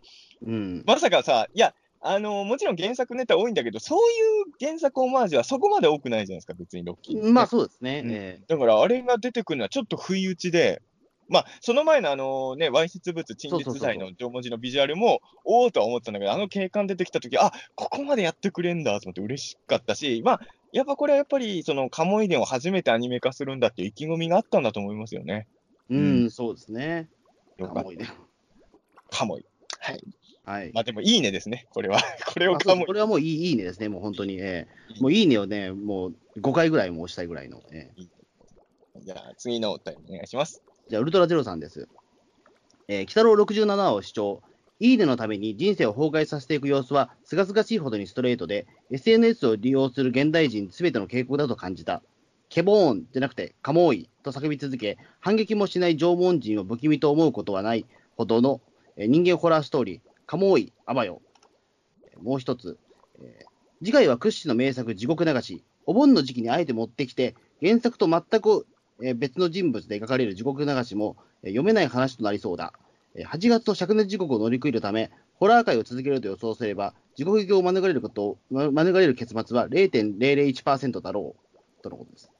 うん。まさかさ、いや、あのーもちろん原作ネタ多いんだけど、そういう原作オマージュはそこまで多くないじゃないですか、別にロッキーまあそうですね。うんえだから、あれが出てくるのはちょっと不意打ちで、まあ、その前のあのね、わいせつ物、陳列罪の縄文人のビジュアルも、おおとは思ってたんだけど、あの警官出てきたとき、あここまでやってくれんだと思って嬉しかったし、まあ、やっぱこれはやっぱり、その、カモイ伝を初めてアニメ化するんだっていう意気込みがあったんだと思いますよね。えうん、そうですね。よかった。カモイね。カモイ。はい。はい。まあでも、いいねですね、これは。これをあそカモイうこ。れはもういいいいねですね、もう本当に。ええもういいねをね、もう5回ぐらいも押したいぐらいの。ええじゃあ、次のお便りお願いします。じゃあ、ウルトラゼロさんです。えー、鬼太郎67話を視聴。いいねのために人生を崩壊させていく様子は、すがすがしいほどにストレートで、SNS を利用する現代人すべての傾向だと感じた。ケボーンじゃなくて、カモーイと叫び続け、反撃もしない縄文人を不気味と思うことはないほどの、えー人間ホラーストーリー、カモーイ、アバよ。えーもう一つ、えー次回は屈指の名作、地獄流し。お盆の時期にあえて持ってきて、原作と全くえー別の人物で描かれる地獄流しも、えー読めない話となりそうだ。えー8月と灼熱地獄を乗り越えるため、ホラー界を続けると予想すれば、地獄行きを免れること免れる結末は0.001%だろう。とのことです。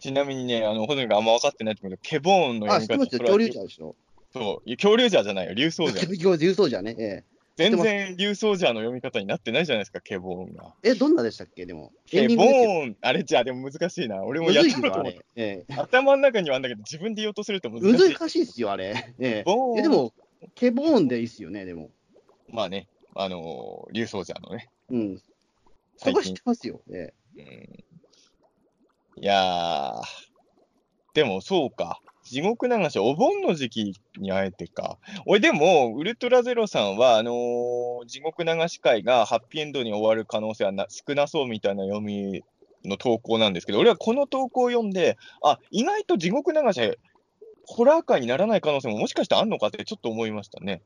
ちなみにね、あの、ほとんどあんま分かってないと思うけど、ケボーンのあ、読み方知ってますよ。恐竜じゃでしょ。そう、恐竜じゃじゃないよ、竜奏者。恐 竜じゃね。え全然竜奏者の読み方になってないじゃないですか、ケボーンが。ええ、どんなでしたっけ？でも。エケボ。ーン、あれじゃあ、でも難しいな。俺もむやったと思うれ。。ええ頭の中にはあんだけど、自分で言おうとすると難しい。難しいっすよ、あれ。えええでも、ケボーンでいいっすよね、でも。まあね、あのー、竜奏者のね。うん。そ最近こは知ってますよ。えうんいやー、でもそうか。地獄流し、お盆の時期にあえてか。俺でも、ウルトラゼロさんは、あのー地獄流し会がハッピーエンドに終わる可能性はな少なそうみたいな読みの投稿なんですけど、俺はこの投稿を読んで、あ、意外と地獄流し、ホラー界にならない可能性ももしかしてあんのかってちょっと思いましたね。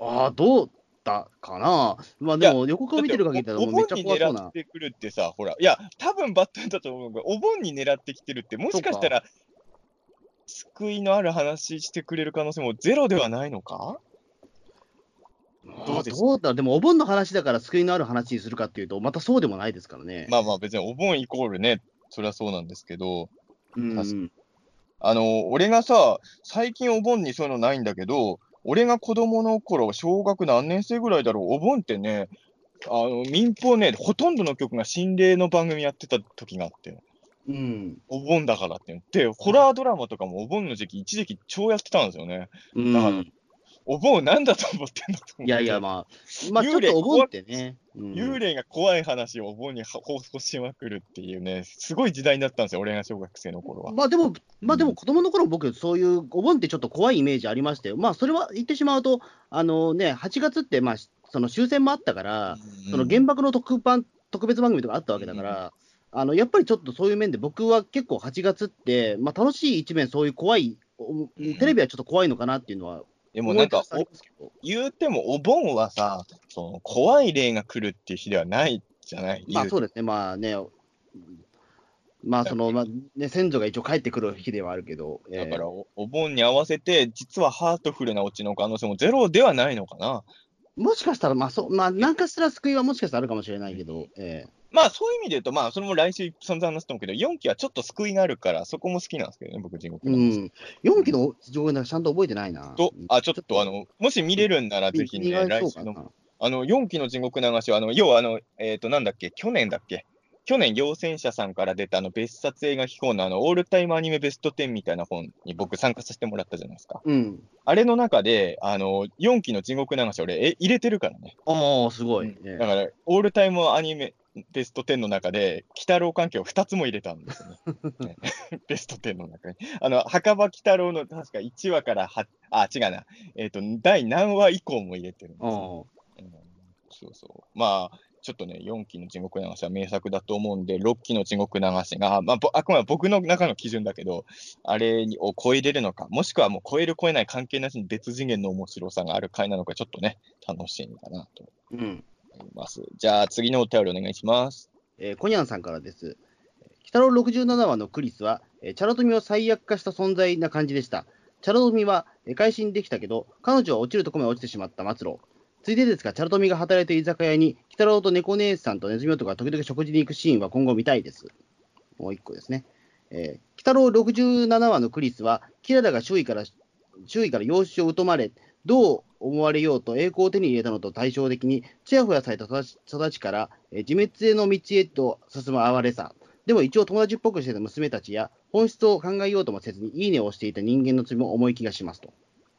えああ、どうだかな。まあでも、横から見てる限りだと、お盆に怖そうな狙っ。てくるってさ、ほら、いや、多分バッタンだと思うけど、お盆に狙ってきてるって、もしかしたら、救いのある話してくれる可能性もゼロではないのか？どうです？どうだ？でも、お盆の話だから救いのある話にするかっていうと、またそうでもないですからね。まあまあ別にお盆イコールね、そりゃそうなんですけど、うん確あの、俺がさ、最近お盆にそういうのないんだけど、俺が子供の頃、小学何年生ぐらいだろう、お盆ってね、あの民放ね、ほとんどの曲が心霊の番組やってた時があって、うん。お盆だからって言って、ホラードラマとかもお盆の時期、一時期超やってたんですよね。うんだからお盆なんだと思ってんだと思って。いやいや、まあ、まあ、ちょっとお盆ってね。うん幽霊が怖い話をお盆には放送しまくるっていうね、すごい時代になったんですよ、俺が小学生の頃は。まあでも、まあでも子供の頃僕、そういうお盆ってちょっと怖いイメージありましたよ。まあそれは言ってしまうと、あのね、8月って、まあ、その終戦もあったから、その原爆の特番特別番組とかあったわけだから、あのやっぱりちょっとそういう面で、僕は結構8月って、まあ、楽しい一面、そういう怖い、おテレビはちょっと怖いのかなっていうのはでもなんか言うてもお盆はさ、その怖い霊が来るっていう日ではないじゃない？まあそうでですね、まあね、まあその、まあね、先祖が一応帰ってくる日ではあるけど、えーだからおお盆に合わせて、実はハートフルなオチの可能性もゼロではないのかな？もしかしたら、まあそう、まあ、なんかしら救いはもしかしたらあるかもしれないけど、えまあそういう意味で言うと、まあそれも来週散々話すと思うけど、4期はちょっと救いがあるから、そこも好きなんですけどね、僕、地獄えの話。うん、4期の上映なんかちゃんと覚えてないな。と、あ、ちょっとあの、もし見れるんなら、ぜひね、来週の。あの、4期の地獄流しは、あの、要はあの、えっ、と、なんだっけ、去年だっけ？去年、陽戦者さんから出たあの別冊映画秘宝のあの、オールタイムアニメベスト10みたいな本に僕参加させてもらったじゃないですか。うん。あれの中で、あの、4期の地獄流し俺、え、入れてるからね。ああ、すごい。だから、オールタイムアニメベスト10の中で、鬼太郎関係を2つも入れたんですよね。ね ベスト10の中に。あの、墓場鬼太郎の確か1話からは、あ、違うな。えっ、と、第何話以降も入れてるんですよ。あうんそうそう。まあ、ちょっとね、4期の地獄流しは名作だと思うんで、6期の地獄流しが、まあ、ぼあくまで僕の中の基準だけど、あれを超えれるのか、もしくはもう超える超えない関係なしに別次元の面白さがある回なのか、ちょっとね、楽しみかなとうん。思います。じゃあ、次のお便りお願いします。えーコニャンさんからです。北郎67話のクリスは、えーチャラトミを最悪化した存在な感じでした。チャラトミは、えー改心できたけど、彼女は落ちるとこまで落ちてしまった末路。ついでですが、チャラトミが働いている居酒屋に、鬼太郎と猫姉さんとネズミ男が時々食事に行くシーンは今後見たいです。もう一個ですね。えー、鬼太郎67話のクリスは、キララが周囲から、周囲から養子を疎まれ、どう思われようと栄光を手に入れたのと対照的に、ちやほやされた育ちから、え自滅への道へと進む哀れさ。でも一応友達っぽくしてた娘たちや、本質を考えようともせずに、いいねをしていた人間の罪も重い気がしますと。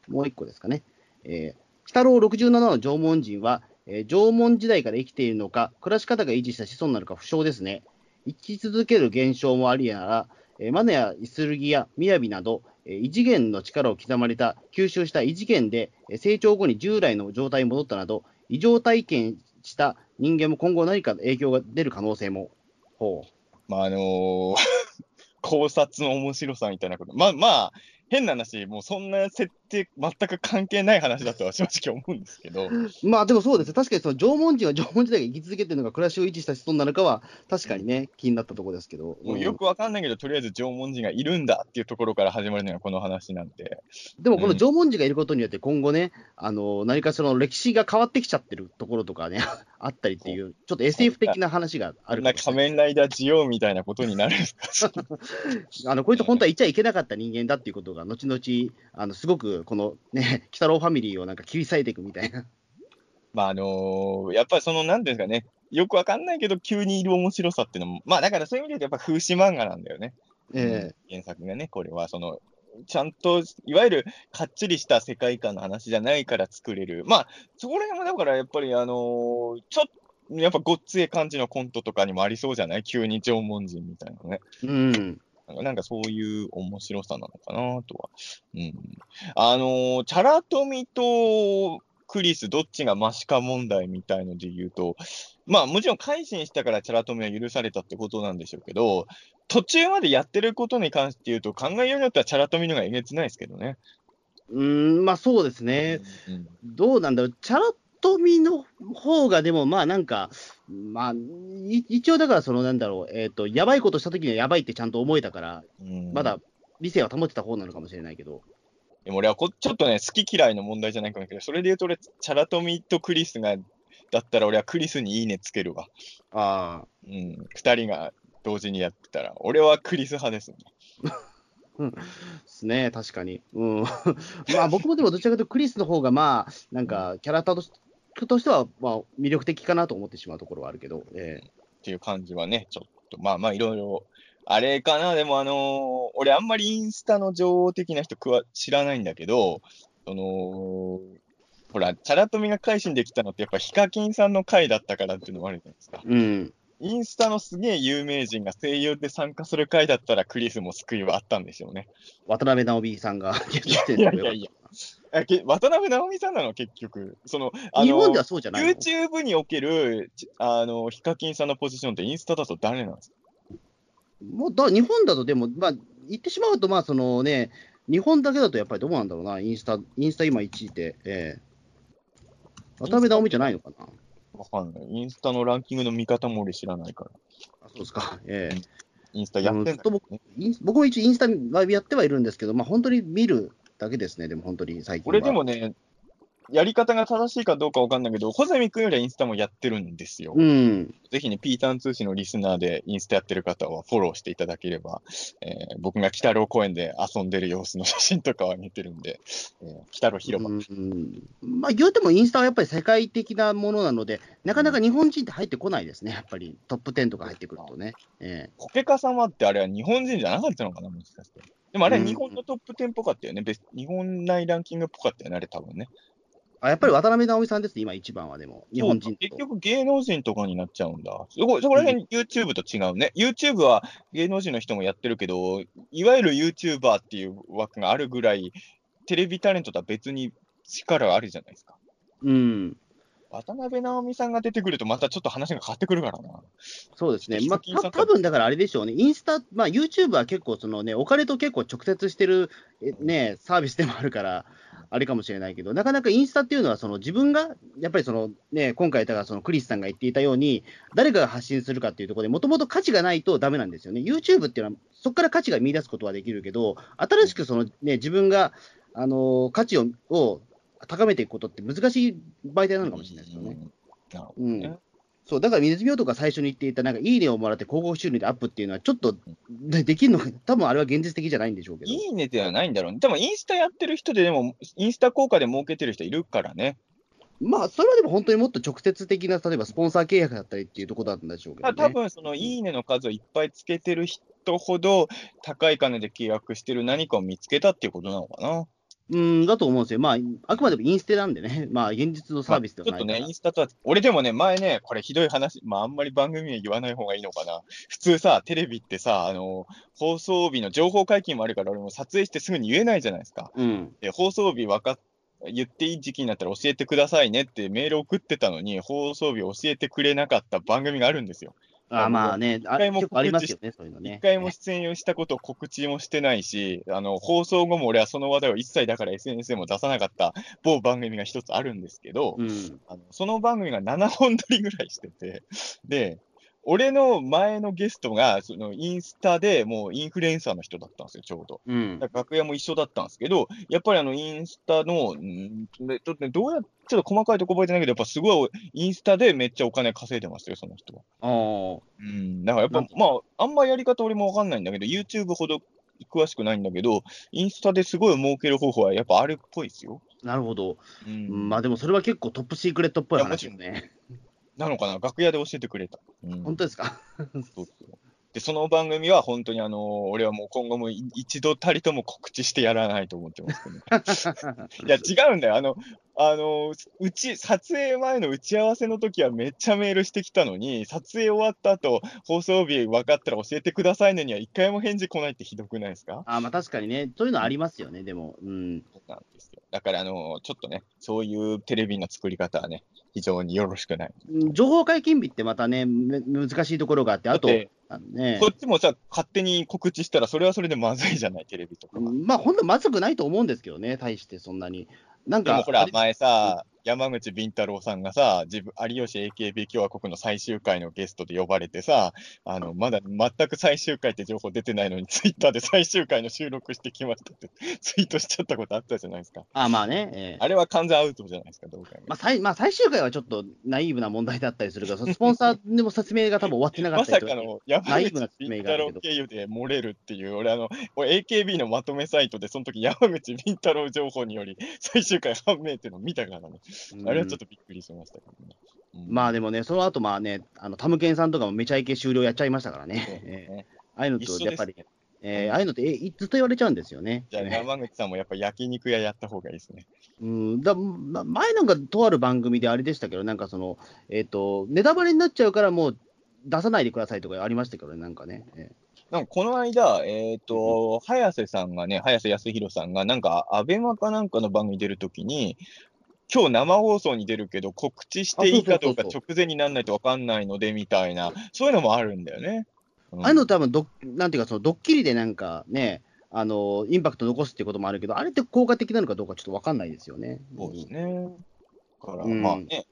もう一個ですかね。えー、北郎67の縄文人は、えー、縄文時代から生きているのか、暮らし方が維持した子孫なのか不詳ですね。生き続ける現象もありやなら、えー、マネやイスルギやミヤビなど、異次元の力を刻まれた、吸収した異次元で、成長後に従来の状態に戻ったなど、異常体験した人間も今後何か影響が出る可能性も。ほう。まあ、あのー、考察の面白さみたいなこと。まあまあ、変な話、もうそんな設定、全く関係ない話だとは正直思うんですけど。まあでもそうです。確かにその縄文人は 縄文時代が生き続けてるのか、暮らしを維持した人なのかは、確かにね、気になったところですけど。もうよくわかんないけど、とりあえず縄文人がいるんだっていうところから始まるのがこの話なんで。でもこの縄文人がいることによって、今後ね、うん、あの何かその歴史が変わってきちゃってるところとかね、あったりっていう、ちょっと SF 的な話があるな仮面ライダージオみたいなことになるんですかあのこいつ本当は言っちゃいけなかった人間だっていうことが、後々、あのすごくこのね、鬼太郎ファミリーをなんか切り裂いていくみたいな。まああのー、やっぱりその、なんていうんですかね、よくわかんないけど、急にいる面白さっていうのも、まあだからそういう意味でやっぱ風刺漫画なんだよね。ええー、原作がね、これはその、ちゃんと、いわゆるかっちりした世界観の話じゃないから作れる。まあ、そこら辺もだからやっぱり、あのー、ちょっと、やっぱごっつい感じのコントとかにもありそうじゃない？急に縄文人みたいなね。うん。なんかそういう面白さなのかなとは。うん。あのー、チャラトミとクリス、どっちがマシか問題みたいので言うと、まあもちろん改心したからチャラトミは許されたってことなんでしょうけど、途中までやってることに関して言うと、考えようによってはチャラトミの方がえげつないですけどね。うん、まあそうですね。うん、どうなんだろう。チャラ富の方がでも、まあなんか、まあ、一応だからそのなんだろう、えっ、ー、と、やばいことしたときにはやばいってちゃんと思えたから、まだ理性は保ってた方なのかもしれないけど。でも俺はこちょっとね、好き嫌いの問題じゃないかもけど、それで言うと俺、チャラトミとクリスが、だったら俺はクリスにいいねつけるわ。ああ。うん。二人が同時にやってたら、俺はクリス派ですね。ですね、確かに。うん。まあ僕もでもどちらかというとクリスの方がまあ、なんかキャラクターとしてとしては、まあ、魅力的かなと思ってしまうところはあるけど。えー、っていう感じはね、ちょっと、まあまあ、いろいろ、あれかな、でもあのー、俺あんまりインスタの女王的な人くわ知らないんだけど、その、ほら、チャラトミが改心できたのって、やっぱヒカキンさんの回だったからっていうのもあるじゃないですか。うん。インスタのすげえ有名人が声優で参加する回だったら、クリスも救いはあったんでしょうね。渡辺直美さんが いやいやいや、え渡辺直美さんなの、結局。そのあの日本ではそうじゃないの ?YouTube におけるあのヒカキンさんのポジションってインスタだと誰なんですか？もうだ日本だと、でも、まあ、言ってしまうと、まあそのね、日本だけだとやっぱりどうなんだろうな、インスタ、インスタ今1位で、えー、渡辺直美じゃないのかな？わかんない。インスタのランキングの見方も俺知らないから。あそうですか。ええー、インスタやってんだ、ね、僕僕も一応インスタライブやってはいるんですけど、まあ本当に見るだけですね、でも本当に最近は。俺でもね、やり方が正しいかどうかわかんないけど、小泉君よりはインスタもやってるんですよ。うん。ぜひね、ピーターン通信のリスナーでインスタやってる方はフォローしていただければ、えー、僕が北郎公園で遊んでる様子の写真とかは見てるんで、えー、北郎広場。うん。まあ、言うてもインスタはやっぱり世界的なものなので、なかなか日本人って入ってこないですね、やっぱりトップ10とか入ってくるとね。えー、コケカ様ってあれは日本人じゃなかったのかな、もしかして。でもあれは日本のトップ10っぽかったよね。別日本内ランキングっぽかったよね、あれ多分ね。あやっぱり渡辺直美さんですね、今一番はでも。日本人結局芸能人とかになっちゃうんだ。そこそこら辺 YouTube と違うね。うん、YouTube は芸能人の人もやってるけど、いわゆる YouTuber っていう枠があるぐらい、テレビタレントとは別に力あるじゃないですか。うん。渡辺直美さんが出てくると、またちょっと話が変わってくるからな。そうですね、まあ、た多分だからあれでしょうね、インスタ、まあ、YouTube は結構その、ね、お金と結構直接してる、ね、サービスでもあるから、あれかもしれないけど、なかなかインスタっていうのは、その自分が、やっぱりその、ね、今回、だからそのクリスさんが言っていたように、誰かが発信するかっていうところで、もともと価値がないとだめなんですよね。YouTube っていうのは、そこから価値が見出すことはできるけど、新しくその、ね、自分が、あの価値をを高めていくことって難しい媒体なのかもしれないですよね。うん、そうだから水病とか最初に言っていた、なんかいいねをもらって広告収入でアップっていうのは、ちょっとでできるのか、多分あれは現実的じゃないんでしょうけど。いいねではないんだろうね。でもインスタやってる人で、でもインスタ効果で儲けてる人いるからね。まあ、それはでも本当にもっと直接的な、例えばスポンサー契約だったりっていうところなんでしょうけど、ね、多分そのいいねの数をいっぱいつけてる人ほど、高い金で契約してる何かを見つけたっていうことなのかな。うん、だと思うんですよ。まあ、あくまでもインステなんでね、まあ、現実のサービスではないから。ちょっとね、インスタとは、俺でもね、前ね、これひどい話、まああんまり番組名言わない方がいいのかな。普通さ、テレビってさ、あの、放送日の情報解禁もあるから、俺も撮影してすぐに言えないじゃないですか。うん。で、放送日分かっ言っていい時期になったら教えてくださいねってメール送ってたのに、放送日教えてくれなかった番組があるんですよ。あまあね、あ回も結構ありますよね、そういうの一ね。回も出演をしたことを告知もしてないし、あの、放送後も俺はその話題を一切だから SNS でも出さなかった某番組が一つあるんですけど、うん。あのその番組が7本撮りぐらいしてて、で、俺の前のゲストが、そのインスタでもうインフルエンサーの人だったんですよ、ちょうど。うん。だから楽屋も一緒だったんですけど、やっぱりあのインスタの、んでちょっとね、どうやちょっと細かいとこ覚えてないけど、やっぱすごいインスタでめっちゃお金稼いでましたよ、その人は。ああ。うん、だからやっぱまあ、あんまやり方俺もわかんないんだけど、YouTube ほど詳しくないんだけど、インスタですごい儲ける方法はやっぱあるっぽいですよ。なるほど。ううんん、まあでもそれは結構トップシークレットっぽい話ですね。なのかな、楽屋で教えてくれた。うん本当ですか？そうそうで、その番組は本当にあの、俺はもう今後もい一度たりとも告知してやらないと思ってますけど、いや、違うんだよ。あの、あの、うち、撮影前の打ち合わせの時はめっちゃメールしてきたのに、撮影終わった後、放送日分かったら教えてくださいねには一回も返事来ないってひどくないですか？あまあ確かにね、そういうのありますよね、でも。うん。そうなんですよ。だから、あの、ちょっとね、そういうテレビの作り方はね、非常によろしくない。情報解禁日ってまたね、め難しいところがあって、あとねこ、っちもさ、勝手に告知したら、それはそれでまずいじゃない、テレビとかは。まあ、ほんとまずくないと思うんですけどね、対してそんなに。なんか、でもほら前さ、山口敏太郎さんがさ、自分、有吉 AKB 共和国の最終回のゲストで呼ばれてさ、あの、まだ全く最終回って情報出てないのに、ツイッターで最終回の収録してきましたってツイートしちゃったことあったじゃないですか。あまあね、ええあれは完全アウトじゃないですか、どう考えてもまあ最まあ、最終回はちょっとナイーブな問題だったりするから、スポンサーでも説明が多分終わってなかまったりとかさかの山口敏太郎経由で漏れるっていう、俺、あの、俺 AKB のまとめサイトで、その時山口敏太郎情報により最終回判明っていうのを見たからね。あれはちょっとびっくりしましたけどね。うんまあでもね、その後まあね、あのタムケンさんとかもめちゃイケ終了やっちゃいましたからね。ああいうのとやっぱり、えーああいうのってえずっと言われちゃうんですよね。じゃあ、ええ山口さんもやっぱ焼肉屋やった方がいいですね。うんだま前なんかとある番組であれでしたけど、なんかその、えっ、と、ネタバレになっちゃうからもう出さないでくださいとかありましたけどね、なんかね。えなんかこの間、えっ、と、早瀬さんがね、早瀬康弘さんが、なんか、アベマかなんかの番組に出るときに、今日生放送に出るけど、告知していいかどうか直前にならないと分かんないので、みたいな、そういうのもあるんだよね。うんああいうの多分ど、なんていうか、そのドッキリでなんかね、あの、インパクト残すっていうこともあるけど、あれって効果的なのかどうかちょっとわかんないですよね。そうですね。だから、うんまあね、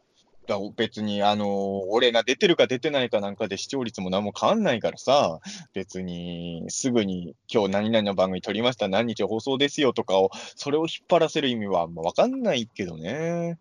だ別に、あのー俺が出てるか出てないかなんかで視聴率も何も変わんないからさ、別に、すぐに今日何々の番組撮りました、何日放送ですよとかを、それを引っ張らせる意味はあんま分かんないけどね。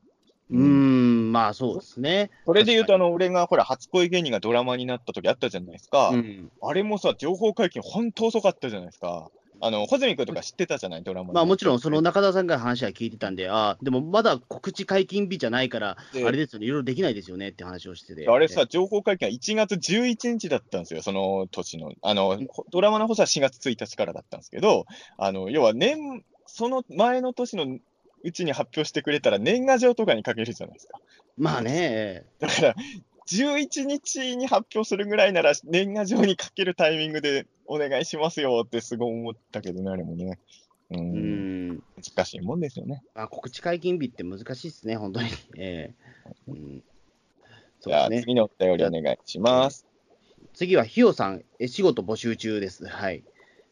うーん、まあそうですね。それで言うと、あの、俺がほら、初恋芸人がドラマになった時あったじゃないですか。うん、あれもさ、情報解禁ほんと遅かったじゃないですか。あの、穂積君とか知ってたじゃない、ドラマまあもちろん、その中田さんから話は聞いてたんで、ああ、でもまだ告知解禁日じゃないから、あでれですよね、いろいろできないですよね？って話をしてて。あれさ、情報解禁は1月11日だったんですよ、その年の。あの、ドラマの放送は4月1日からだったんですけど、あの、要は年、その前の年のうちに発表してくれたら年賀状とかにかけるじゃないですか。まあね、だから、11日に発表するぐらいなら年賀状にかけるタイミングでお願いしますよってすごい思ったけどね、あれもね。う、うんん、難しいもんですよね。まあ、告知解禁日って難しいですね、本当に。ええ うん、そじゃあ、うですね。次のお便りお願いします。次は、ひよさん、え仕事募集中です。はい。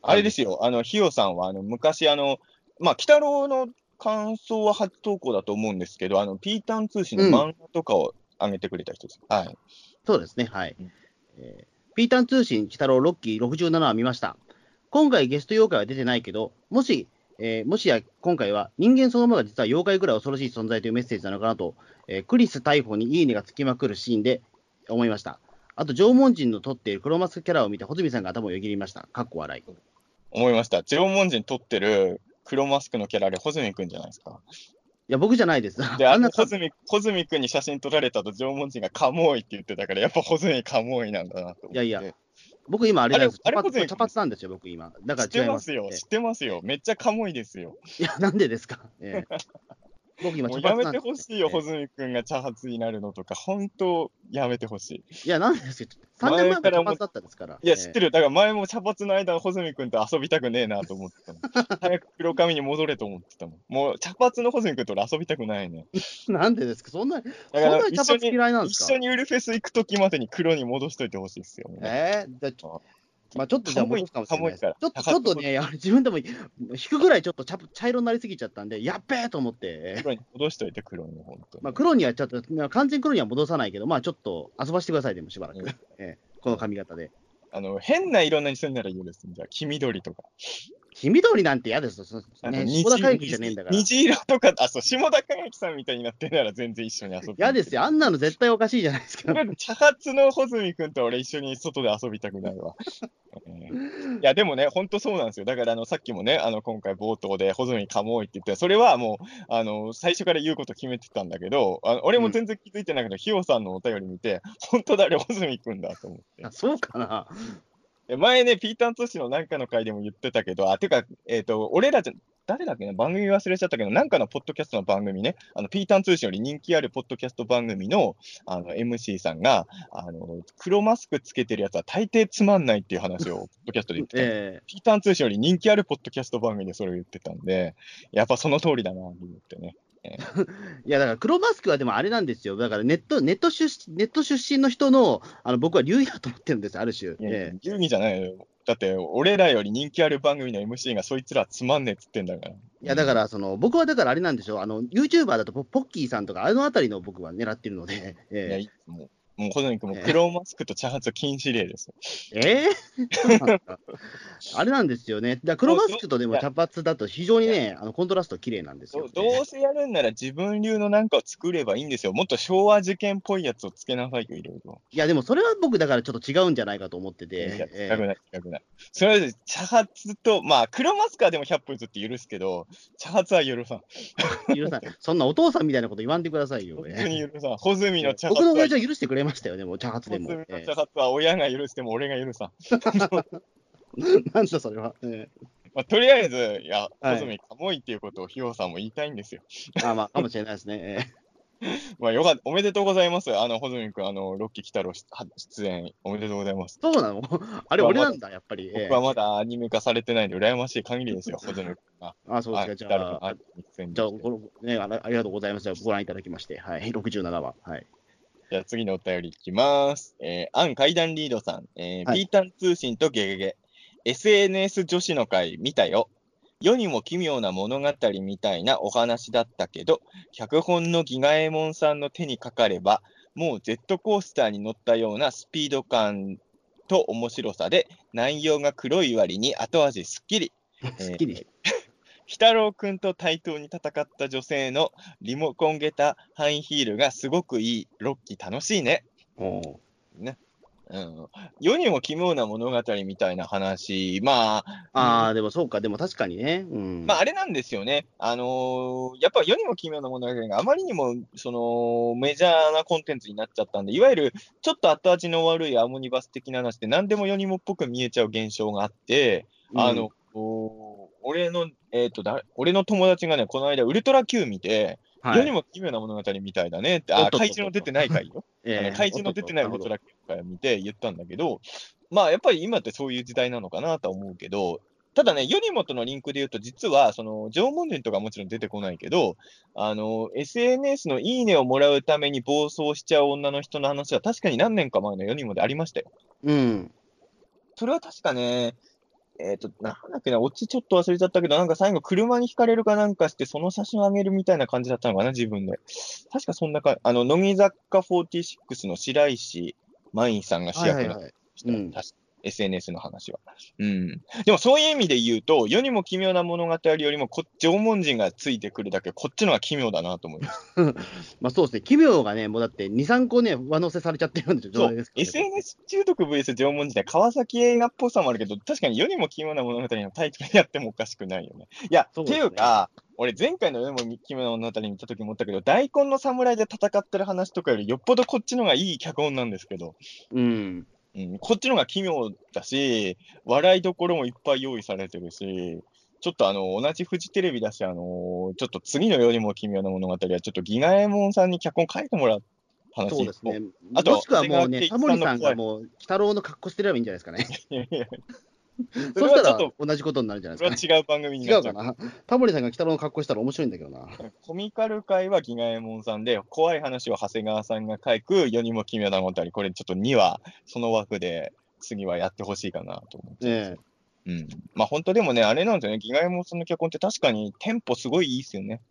あれですよ、あの、ひよさんは、あの、昔、あの、まあ、鬼太郎の感想は初投稿だと思うんですけど、あの、ピータン通信の漫画とかを上げてくれた人です。はい。そうですね、はいうん。えーピータン通信、鬼太郎、ロッキー67は見ました。今回ゲスト妖怪は出てないけど、もし、えーもしや今回は人間そのものが実は妖怪ぐらい恐ろしい存在というメッセージなのかなと、えークリス逮捕にいいねがつきまくるシーンで思いました。あと、縄文人の撮っている黒マスクキャラを見て、穂積さんが頭をよぎりました。かっこ笑い。思いました。縄文人撮ってる黒マスクのキャラで、穂積君じゃないですか。いや、僕じゃないです。で、あんな穂積、穂積君に写真撮られたと縄文人がカモイって言ってたから、やっぱ穂積カモイなんだなと思って。いやいや僕今あれなんです。あれあれ小泉茶髪なんですよ、僕今。だか知ってます。よ、ええ知ってますよ。めっちゃカモいですよ。いや、なんでですか？ええ僕今もうやめてほしいよ、ええ穂積君が茶髪になるのとか、本当、やめてほしい。いや、なんでですか。3年前も茶髪だったんですから。いや、知ってる。る。だから前も茶髪の間、穂積君と遊びたくねえなと思ってたもん。早く黒髪に戻れと思ってたもん。もう茶髪の穂積君と俺遊びたくないね。なんでですか？そんな、そんだからなに茶一緒に、髪嫌いなんですか？一緒にウルフェス行くときまでに黒に戻しといてほしいですよ。えー、じゃあちょまあちょっとじゃあ戻すかもしれないです。ちょっと、ね、自分でも引くぐらいちょっと茶茶色になりすぎちゃったんで、やっべえと思って、黒に戻しといて、黒に、本当に。まあ黒にはちょっと、まあ完全黒には戻さないけど、まあちょっと遊ばしてください、でもしばらく。うんえーこの髪型で。あの、変な色にするならいいです。じゃあ、黄緑とか。黄緑なんて嫌ですよ。そね、下田会議じゃねえんだから。虹色とか、あ、そう、下田景樹さんみたいになってんなら全然一緒に遊び嫌ですよ。あんなの絶対おかしいじゃないですか。茶髪の穂積君と俺一緒に外で遊びたくないわ。え ーいや、でもね、本当そうなんですよ。だから、あの、さっきもね、あの、今回冒頭で穂積かもいって言って、それはもう、あの、最初から言うこと決めてたんだけど、あの俺も全然気づいてないけど、ひよさんのお便り見て、本当だ、あれ穂積君だと思ってあ。そうかな。で前ね、ピータン通信のなんかの回でも言ってたけど、あ、てか、えっ、と、俺らじゃ、誰だっけな、番組忘れちゃったけど、なんかのポッドキャストの番組ね、あの、ピータン通信より人気あるポッドキャスト番組の、あの、MC さんが、あの、黒マスクつけてるやつは大抵つまんないっていう話を、ポッドキャストで言ってたの。えピータン通信より人気あるポッドキャスト番組でそれを言ってたんで、やっぱその通りだな、と思ってね。えいや、だから黒マスクはでもあれなんですよ。だからネット、ネット出身、ネット出身の人の、あの、僕は流儀だと思ってるんです、ある種。いやええ遊戯じゃないよ。だって、俺らより人気ある番組の MC がそいつらつまんねえっつってんだから。いや、だから、その、僕はだからあれなんでしょう、あの、YouTuber だとポポッキーさんとか、あのあたりの僕は狙ってるので、いや、えいいもう、もう、小泉君も黒マスクと茶髪は禁止令ですよ。え？えーあれなんですよね。だ黒マスクとでも茶髪だと非常にね、あの、コントラスト綺麗なんですよ、どどうせやるんなら自分流のなんかを作ればいいんですよ。もっと昭和事件っぽいやつをつけなさいよ、いろいろ。いや、でもそれは僕、だからちょっと違うんじゃないかと思っていて違くない、違くない。それで茶髪と、まあ、黒マスクはでも100歩譲って許すけど、茶髪は許さん。え許さないそんなお父さんみたいなこと言わんでくださいよ。本え当に許さん。穂積のえ茶髪は僕の親父は許してくれましたよ、でも、茶髪でも。茶髪は親が許しても俺が許さん。え なんだそれは。えまあ、とりあえず、いや、はい穂積かもいっていうことをひよさんも言いたいんですよ。あまあ、かもしれないですね。え まあ、よかった。おめでとうございます。あの、穂積君、あの、ロッキー太郎出演、おめでとうございます。えそうなの？あれ、俺なんだ、やっぱり。ええ僕はまだアニメ化されてないんで、羨ましい限りですよ、穂積君が。あ、そうですか。じゃあ、あ、じゃあ、このねありがとうございます。ご覧いただきまして、はい、67話。はい。じゃあ次のお便りいきます。えー、アン階段リードさん、えーはいピータン通信とゲゲゲ。SNS 女子の会見たよ。世にも奇妙な物語みたいなお話だったけど、脚本のギガエモンさんの手にかかれば、もうジェットコースターに乗ったようなスピード感と面白さで、内容が黒い割に後味すっきり。すっきり。ヒタロウ君と対等に戦った女性のリモコンゲタハイヒールがすごくいい。ロッキー楽しいね。おううん、世にも奇妙な物語みたいな話、まあ、ああ、でもそうか、でも確かにね。うん。まあ、あれなんですよね、あのーやっぱ世にも奇妙な物語があまりにもそのメジャーなコンテンツになっちゃったんで、いわゆるちょっと後味の悪いアモニバス的な話で、何でも世にもっぽく見えちゃう現象があって、うんあの、お俺の、えっ、とだ、俺の友達がね、この間、ウルトラ Q 見て、はい、世にも奇妙な物語みたいだねって、あ、怪獣の出てない回よ。怪獣の出てないウルトラ Q 回見て言ったんだけど、まあやっぱり今ってそういう時代なのかなとは思うけど、ただね、世にもとのリンクで言うと、実は、その、縄文人とかもちろん出てこないけど、あの、SNS のいいねをもらうために暴走しちゃう女の人の話は確かに何年か前の世にもでありましたよ。うん。それは確かね、えっ、と、なんだっけな、オチちょっと忘れちゃったけど、なんか最後車にひかれるかなんかして、その写真をあげるみたいな感じだったのかな、自分で。確かそんなか、あの、乃木坂46の白石麻衣さんが主役のはいはいはい。うん確か SNS の話は。うん。でもそういう意味で言うと、世にも奇妙な物語よりもこ、縄文人がついてくるだけ、こっちの方が奇妙だなと思います。まあそうですね、奇妙がね、もうだって2、3個ね、上乗せされちゃってるんですよ、そう状態です、からね SNS 中毒 VS 縄文人で川崎映画っぽさもあるけど、確かに世にも奇妙な物語のタイトルやってもおかしくないよね。いや、っていうか、俺前回の世にも奇妙な物語見た時思ったけど、大根の侍で戦ってる話とかよりよっぽどこっちの方がいい脚本なんですけど、うん。うん、こっちの方が奇妙だし、笑いどころもいっぱい用意されてるし、ちょっとあの、同じフジテレビだし、あの、ちょっと次のよりも奇妙な物語は、ちょっとギガエモンさんに脚本書いてもらう話そうですね。あともしくはもうね、タモリさんがもう、鬼太郎の格好してればいいんじゃないですかね。いやいやそそしたられはちょっと、同じことになるんじゃないですかね。は違う番組に。違うかな。タモリさんが鬼太郎の格好したら面白いんだけどな。コミカル界はギガエモンさんで、怖い話を長谷川さんが書く世にも奇妙な物語、これちょっと2話、その枠で次はやってほしいかなと思って。ねうん。まあ本当でもね、あれなんですよね、ギガエモンさんの脚本って確かにテンポすごいいいっすよね。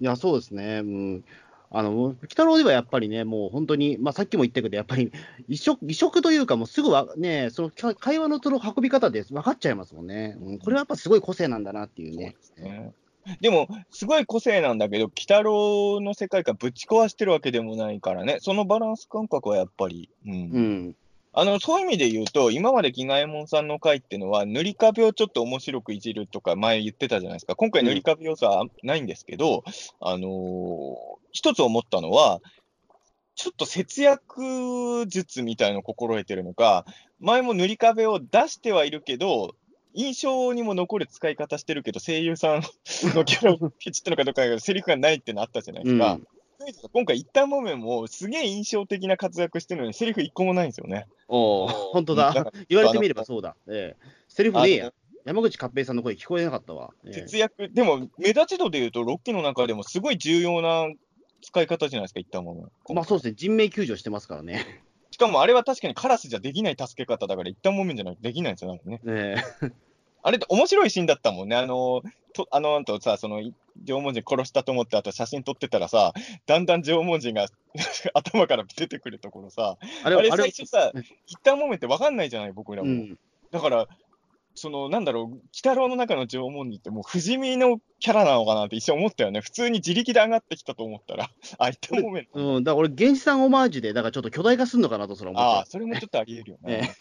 いや、そうですね。うん。あの、鬼太郎ではやっぱりね、もう本当に、まあさっきも言ったけど、やっぱり異色、異色というか、もうすぐはね、そのか会話のその運び方で分かっちゃいますもんね。うん、これはやっぱすごい個性なんだなっていうね。ねでも、すごい個性なんだけど、鬼太郎の世界観ぶち壊してるわけでもないからね、そのバランス感覚はやっぱり、うん。うん。あの、そういう意味で言うと、今までギガエモンさんの回っていうのは、塗り壁をちょっと面白くいじるとか前言ってたじゃないですか。今回塗り壁要素はないんですけど、あのー一つ思ったのは、ちょっと節約術みたいのを心得てるのか、前も塗り壁を出してはいるけど、印象にも残る使い方してるけど、声優さんのキャラをケチったのかどうかだけど、セリフがないってのあったじゃないですか。うん今回、一旦もめもすげえ印象的な活躍してるのに、セリフ一個もないんですよね。おお、本当だ。言われてみればそうだ。ええ。セリフねえやあ。山口勝平さんの声聞こえなかったわ。ええ節約、でも、目立ち度で言うと、6期の中でもすごい重要な使い方じゃないですか、一旦もめ。まあそうですね、人命救助してますからね。しかもあれは確かにカラスじゃできない助け方だから、一旦もめんじゃないとできないんですよ、なんかね。ええあれって面白いシーンだったもんね。あの、とあの、あとさ、その、縄文人殺したと思って、あと写真撮ってたらさ、だんだん縄文人が 頭から出てくるところさ、あれ、あれ最初さ、一旦もめって分かんないじゃない、僕らも。うん。だから、その、なんだろう、鬼太郎の中の縄文人ってもう不死身のキャラなのかなって一瞬思ったよね。普通に自力で上がってきたと思ったら、あ、一旦もめん。うん、だから俺、原始さんオマージュで、だからちょっと巨大化するのかなとそれは思ああ、ってそれもちょっとあり得るよえね。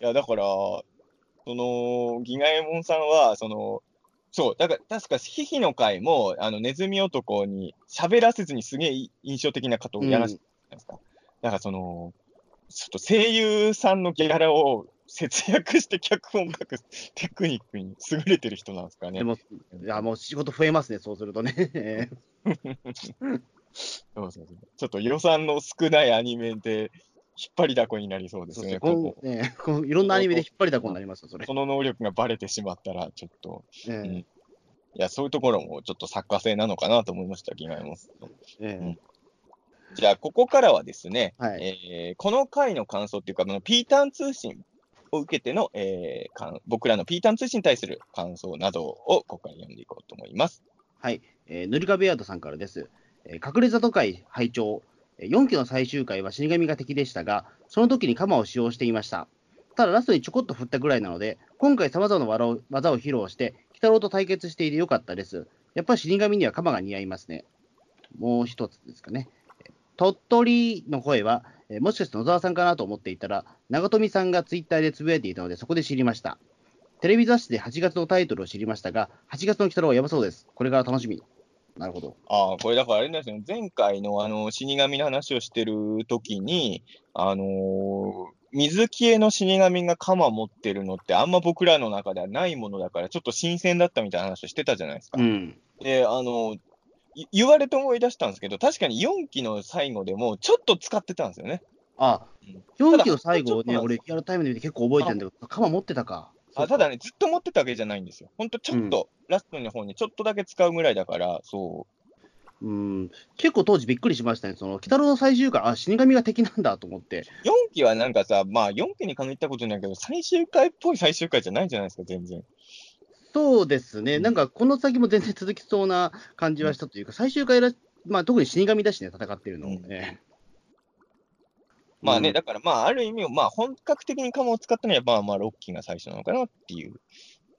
いや、だから、その、ギガエモンさんは、その、そう、だから、確か、ヒヒの回も、あの、ネズミ男に喋らせずにすげえ印象的な方をやらせてたじゃないですか。だから、その、ちょっと声優さんのギャラを節約して脚本書くテクニックに優れてる人なんですかね。でも、いや、もう仕事増えますね、そうするとね。えそうそうそうちょっと予算の少ないアニメで引っ張りだこになりそうですね。えそうそうねこのいろんなアニメで引っ張りだこになりますよ、それ。その能力がバレてしまったら、ちょっと、えうんえいや、そういうところもちょっと作家性なのかなと思いました、ギガエモン。ええじゃあ、ここからはですね、はいえーこの回の感想っていうか、ピーターン通信を受けての、えーかん僕らのピータン通信に対する感想などを、ここから読んでいこうと思います。はい、えー、塗り壁ヤードさんからです。えー隠れ里会拝聴え4期の最終回は死神が敵でしたが、その時に鎌を使用していました。ただ、ラストにちょこっと振ったぐらいなので、今回様々な技を技を披露して、鬼太郎と対決していてよかったです。やっぱり死神には鎌が似合いますね。もう一つですかね。えー鳥取の声は、えーもしかして野沢さんかなと思っていたら、長富さんがツイッターでつぶやいていたので、そこで知りました。テレビ雑誌で8月のタイトルを知りましたが、8月の鬼太郎はやばそうです。これから楽しみ。なるほど。ああ、これだからあれですよね、前回のあの死神の話をしてる時に、あのー水消えの死神が鎌持ってるのって、あんま僕らの中ではないものだから、ちょっと新鮮だったみたいな話をしてたじゃないですか。うん。で、あのい言われて思い出したんですけど、確かに4期の最後でも、ちょっと使ってたんですよね。あうん、4期の最後ね、俺、リアルタイムで見て結構覚えてるんだけど、鎌持ってたか。あただね、ずっと持ってたわけじゃないんですよ。ほんとちょっと、ラストの方にちょっとだけ使うぐらいだから、そう。うん、結構当時びっくりしましたね。その、鬼太郎の最終回、あ、死神が敵なんだと思って。4期はなんかさ、まあ4期に限ったことないけど、最終回っぽい最終回じゃないじゃないですか、全然。そうですね、うんなんかこの先も全然続きそうな感じはしたというか、最終回ら、まあ、特に死神だしね、戦ってるの。うんええまあね、うんだからまあ、ある意味、まあ本格的にカモを使ったのは、まあまあ6期が最初なのかなっていう。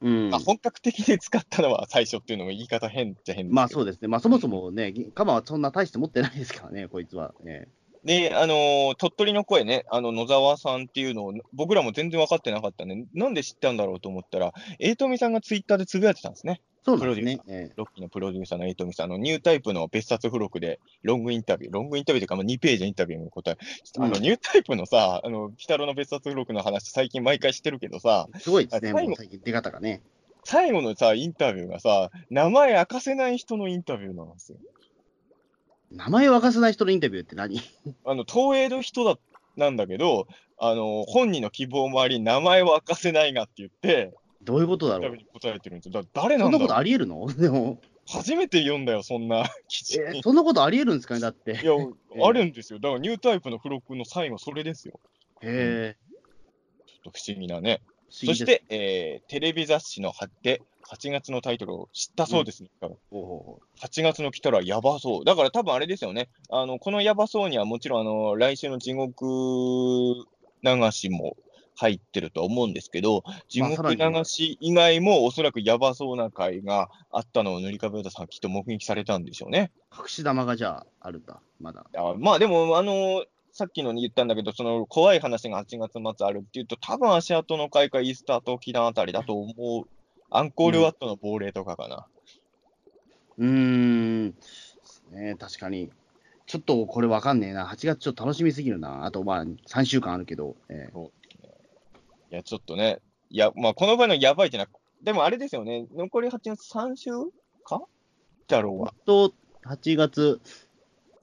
うんまあ本格的に使ったのは最初っていうのも言い方変っちゃ変。まあそうですね、まあそもそもね、鎌はそんな大して持ってないですからね、こいつは。えで、あのー鳥取の声ね、あの野沢さんっていうのを、僕らも全然分かってなかったんで、なんで知ったんだろうと思ったら、栄富さんがツイッターでつぶやいてたんですね。そうですねプロデューサ。えロッキーのプロデューサーのエイトミさん、あのニュータイプの別冊付録でロングインタビュー、ロングインタビューというか、まあ、2ページのインタビューの答え、あのうんニュータイプのさ、あの、鬼太郎の別冊付録の話、最近毎回してるけどさ、えすごいですね、最近出方がね。最後のさ、インタビューがさ、名前明かせない人のインタビューなんですよ。名前を明かせない人のインタビューって何？あの、東映の人だ、なんだけど、あの、本人の希望もあり、名前は明かせないがって言って、どういうことだろう？答えてるんですよ。だ誰なそんなことありえるの？でも、初めて読んだよ、そんな記事。えそんなことありえるんですかね、だって。いや、えあるんですよ。だからニュータイプの付録の最後、それですよ。へえ。ちょっと不思議なね。そして、えーテレビ雑誌の貼って、8月のタイトルを知ったそうですね。うほうほ8月の来たらやばそう。だから多分あれですよね。あの、このやばそうにはもちろん、あの、来週の地獄流しも入ってると思うんですけど、地獄流し以外もおそらくやばそうな回があったのを塗り壁田さんきっと目撃されたんでしょうね。う隠し玉がじゃあ、あるんだ、まだ。あまあでも、あのさっきのに言ったんだけど、その怖い話が8月末あるっていうと、多分足跡の開花、イースターと沖縄あたりだと思う。アンコールワットの亡霊とかかな。うーん、ね、確かに。ちょっとこれわかんねえな。8月ちょっと楽しみすぎるな。あとまあ3週間あるけど。ええいや、ちょっとね、いや、まあ、この場合のやばいってのは、でもあれですよね、残り8月3週か？だろうは。と、8月、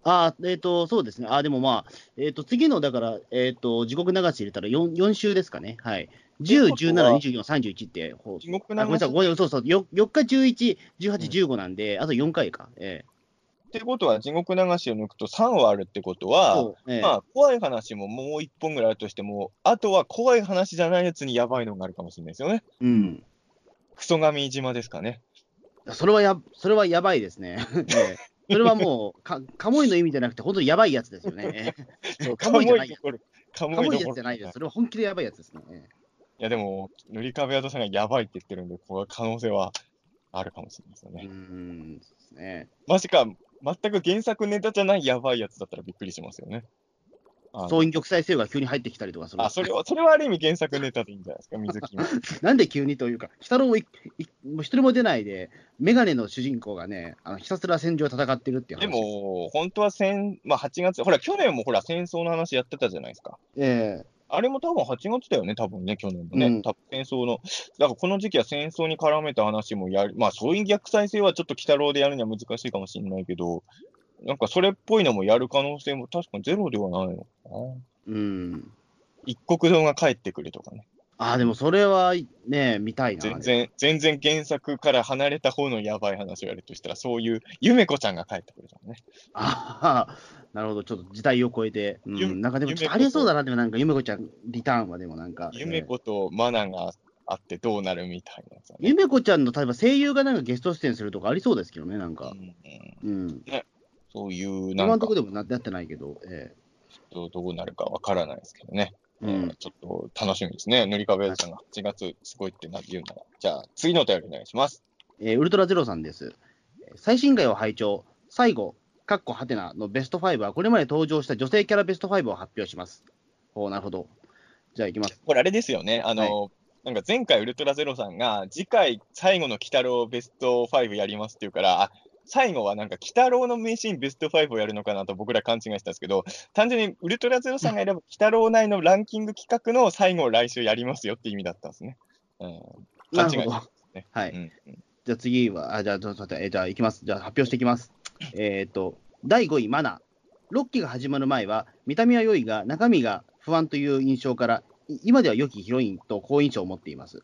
あえっ、と、そうですね。あでもまあ、えっ、と、次の、だから、えっ、と、地獄流し入れたら 4, 4週ですかね。はい。10、ってことは17、24、31って、ほうごめんなさい、そうそう、4, 4日、11、18、15なんで、あと4回か。えってことは、地獄流しを抜くと3話あるってことえは、ええまあ、怖い話ももう1本ぐらいあるとしても、あとは怖い話じゃないやつにやばいのがあるかもしれないですよね。うん。クソ神島ですかね。それはや、それはやばいですね。ええそれはもう、か、カモイの意味じゃなくて、本当にやばいやつですよね。ええそうカモイじゃないどころカカモじゃないです。それは本気でやばいやつですね。ええいや、でも、塗り壁宿さんがやばいって言ってるんで、これ可能性はあるかもしれないですよね。ん、そうですね。まさか、全く原作ネタじゃないやばいやつだったらびっくりしますよね。あの総員玉砕せよが急に入ってきたりとかする。あ、それは、それはある意味原作ネタでいいんじゃないですか、水木も。なんで急にというか、鬼太郎もいいもう一人も出ないで、メガネの主人公がね、あのひたすら戦場で戦ってるっていう話。で、も、本当は戦、まあ8月、ほら、去年もほら、戦争の話やってたじゃないですか。えあれも多分8月だよね、多分ね、去年もね。うん多分戦争の、だからこの時期は戦争に絡めた話もやる、まあそういう逆再生はちょっと鬼太郎でやるには難しいかもしれないけど、なんかそれっぽいのもやる可能性も確かにゼロではないのかな。えうん。一国堂が帰ってくるとかね。ああ、でもそれはね、見たいな。全然、全然原作から離れた方のやばい話をやるとしたら、そういう、ゆめこちゃんが帰ってくるとかね。ああ、なるほど、ちょっと時代を超えて、うゆん、なんかでもありえそうだな、でもなんか、ゆめこちゃん、リターンはでもなんか、ゆめことマナがあってどうなるみたいなね。ゆめこちゃんの、例えば声優がなんかゲスト出演するとかありそうですけどね、なんかう。んうんうん。そういう、今なんかのところでもななってないけど、えどうどうなるかわからないですけどね。えうんえー。ちょっと楽しみですね。塗り壁さんが8月すごいってな言うなら。じゃあ、次のお便りお願いします。えーウルトラゼロさんです。最新回を拝聴、最後、カッコハテナのベスト5は、これまで登場した女性キャラベスト5を発表します。おーなるほど。じゃあ、いきます。これあれですよね。あの、なんか前回ウルトラゼロさんが、次回最後の鬼太郎ベスト5やりますって言うから、あ最後はなんか鬼太郎の名シーンベスト5をやるのかなと僕ら勘違いしたんですけど、単純にウルトラゼロさんがやれば鬼太郎内のランキング企画の最後を来週やりますよって意味だったんですね。うん、勘違いね。はい。うんじゃあ次は、あじゃあ、ちょっと待って、えーじゃあ、いきます。じゃあ、発表していきます。えっ、と、第5位、マナー。6期が始まる前は、見た目は良いが、中身が不安という印象から、い今では良きヒロインと好印象を持っています。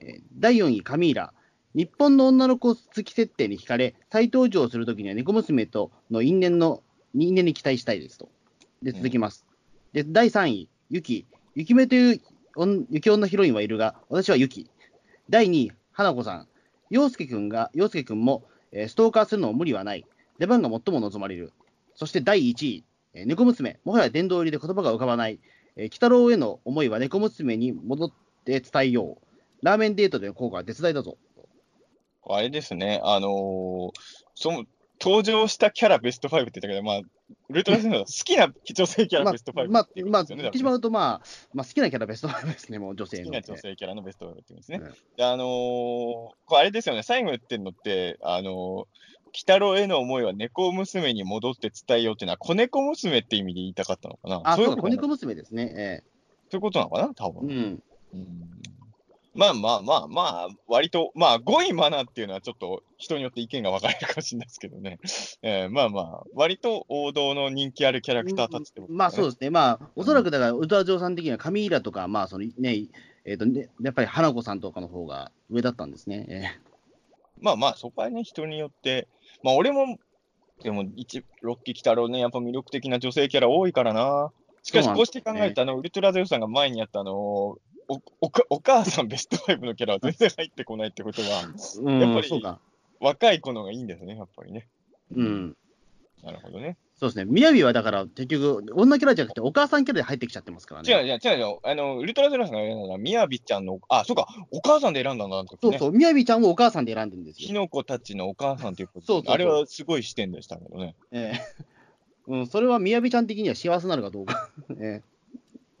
えー第4位、カミーラ。日本の女の子好き設定に惹かれ、再登場するときには猫娘との因縁の、因縁に期待したいですと。で、続きます。で、第3位、ユキ。雪目という女雪女ヒロインはいるが、私はユキ。第2位、花子さん。陽介くんが、陽介くんも、えーストーカーするのも無理はない。出番が最も望まれる。そして第1位、えー猫娘。もはや殿堂入りで言葉が浮かばない。えー、鬼太郎への思いは猫娘に戻って伝えよう。ラーメンデートでの効果は絶大だぞ。あれですね、あのーその、登場したキャラベスト5って言ったけど、まあ、ウルトラセンの好きな女性キャラベスト5まあって。言ってしまうと、まあ、まあ、好きなキャラベスト5ですね、もう女性の。好きな女性キャラのベスト5って言うんですね。うんで、あのーこれあれですよね、最後言ってるのって、あのー、鬼太郎への思いは猫娘に戻って伝えようっていうのは、子猫娘って意味で言いたかったのかなあ、そういうことなの猫娘ですね。そういうことなのかな多ええ分。うん。うんまあまあまあまあ、割と、まあ、5位マナーっていうのはちょっと人によって意見が分かれるかもしれないですけどね。えーまあまあ、割と王道の人気あるキャラクターたちってことまあそううですね、まあ、おそらくだから、ウルトラ嬢さん的には、カミーラとか、まあ、そのね、えっ、とね、やっぱり花子さんとかの方が上だったんですね。え まあまあ、そこはね、人によって、まあ俺も、でも、一、ロッキー来たろうね、やっぱ魅力的な女性キャラ多いからな。しかし、こうして考えると、あの、ウルトラゼロさんが前にやった、あの、おおかお母さんベスト5のキャラは全然入ってこないってことは、うん、やっぱり。若い子のがいいんですね、やっぱりね。うん。なるほどね。そうですね。みやびはだから、結局、女キャラじゃなくて、お母さんキャラで入ってきちゃってますからね。違う違う違う違う。あの、ウルトラゼロさんが選んだのは、みやびちゃんの、あ、そうか、お母さんで選んだんだ、ね。そうそう、みやびちゃんをお母さんで選んでるんですよ。キノコたちのお母さんということでそうそうあれはすごい視点でしたけどね。ええうん、それはみやびちゃん的には幸せなのかどうか。え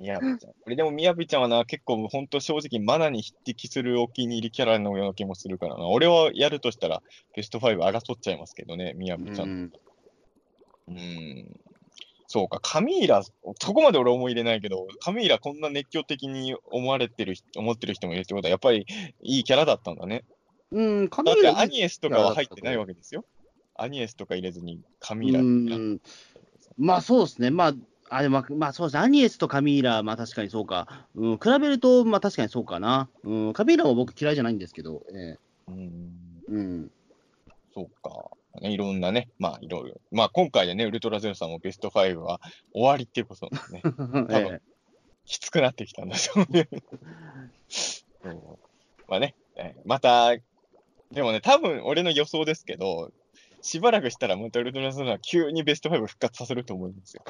みやびちゃん。これでもみやびちゃんはな、結構本当正直マナに匹敵するお気に入りキャラのような気もするからな。俺はやるとしたらベスト5争っちゃいますけどね、みやえびちゃ。うんんうーん。そうか、カミーラ、そこまで俺思い入れないけど、カミーラこんな熱狂的に思われてる人、思ってる人もいるってことは、やっぱりいいキャラだったんだね。うん、カミだってーラアニエスとかは入ってないわけですよ。アニエスとか入れずにカミーラうんまあそうですね、まあ、あでもまあそうですね、アニエスとカミーラ、まあ確かにそうか、うん、比べると、まあ確かにそうかな、うん、カミーラも僕嫌いじゃないんですけど、えうん。えうん、そうか。ねいろんなね、まあいろいろ。まあ今回でね、ウルトラゼロさんもベスト5は終わりっていうことなんですね。ええきつくなってきたんでしょうまあね、えーまた、でもね、多分俺の予想ですけど、しばらくしたらまたウルトラゼロは急にベスト5復活させると思うんですよ。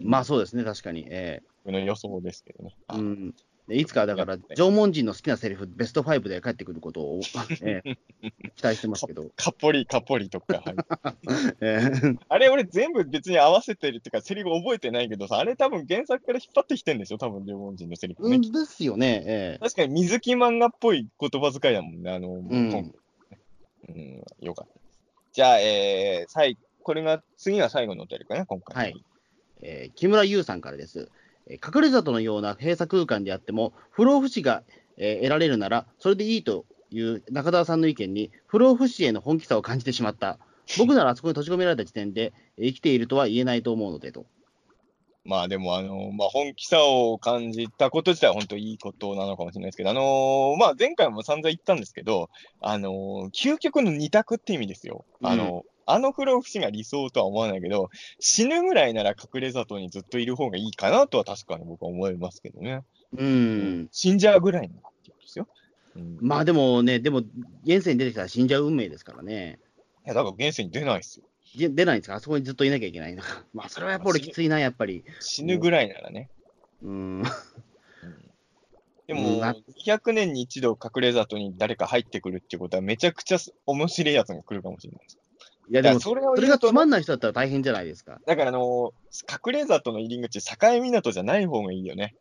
まあそうですね、確かに、え僕の予想ですけどね。えうん、でいつかだから縄文人の好きなセリフ、ベスト5で帰ってくることを、ええ 期待してますけど、カッポリ、カッポリとか、はい。ええ。あれ俺全部別に合わせてるっていうか、セリフ覚えてないけどさ、あれ多分原作から引っ張ってきてんでしょ多分縄文人のセリフね。うんですよね、ええ。確かに水木漫画っぽい言葉遣いだもんね、あの、ん。今回うん、よかったです。じゃあ、えー、最これが、次が最後のお便りかな、今回。はい。えー木村優さんからです。え隠れ里のような閉鎖空間であっても、不老不死が、えー得られるなら、それでいいという中澤さんの意見に、不老不死への本気さを感じてしまった。僕ならあそこに閉じ込められた時点で、生きているとは言えないと思うのでと。まあでも、あのまあ、本気さを感じたこと自体は本当いいことなのかもしれないですけど、あのまあ、前回も散々言ったんですけど、あの究極の二択って意味ですよ。あの、あの不老不死が理想とは思わないけど、死ぬぐらいなら隠れ里にずっといる方がいいかなとは確かに僕は思いますけどね。うん。死んじゃうぐらいならっていうことですよ。うん、まあでもね、でも、現世に出てきたら死んじゃう運命ですからね。いや、だから現世に出ないですよ。で出ないんですか？あそこにずっといなきゃいけないのか。まあ、それはやっぱ俺きついな、やっぱり。死ぬぐらいならね。うん。でもうんな、200年に一度隠れ里に誰か入ってくるってことは、めちゃくちゃ面白いやつが来るかもしれないです。いや、でも、それをそれがつまんない人だったら大変じゃないですか。だから、あの隠れ里の入り口、境港じゃない方がいいよね。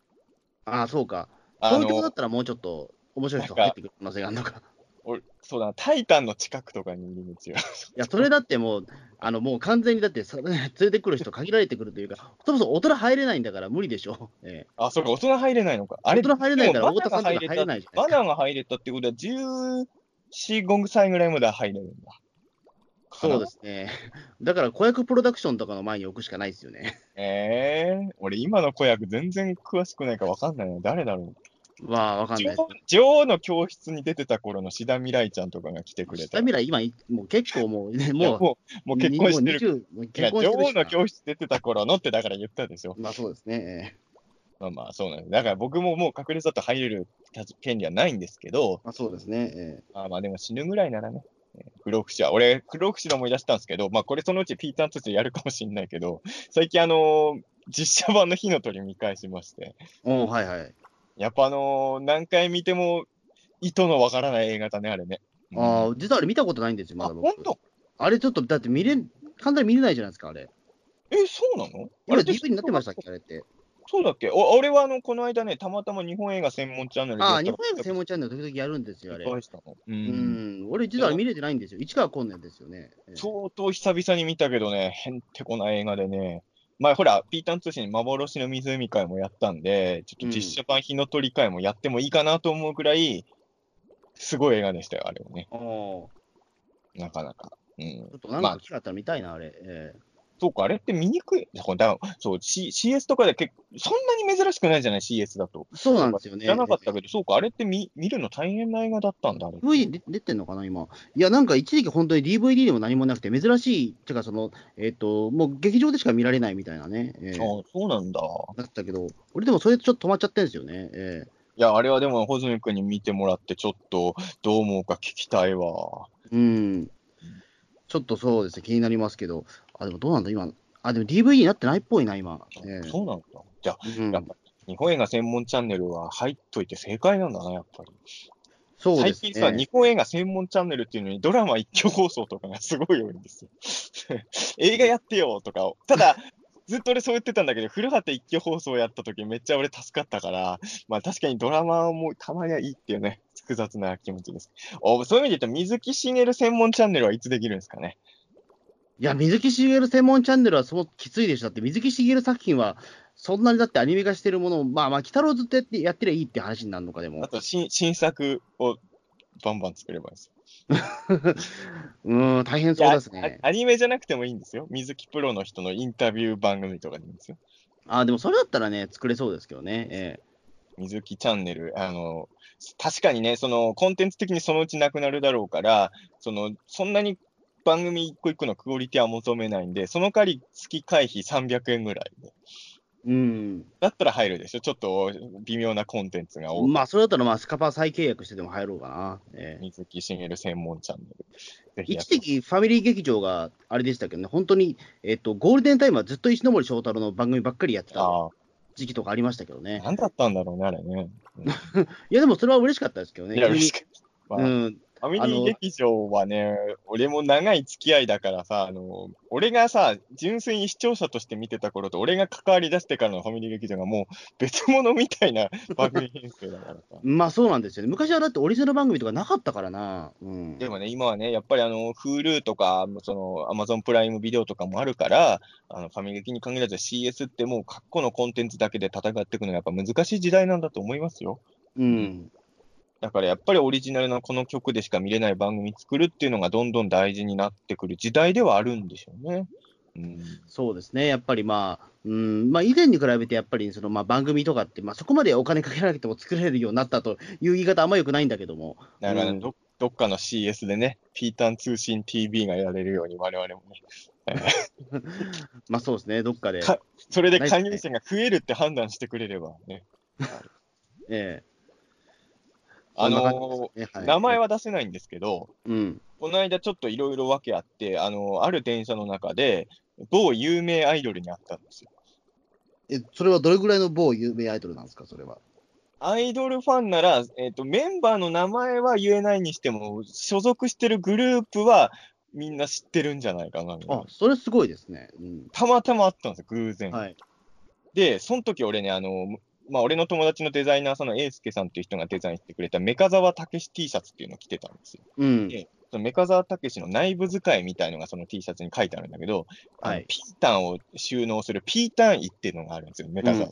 ああ、そうか。あ東京だのったらもうちょっと面白い人入ってくる可能性があるのか。俺そうだな、タイタンの近くとかに入り口が。いや、それだってもう、あの、もう完全にだって、連れてくる人限られてくるというか、そもそも大人入れないんだから無理でしょ。ええあ、そうか、大人入れないのか。あれ、大人入れないから、でも太田さんとか入れないじゃないバナが入れたってことは、14、5歳ぐらいまでは入れるんだ。そうですね。だから、子役プロダクションとかの前に置くしかないですよね。ええ俺、今の子役全然詳しくないから分かんないな。誰だろう。まあ、わかんないです女王の教室に出てた頃の志田未来ちゃんとかが来てくれた。下未来、今、もう結構もう、ね、もう、もうもう結婚してる。女王の教室出てた頃のってだから言ったでしょ。まあそうですね。ええまあまあそうなんです。だから僕ももう隠れ里入れる権利はないんですけど、まあそうですね。ええまあまあでも死ぬぐらいならね、えー不老不死は、俺、不老不死で思い出したんですけど、まあこれそのうちピーターンとしてやるかもしれないけど、最近あのー実写版の火の鳥見返しまして、おはいはい。やっぱあのー何回見ても意図のわからない映画だね、あれね。うんああ、実はあれ見たことないんですよ、まあ、だ僕。本当？あれちょっと、だって見れ、簡単に見れないじゃないですか、あれ。え、そうなの？あれ DV になってましたっけ、あれって。そうだっけ？お俺はあの、この間ね、たまたま日本映画専門チャンネルでああ、日本映画専門チャンネル時々やるんですよ、あれ。う。うんん、俺実は見れてないんですよ。市川こんねんですよね。ええ相当久々に見たけどね、へんてこな映画でね、まあほら、ピータン通信幻の湖会もやったんで、ちょっと実写版火の鳥会もやってもいいかなと思うくらい、すごい映画でしたよ、あれはね。ああ、ちなかなか。うん。ょっとなんまあか機会あったら見たいな、あれ。えそうか、あれって見にくい。だそう、C、CS とかで結構、そんなに珍しくないじゃない、CS だと。えそうなんですよね。知らなかったけど、そうか、あれって見見るの大変な映画だったんだ、あれ。DVD 出出てんのかな、今。いや、なんか一時期本当に DVD でも何もなくて、珍しい、てかその、えっ、と、もう劇場でしか見られないみたいなね、ええああ、そうなんだ。だったけど、俺でもそれでちょっと止まっちゃってるんですよね。えいや、あれはでも、穂積君に見てもらって、ちょっと、どう思うか聞きたいわ。えうん。ちょっとそうですね、気になりますけど、あ、でもどうなんだ、今。あ、でも DVD になってないっぽいな、今。ええそうなんだ。じゃあ、うんやっぱ、日本映画専門チャンネルは入っといて正解なんだな、やっぱり。そうですね。最近さ、日本映画専門チャンネルっていうのにドラマ一挙放送とかがすごい多いんですよ。映画やってよとかを。ただ、ずっと俺そう言ってたんだけど、古畑一挙放送やった時めっちゃ俺助かったから、まあ確かにドラマもたまにはいいっていうね、複雑な気持ちです。おそういう意味で言うと、水木しげる専門チャンネルはいつできるんですかね？いや、水木しげる専門チャンネルはそうきついでしょ。だって水木しげる作品は、そんなにだってアニメ化してるものを、まあまあ、鬼太郎ずっとやってやってりゃいいって話になるのか、でもあ。と新、新作をバンバン作ればいいですよ。うーん、大変そうですね。あアニメじゃなくてもいいんですよ。水木プロの人のインタビュー番組とかでいいんですよ。あでもそれだったらね、作れそうですけどね。え水木チャンネル、あの、確かにね、そのコンテンツ的にそのうちなくなるだろうから、その、そんなに番組一個一個のクオリティは求めないんで、その代わり月会費300円ぐらいで。えうん。だったら入るでしょ？ちょっと微妙なコンテンツが多い。まあ、それだったら、まあ、スカパー再契約してでも入ろうかな。ええ水木しげる専門チャンネル。一時期、ファミリー劇場があれでしたけどね、本当に、えっと、ゴールデンタイムはずっと石森章太郎の番組ばっかりやってたあ時期とかありましたけどあ、ね。なんだったんだろうね、あれね。いや、でもそれは嬉しかったですけどね。いや、嬉しかった。まあうん。ファミリー劇場はね、俺も長い付き合いだからさ、あの、俺がさ、純粋に視聴者として見てた頃と、俺が関わり出してからのファミリー劇場がもう別物みたいな 番組編成だからさ。まあ、そうなんですよね。昔はだってオリジナル番組とかなかったからな。うん。でもね、今はね、やっぱりあの、Hulu とか、その、Amazon プライムビデオとかもあるから、あの、ファミリー劇に限らず CS ってもう、過去のコンテンツだけで戦っていくのがやっぱ難しい時代なんだと思いますよ。うん。だからやっぱりオリジナルなこの曲でしか見れない番組作るっていうのがどんどん大事になってくる時代ではあるんでしょうね。うん、そうですね。やっぱりまあ、うん、まあ以前に比べてやっぱりそのまあ番組とかって、まあそこまでお金かけられても作れるようになったという言い方あんまよくないんだけども。だから、うんどどっかの CS でね、ピータン通信 TV がやれるように我々もね、まあそうですね。どっかで。かそれで加入者が増えるって判断してくれればね。ええあのそんな感じですねはい名前は出せないんですけど、うん。この間ちょっといろいろ訳あって、あの、ある電車の中で、某有名アイドルに会ったんですよ。え、それはどれぐらいの某有名アイドルなんですか、それは。アイドルファンなら、えっ、と、メンバーの名前は言えないにしても、所属してるグループはみんな知ってるんじゃないかな。あ、それすごいですね。うん。たまたま会ったんですよ、偶然。はい。で、その時俺ね、あの、まあ、俺の友達のデザイナーさんのエースケさんっていう人がデザインしてくれたメカザワタケシ T シャツっていうのを着てたんですよ。うん。えそのメカザワタケシの内部使いみたいのがその T シャツに書いてあるんだけど、はいピータンを収納するピータン椅っていうのがあるんですよ、メカザワ。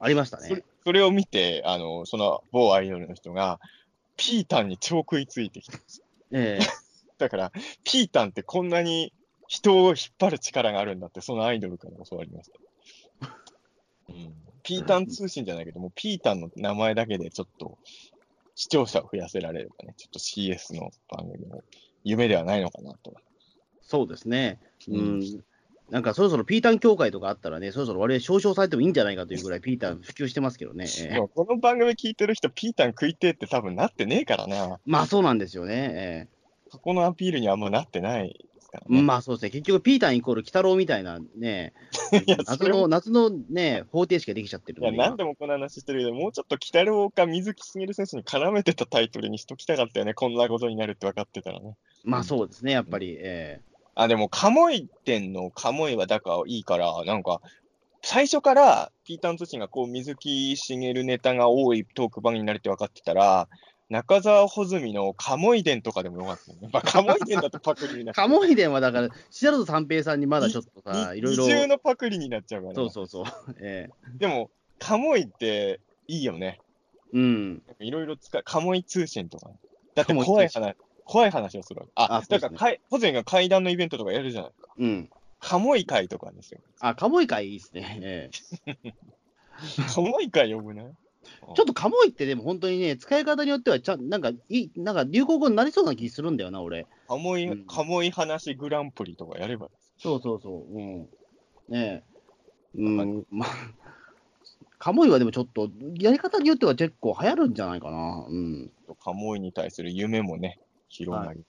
ありましたそれね。それを見て、あの、その某アイドルの人が、ピータンに超食いついてきたんですよ。ええ だから、ピータンってこんなに人を引っ張る力があるんだって、そのアイドルから教わりました。うん、ピータン通信じゃないけども、ピータンの名前だけでちょっと視聴者を増やせられればね、ちょっと CS の番組も夢ではないのかなと。そうですね。ううんん。なんかそろそろピータン協会とかあったらね、そろそろ我々少々されてもいいんじゃないかというぐらいピータン普及してますけどね。この番組聞いてる人、ピータン食いてえって多分なってねえからな。まあそうなんですよね。えそこのアピールにはあんまなってないからえね。まあそうですね。結局ピータンイコール鬼太郎みたいなね、夏の、夏のね、方程式ができちゃってるいや、の何でもこの話してるけど、もうちょっと北郎か水木しげる選手に絡めてたタイトルにしときたかったよね。こんなことになるって分かってたらね。まあそうですね、やっぱり。ええあ、でも、鴨居店の鴨居はだからいいから、なんか、最初から、ピーターン通信がこう、水木しげるネタが多いトーク番組になるって分かってたら、中澤穂積の鴨居伝とかでもよかったよね。まあ、鴨居伝だとパクリになっちゃう。鴨居伝はだから、白戸三平さんにまだちょっとさ、いろいろ。二重のパクリになっちゃうから。そうそうそう。ええでも、鴨居っていいよね。うん。いろいろ使う、鴨居通信とか。だって怖い話、怖い話をするわけ。あ、あそうですねだからかい、保全が階段のイベントとかやるじゃないですか。うん。鴨居会とかですよ。あ、鴨居会いいですね。ええ 鴨居会呼ぶね。ちょっと鴨居ってでも本当にね、使い方によってはちゃん、なんかいい、なんか流行語になりそうな気するんだよな、俺。鴨居、うん鴨居話グランプリとかやれば。そうそうそう。うん。ねえ。うん。まあ、鴨居はでもちょっと、やり方によっては結構流行るんじゃないかな。うん。鴨居に対する夢もね、広がり、ね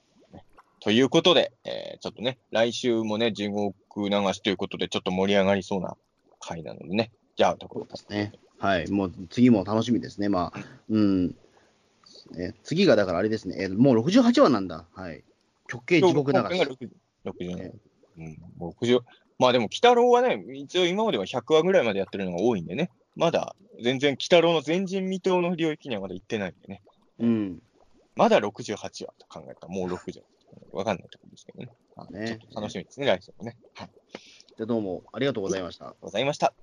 ということで、えーちょっとね、来週もね、地獄流しということで、ちょっと盛り上がりそうな回なのでね。じゃあ、ところですね。はい。もう次も楽しみですね。まあ、うん。え次がだからあれですね。えもう68話なんだ。はい。極刑地獄流今回がし。60 67うん、もう60。まあでも、鬼太郎はね、一応今までは100話ぐらいまでやってるのが多いんでね、まだ全然鬼太郎の前人未到の領域にはまだ行ってないんでね、うん。まだ68話と考えたら、もう60話。わかんないところですけどね。はいね楽しみですね、来週もね。はい。じゃあどうもありがとうございました。ございました。